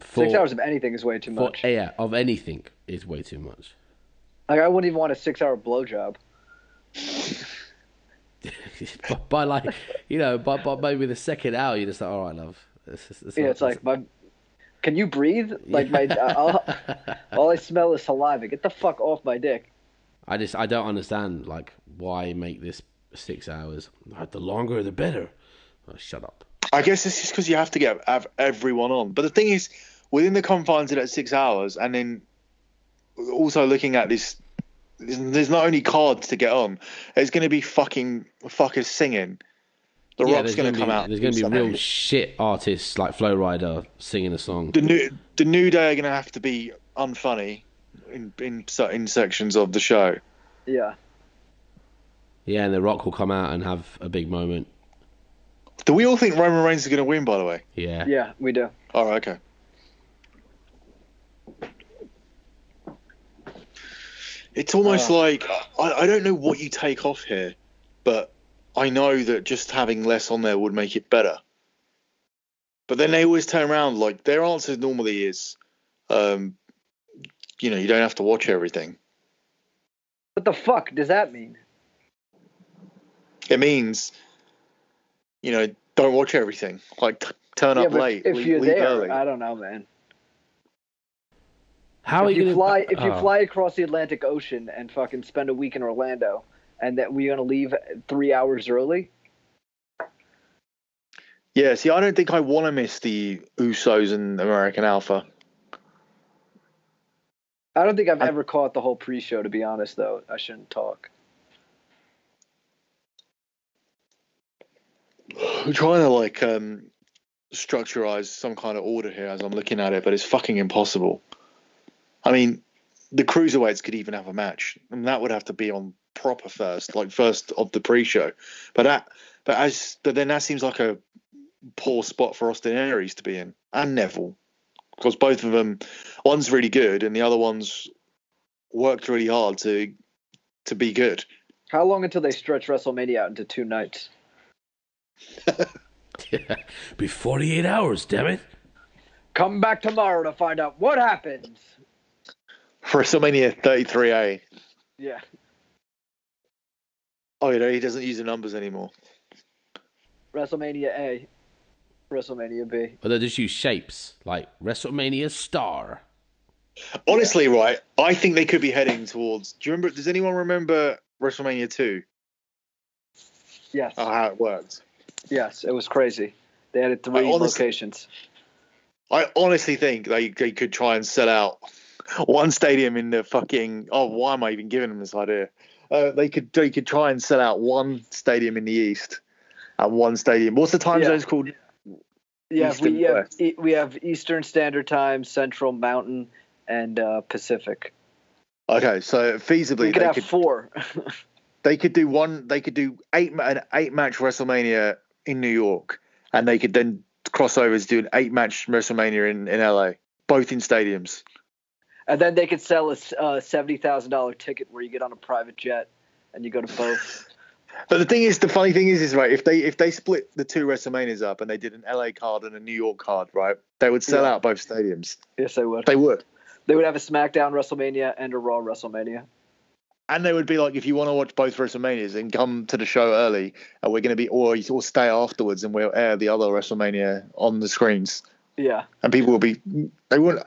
For, Six hours of anything is way too for much. yeah, of anything is way too much. Like I wouldn't even want a six-hour blowjob. (laughs) but by like, you know, by, by maybe the second hour, you're just like, all right, love. This, this, this Yeah, it's like my. Can you breathe? Like my. I'll, (laughs) all I smell is saliva. Get the fuck off my dick. I just I don't understand like why make this six hours. Like, The longer the better. Oh, shut up. I guess it's just because you have to get have everyone on. But the thing is, within the confines of that six hours, and then also looking at this, there's not only cards to get on. There's going to be fucking fuckers singing. The yeah, Rock's going to be, come out. There's going to do be real shit artists like Flo Rida singing a song. The new the new day are going to have to be unfunny in in cer- in sections of the show. Yeah. Yeah, and The Rock will come out and have a big moment. Do we all think Roman Reigns is going to win? By the way. Yeah. Yeah, we do. Oh, okay. It's almost Uh. like I, I don't know what you take off here, but I know that just having less on there would make it better. But then they always turn around like their answer normally is, um, you know, you don't have to watch everything. What the fuck does that mean? It means, you know, don't watch everything. Like t- turn yeah, up late, if leave, you're leave there, early. I don't know, man. How are if you gonna, fly, if you oh. fly across the Atlantic Ocean and fucking spend a week in Orlando, and that we're gonna leave three hours early, Yeah, see, I don't think I want to miss the Usos and American Alpha. I don't think I've I- ever caught the whole pre-show. To be honest, though, I shouldn't talk. I'm trying to like um structureize some kind of order here as I'm looking at it, but it's fucking impossible. I mean, the cruiserweights could even have a match, and that would have to be on proper first, like first of the pre-show. But that, but as, but then that seems like a poor spot for Austin Aries to be in, and Neville, because both of them, one's really good, and the other one's worked really hard to to be good. How long until they stretch WrestleMania out into two nights? (laughs) (laughs) Be 48 hours, damn it. Come back tomorrow to find out what happens. For WrestleMania 33A. Yeah. Oh, you know, he doesn't use the numbers anymore. WrestleMania A, WrestleMania B. Or they just use shapes like WrestleMania star. Honestly, right, I think they could be heading towards. Do you remember? Does anyone remember WrestleMania 2? Yes. Oh, how it worked? Yes, it was crazy. They added it three I honestly- locations. I honestly think they, they could try and sell out one stadium in the fucking. Oh, why am I even giving them this idea? Uh, they could they could try and sell out one stadium in the east and one stadium. What's the time Yeah. zones called? Yeah, East and we have e- we have Eastern Standard Time, Central Mountain, and uh, Pacific. Okay, so feasibly We could they have could four. (laughs) they could do one. They could do eight an eight match WrestleMania in New York, and they could then cross over to do an eight match WrestleMania in, in LA, both in stadiums. And then they could sell a uh, seventy thousand dollar ticket where you get on a private jet and you go to both. (laughs) But the thing is, the funny thing is, is right if they if they split the two WrestleManias up and they did an LA card and a New York card, right, they would sell Yeah. out both stadiums. yes, they would. They would. They would have a SmackDown WrestleMania and a Raw WrestleMania. And they would be like, if you want to watch both WrestleManias, then come to the show early, and we're going to be, or or stay afterwards, and we'll air the other WrestleMania on the screens, Yeah. and people will be, they wouldn't,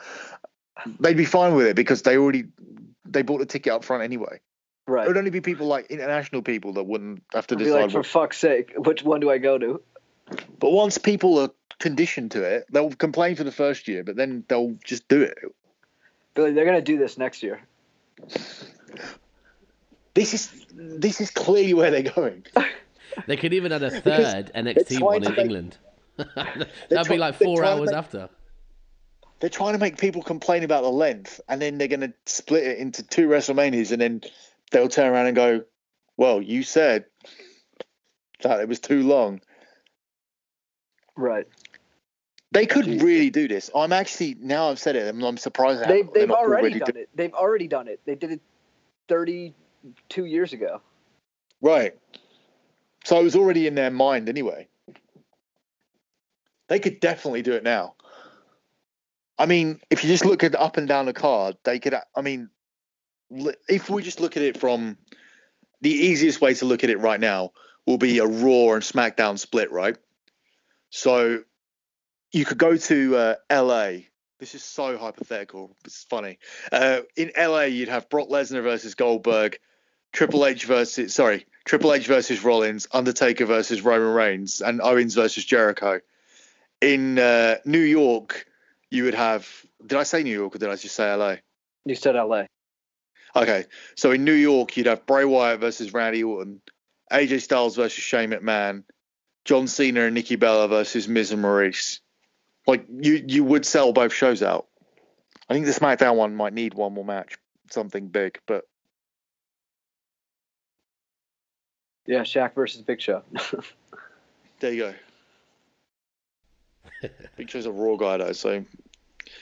they'd be fine with it because they already, they bought the ticket up front anyway. Right. It would only be people like international people that wouldn't have to I'd be decide. like, for what, fuck's sake, which one do I go to? but once people are conditioned to it, they'll complain for the first year, but then they'll just do it. Billy, they're gonna do this next year. This is this is clearly where they're going. (laughs) They could even add a third they're NXT one in make- England. (laughs) That'd try- be like four hours make- after. They're trying to make people complain about the length, and then they're going to split it into two WrestleManias, and then they'll turn around and go, "Well, you said that it was too long." Right. They could really do this. I'm actually now I've said it. I'm, I'm surprised they've not already do- done it. They've already done it. They did it thirty two years ago. Right. So it was already in their mind anyway. They could definitely do it now. I mean, if you just look at up and down the card, they could. I mean, if we just look at it from the easiest way to look at it right now will be a Raw and SmackDown split, right? So you could go to uh, LA. This is so hypothetical. It's funny. Uh, in LA, you'd have Brock Lesnar versus Goldberg, Triple H versus sorry, Triple H versus Rollins, Undertaker versus Roman Reigns, and Owens versus Jericho. In uh, New York, you would have. Did I say New York or did I just say LA? You said L.A. Okay, so in New York, you'd have Bray Wyatt versus Randy Orton, AJ Styles versus Shane McMahon, John Cena and Nikki Bella versus Miz and Maryse. Like you, you would sell both shows out. I think the SmackDown one might need one more match, something big, but Yeah, Shaq versus Big Show. (laughs) there you go. (laughs) Big Show's a Raw guy though, so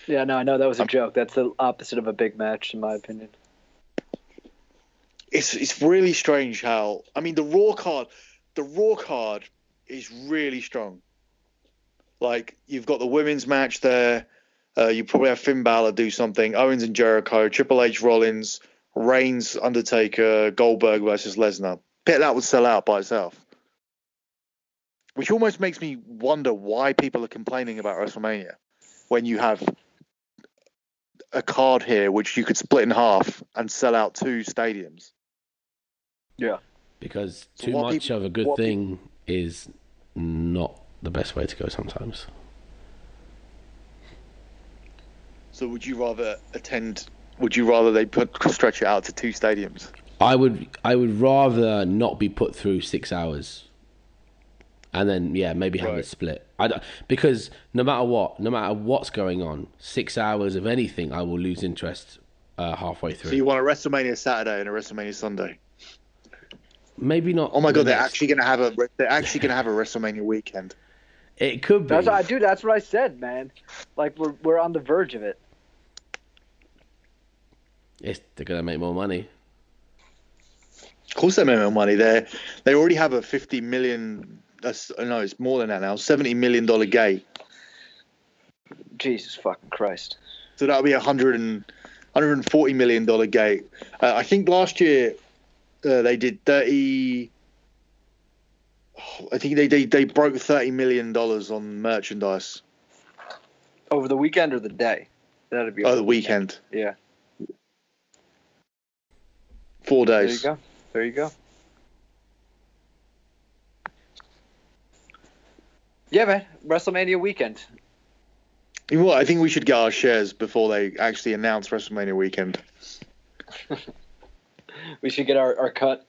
yeah, no, I know that was a joke. That's the opposite of a big match, in my opinion. it's it's really strange how I mean the Raw card, the Raw card is really strong. Like you've got the women's match there. Uh, you probably have Finn Balor do something. Owens and Jericho, Triple H, Rollins, Reigns, Undertaker, Goldberg versus Lesnar. Bet that would sell out by itself. Which almost makes me wonder why people are complaining about WrestleMania when you have a card here which you could split in half and sell out two stadiums. Yeah. Because So too what much people- of a good what thing is not the best way to go sometimes. So would you rather attend? Would you rather they put stretch it out to two stadiums? I would I would rather not be put through six hours, and then yeah maybe have Right. it split. I don't, because no matter what, no matter what's going on, six hours of anything, I will lose interest uh, halfway through. So you want a WrestleMania Saturday and a WrestleMania Sunday? maybe not. Oh my the god, they're actually gonna have a they're actually gonna have a WrestleMania weekend. It could be. That's what I do. That's what I said, man. Like we're we're on the verge of it. It's, they're gonna make more money. Of course, they make more money. They they already have a fifty million. That's no, it's more than that now. Seventy million dollar gate. Jesus fucking Christ. So that'll be a hundred and hundred and forty million dollar gate. Uh, I think last year uh, they did thirty. I think they, they, they broke thirty million dollars on merchandise. Over the weekend or the day? That'd be Oh, the weekend, Yeah. four days. There you go. There you go. Yeah, man. WrestleMania weekend. You know what? I think we should get our shares before they actually announce WrestleMania weekend. (laughs) We should get our, our cut.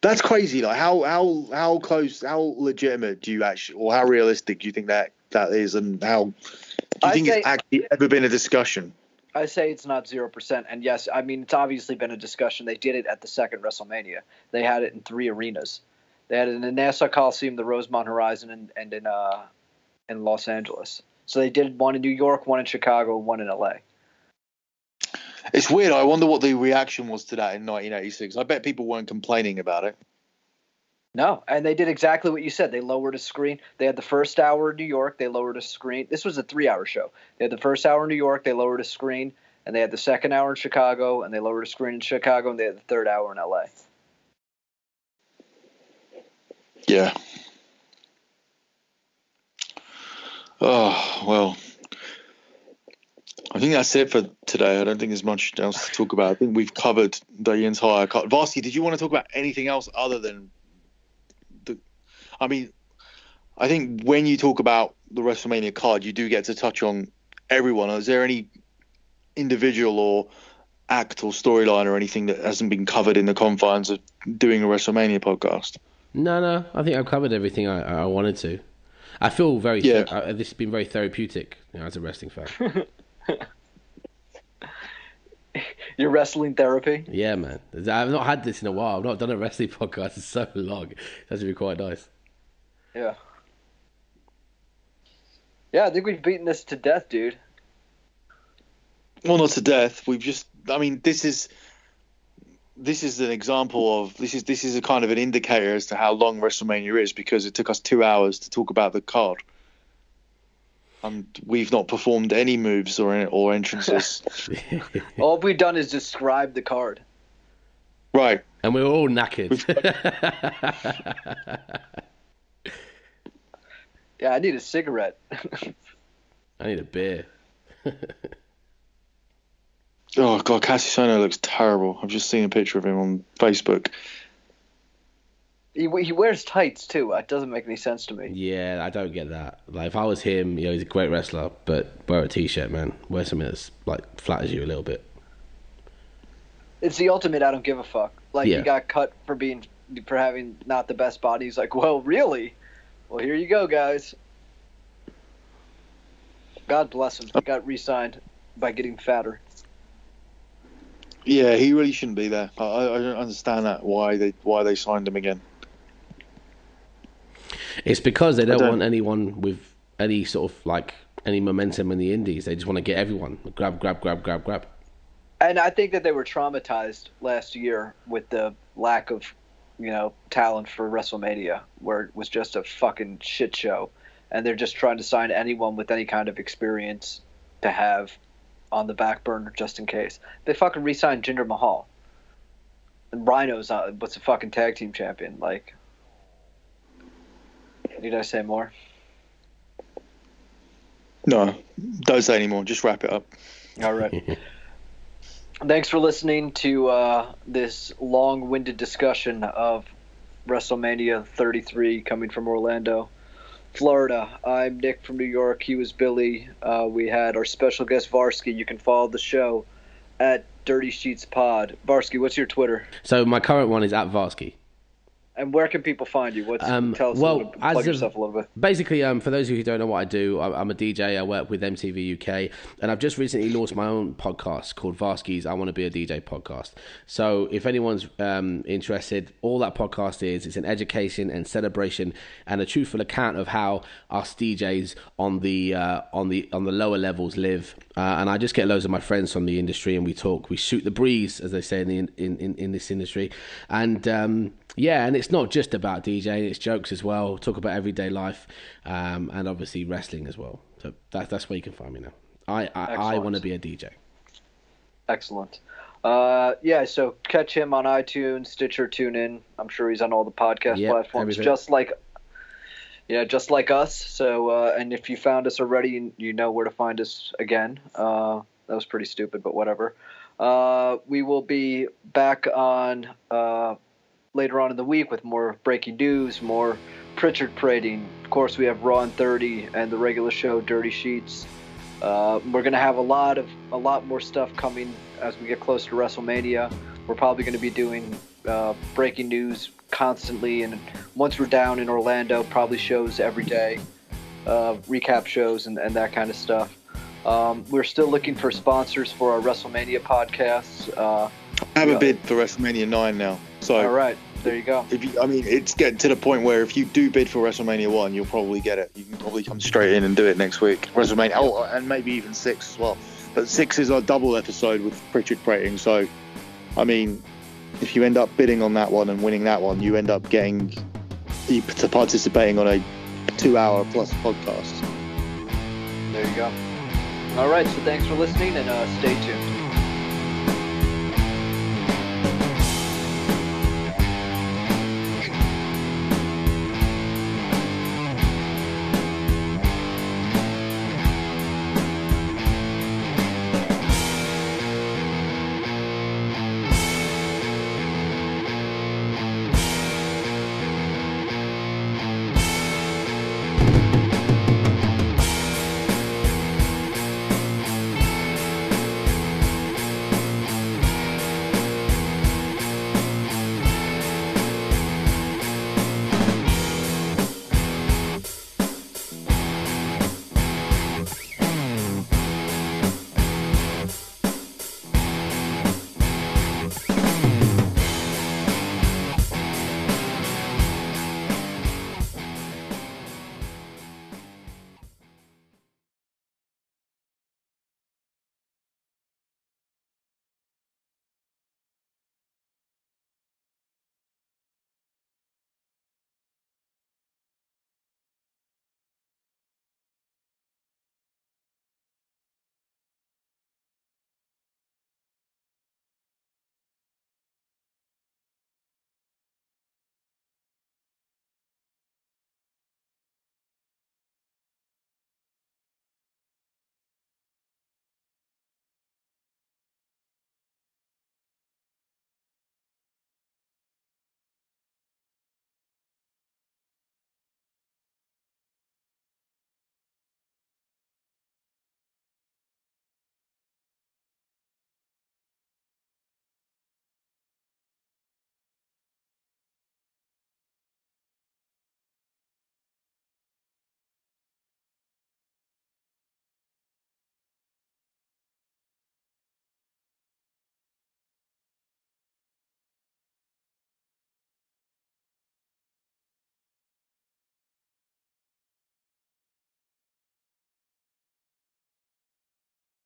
That's crazy. Like how how how close, how legitimate do you actually, or how realistic do you think that that is, and how do you I'd think say- it's actually ever been a discussion? I say it's not zero percent, and yes, I mean it's obviously been a discussion. They did it at the second WrestleMania. They had it in three arenas. They had it in the Nassau Coliseum, the Rosemont Horizon, and, and in uh in Los Angeles. So they did one in New York, one in Chicago, one in LA. It's weird. I wonder what the reaction was to that in 1986. I bet people weren't complaining about it. No, and they did exactly what you said. They lowered a screen. They had the first hour in New York. They lowered a screen. This was a three-hour show. They had the first hour in New York. They lowered a screen, and they had the second hour in Chicago, and they lowered a screen in Chicago, and they had the third hour in LA. Yeah. Oh well. I think that's it for today. I don't think there's much else to talk about. I think we've covered the entire card. Varsky, did you want to talk about anything else other than the? I mean, I think when you talk about the WrestleMania card, you do get to touch on everyone. Is there any individual or act or storyline or anything that hasn't been covered in the confines of doing a WrestleMania podcast? No, no. I think I've covered everything I, I wanted to. I feel very. Yeah. Ther- uh, this has been very therapeutic you know, as a wrestling fan. (laughs) Your wrestling therapy. yeah, man. I've not had this in a while. I've not done a wrestling (laughs) podcast in so long. It's actually been quite nice. Yeah. Yeah, I think we've beaten this to death, dude. well not to death we've just i mean this is this is an example of this is this is a kind of an indicator as to how long wrestlemania is because it took us two hours to talk about the card and we've not performed any moves or or entrances (laughs) (laughs) All we've done is describe the card. right And we're all knackered. (laughs) Yeah, I need a cigarette. I need a beer. Oh god Kassius Ohno looks terrible i've just seen a picture of him on facebook he, he wears tights too. It doesn't make any sense to me. Yeah, I don't get that. Like, if I was him, you know, he's a great wrestler, but wear a t-shirt, man. Wear something that's like flatters you a little bit. It's the ultimate. I don't give a fuck. Like Yeah. he got cut for being for having not the best body. He's like, well, really? Well, here you go, guys. God bless him. He oh. got re-signed by getting fatter. Yeah he really shouldn't be there. I, I I don't understand that why they why they signed him again. It's because they don't, don't- want anyone with any sort of like any momentum in the indies. They just want to get everyone. Grab, grab, grab, grab, grab. And I think that they were traumatized last year with the lack of, you know, talent for WrestleMania, where it was just a fucking shit show, and they're just trying to sign anyone with any kind of experience to have on the back burner just in case. They fucking re-signed Jinder Mahal. And Rhino's uh, what's a fucking tag team champion? Like, need I say more? no don't say anymore just wrap it up All right. (laughs) Thanks for listening to uh, this long-winded discussion of WrestleMania 33 coming from Orlando, Florida. I'm Nick from New York. He was Billy. Uh, we had our special guest Varsky. You can follow the show at Dirty Sheets Pod. Varsky, what's your Twitter? So my current one is at Varsky. And where can people find you? What's Um, tell us well, a little plug of- yourself a little bit. Basically, um, for those of you who don't know what I do, I- I'm a DJ. I work with MTV UK, and I've just recently launched my own podcast called Varsky's I Want to Be a DJ podcast. So, if anyone's um, interested, all that podcast is it's an education and celebration and a truthful account of how us DJs on the uh, on the on the lower levels live. Uh, and I just get loads of my friends from the industry, and we talk. We shoot the breeze, as they say in the, in, in, in this industry, and. Um, yeah, and it's not just about DJing; it's jokes as well. Talk about everyday life, um, and obviously wrestling as well. So that's that's where you can find me now. I I, I want to be a DJ. Excellent. Uh, yeah, so catch him on iTunes, Stitcher, TuneIn. I'm sure he's on all the podcast Yep, platforms, everything. just like, yeah, just like us. So, uh, and if you found us already, you- you know where to find us again. Uh, that was pretty stupid, but whatever. Uh, we will be back on uh, later on in the week with more breaking news, more Pritchard parading. Of course, we have Raw and 30 and the regular show, Dirty Sheets. Uh, we're gonna have a lot of a lot more stuff coming as we get close to WrestleMania. We're probably gonna be doing uh, breaking news constantly, and once we're down in Orlando, probably shows every day, uh, recap shows and, and that kind of stuff. Um, we're still looking for sponsors for our WrestleMania podcasts. Uh, I have a bid for WrestleMania 9 now. So all right, there you go. if you, I mean, it's getting to the point where if you do bid for WrestleMania 1, you'll probably get it. You can probably come straight in and do it next week. WrestleMania, oh, and maybe even 6 as well. But 6 is our double episode with Pritchard Prating. So, I mean, if you end up bidding on that one and winning that one, you end up getting to participating on a two-hour plus podcast. There you go. All right, so thanks for listening and uh, stay tuned.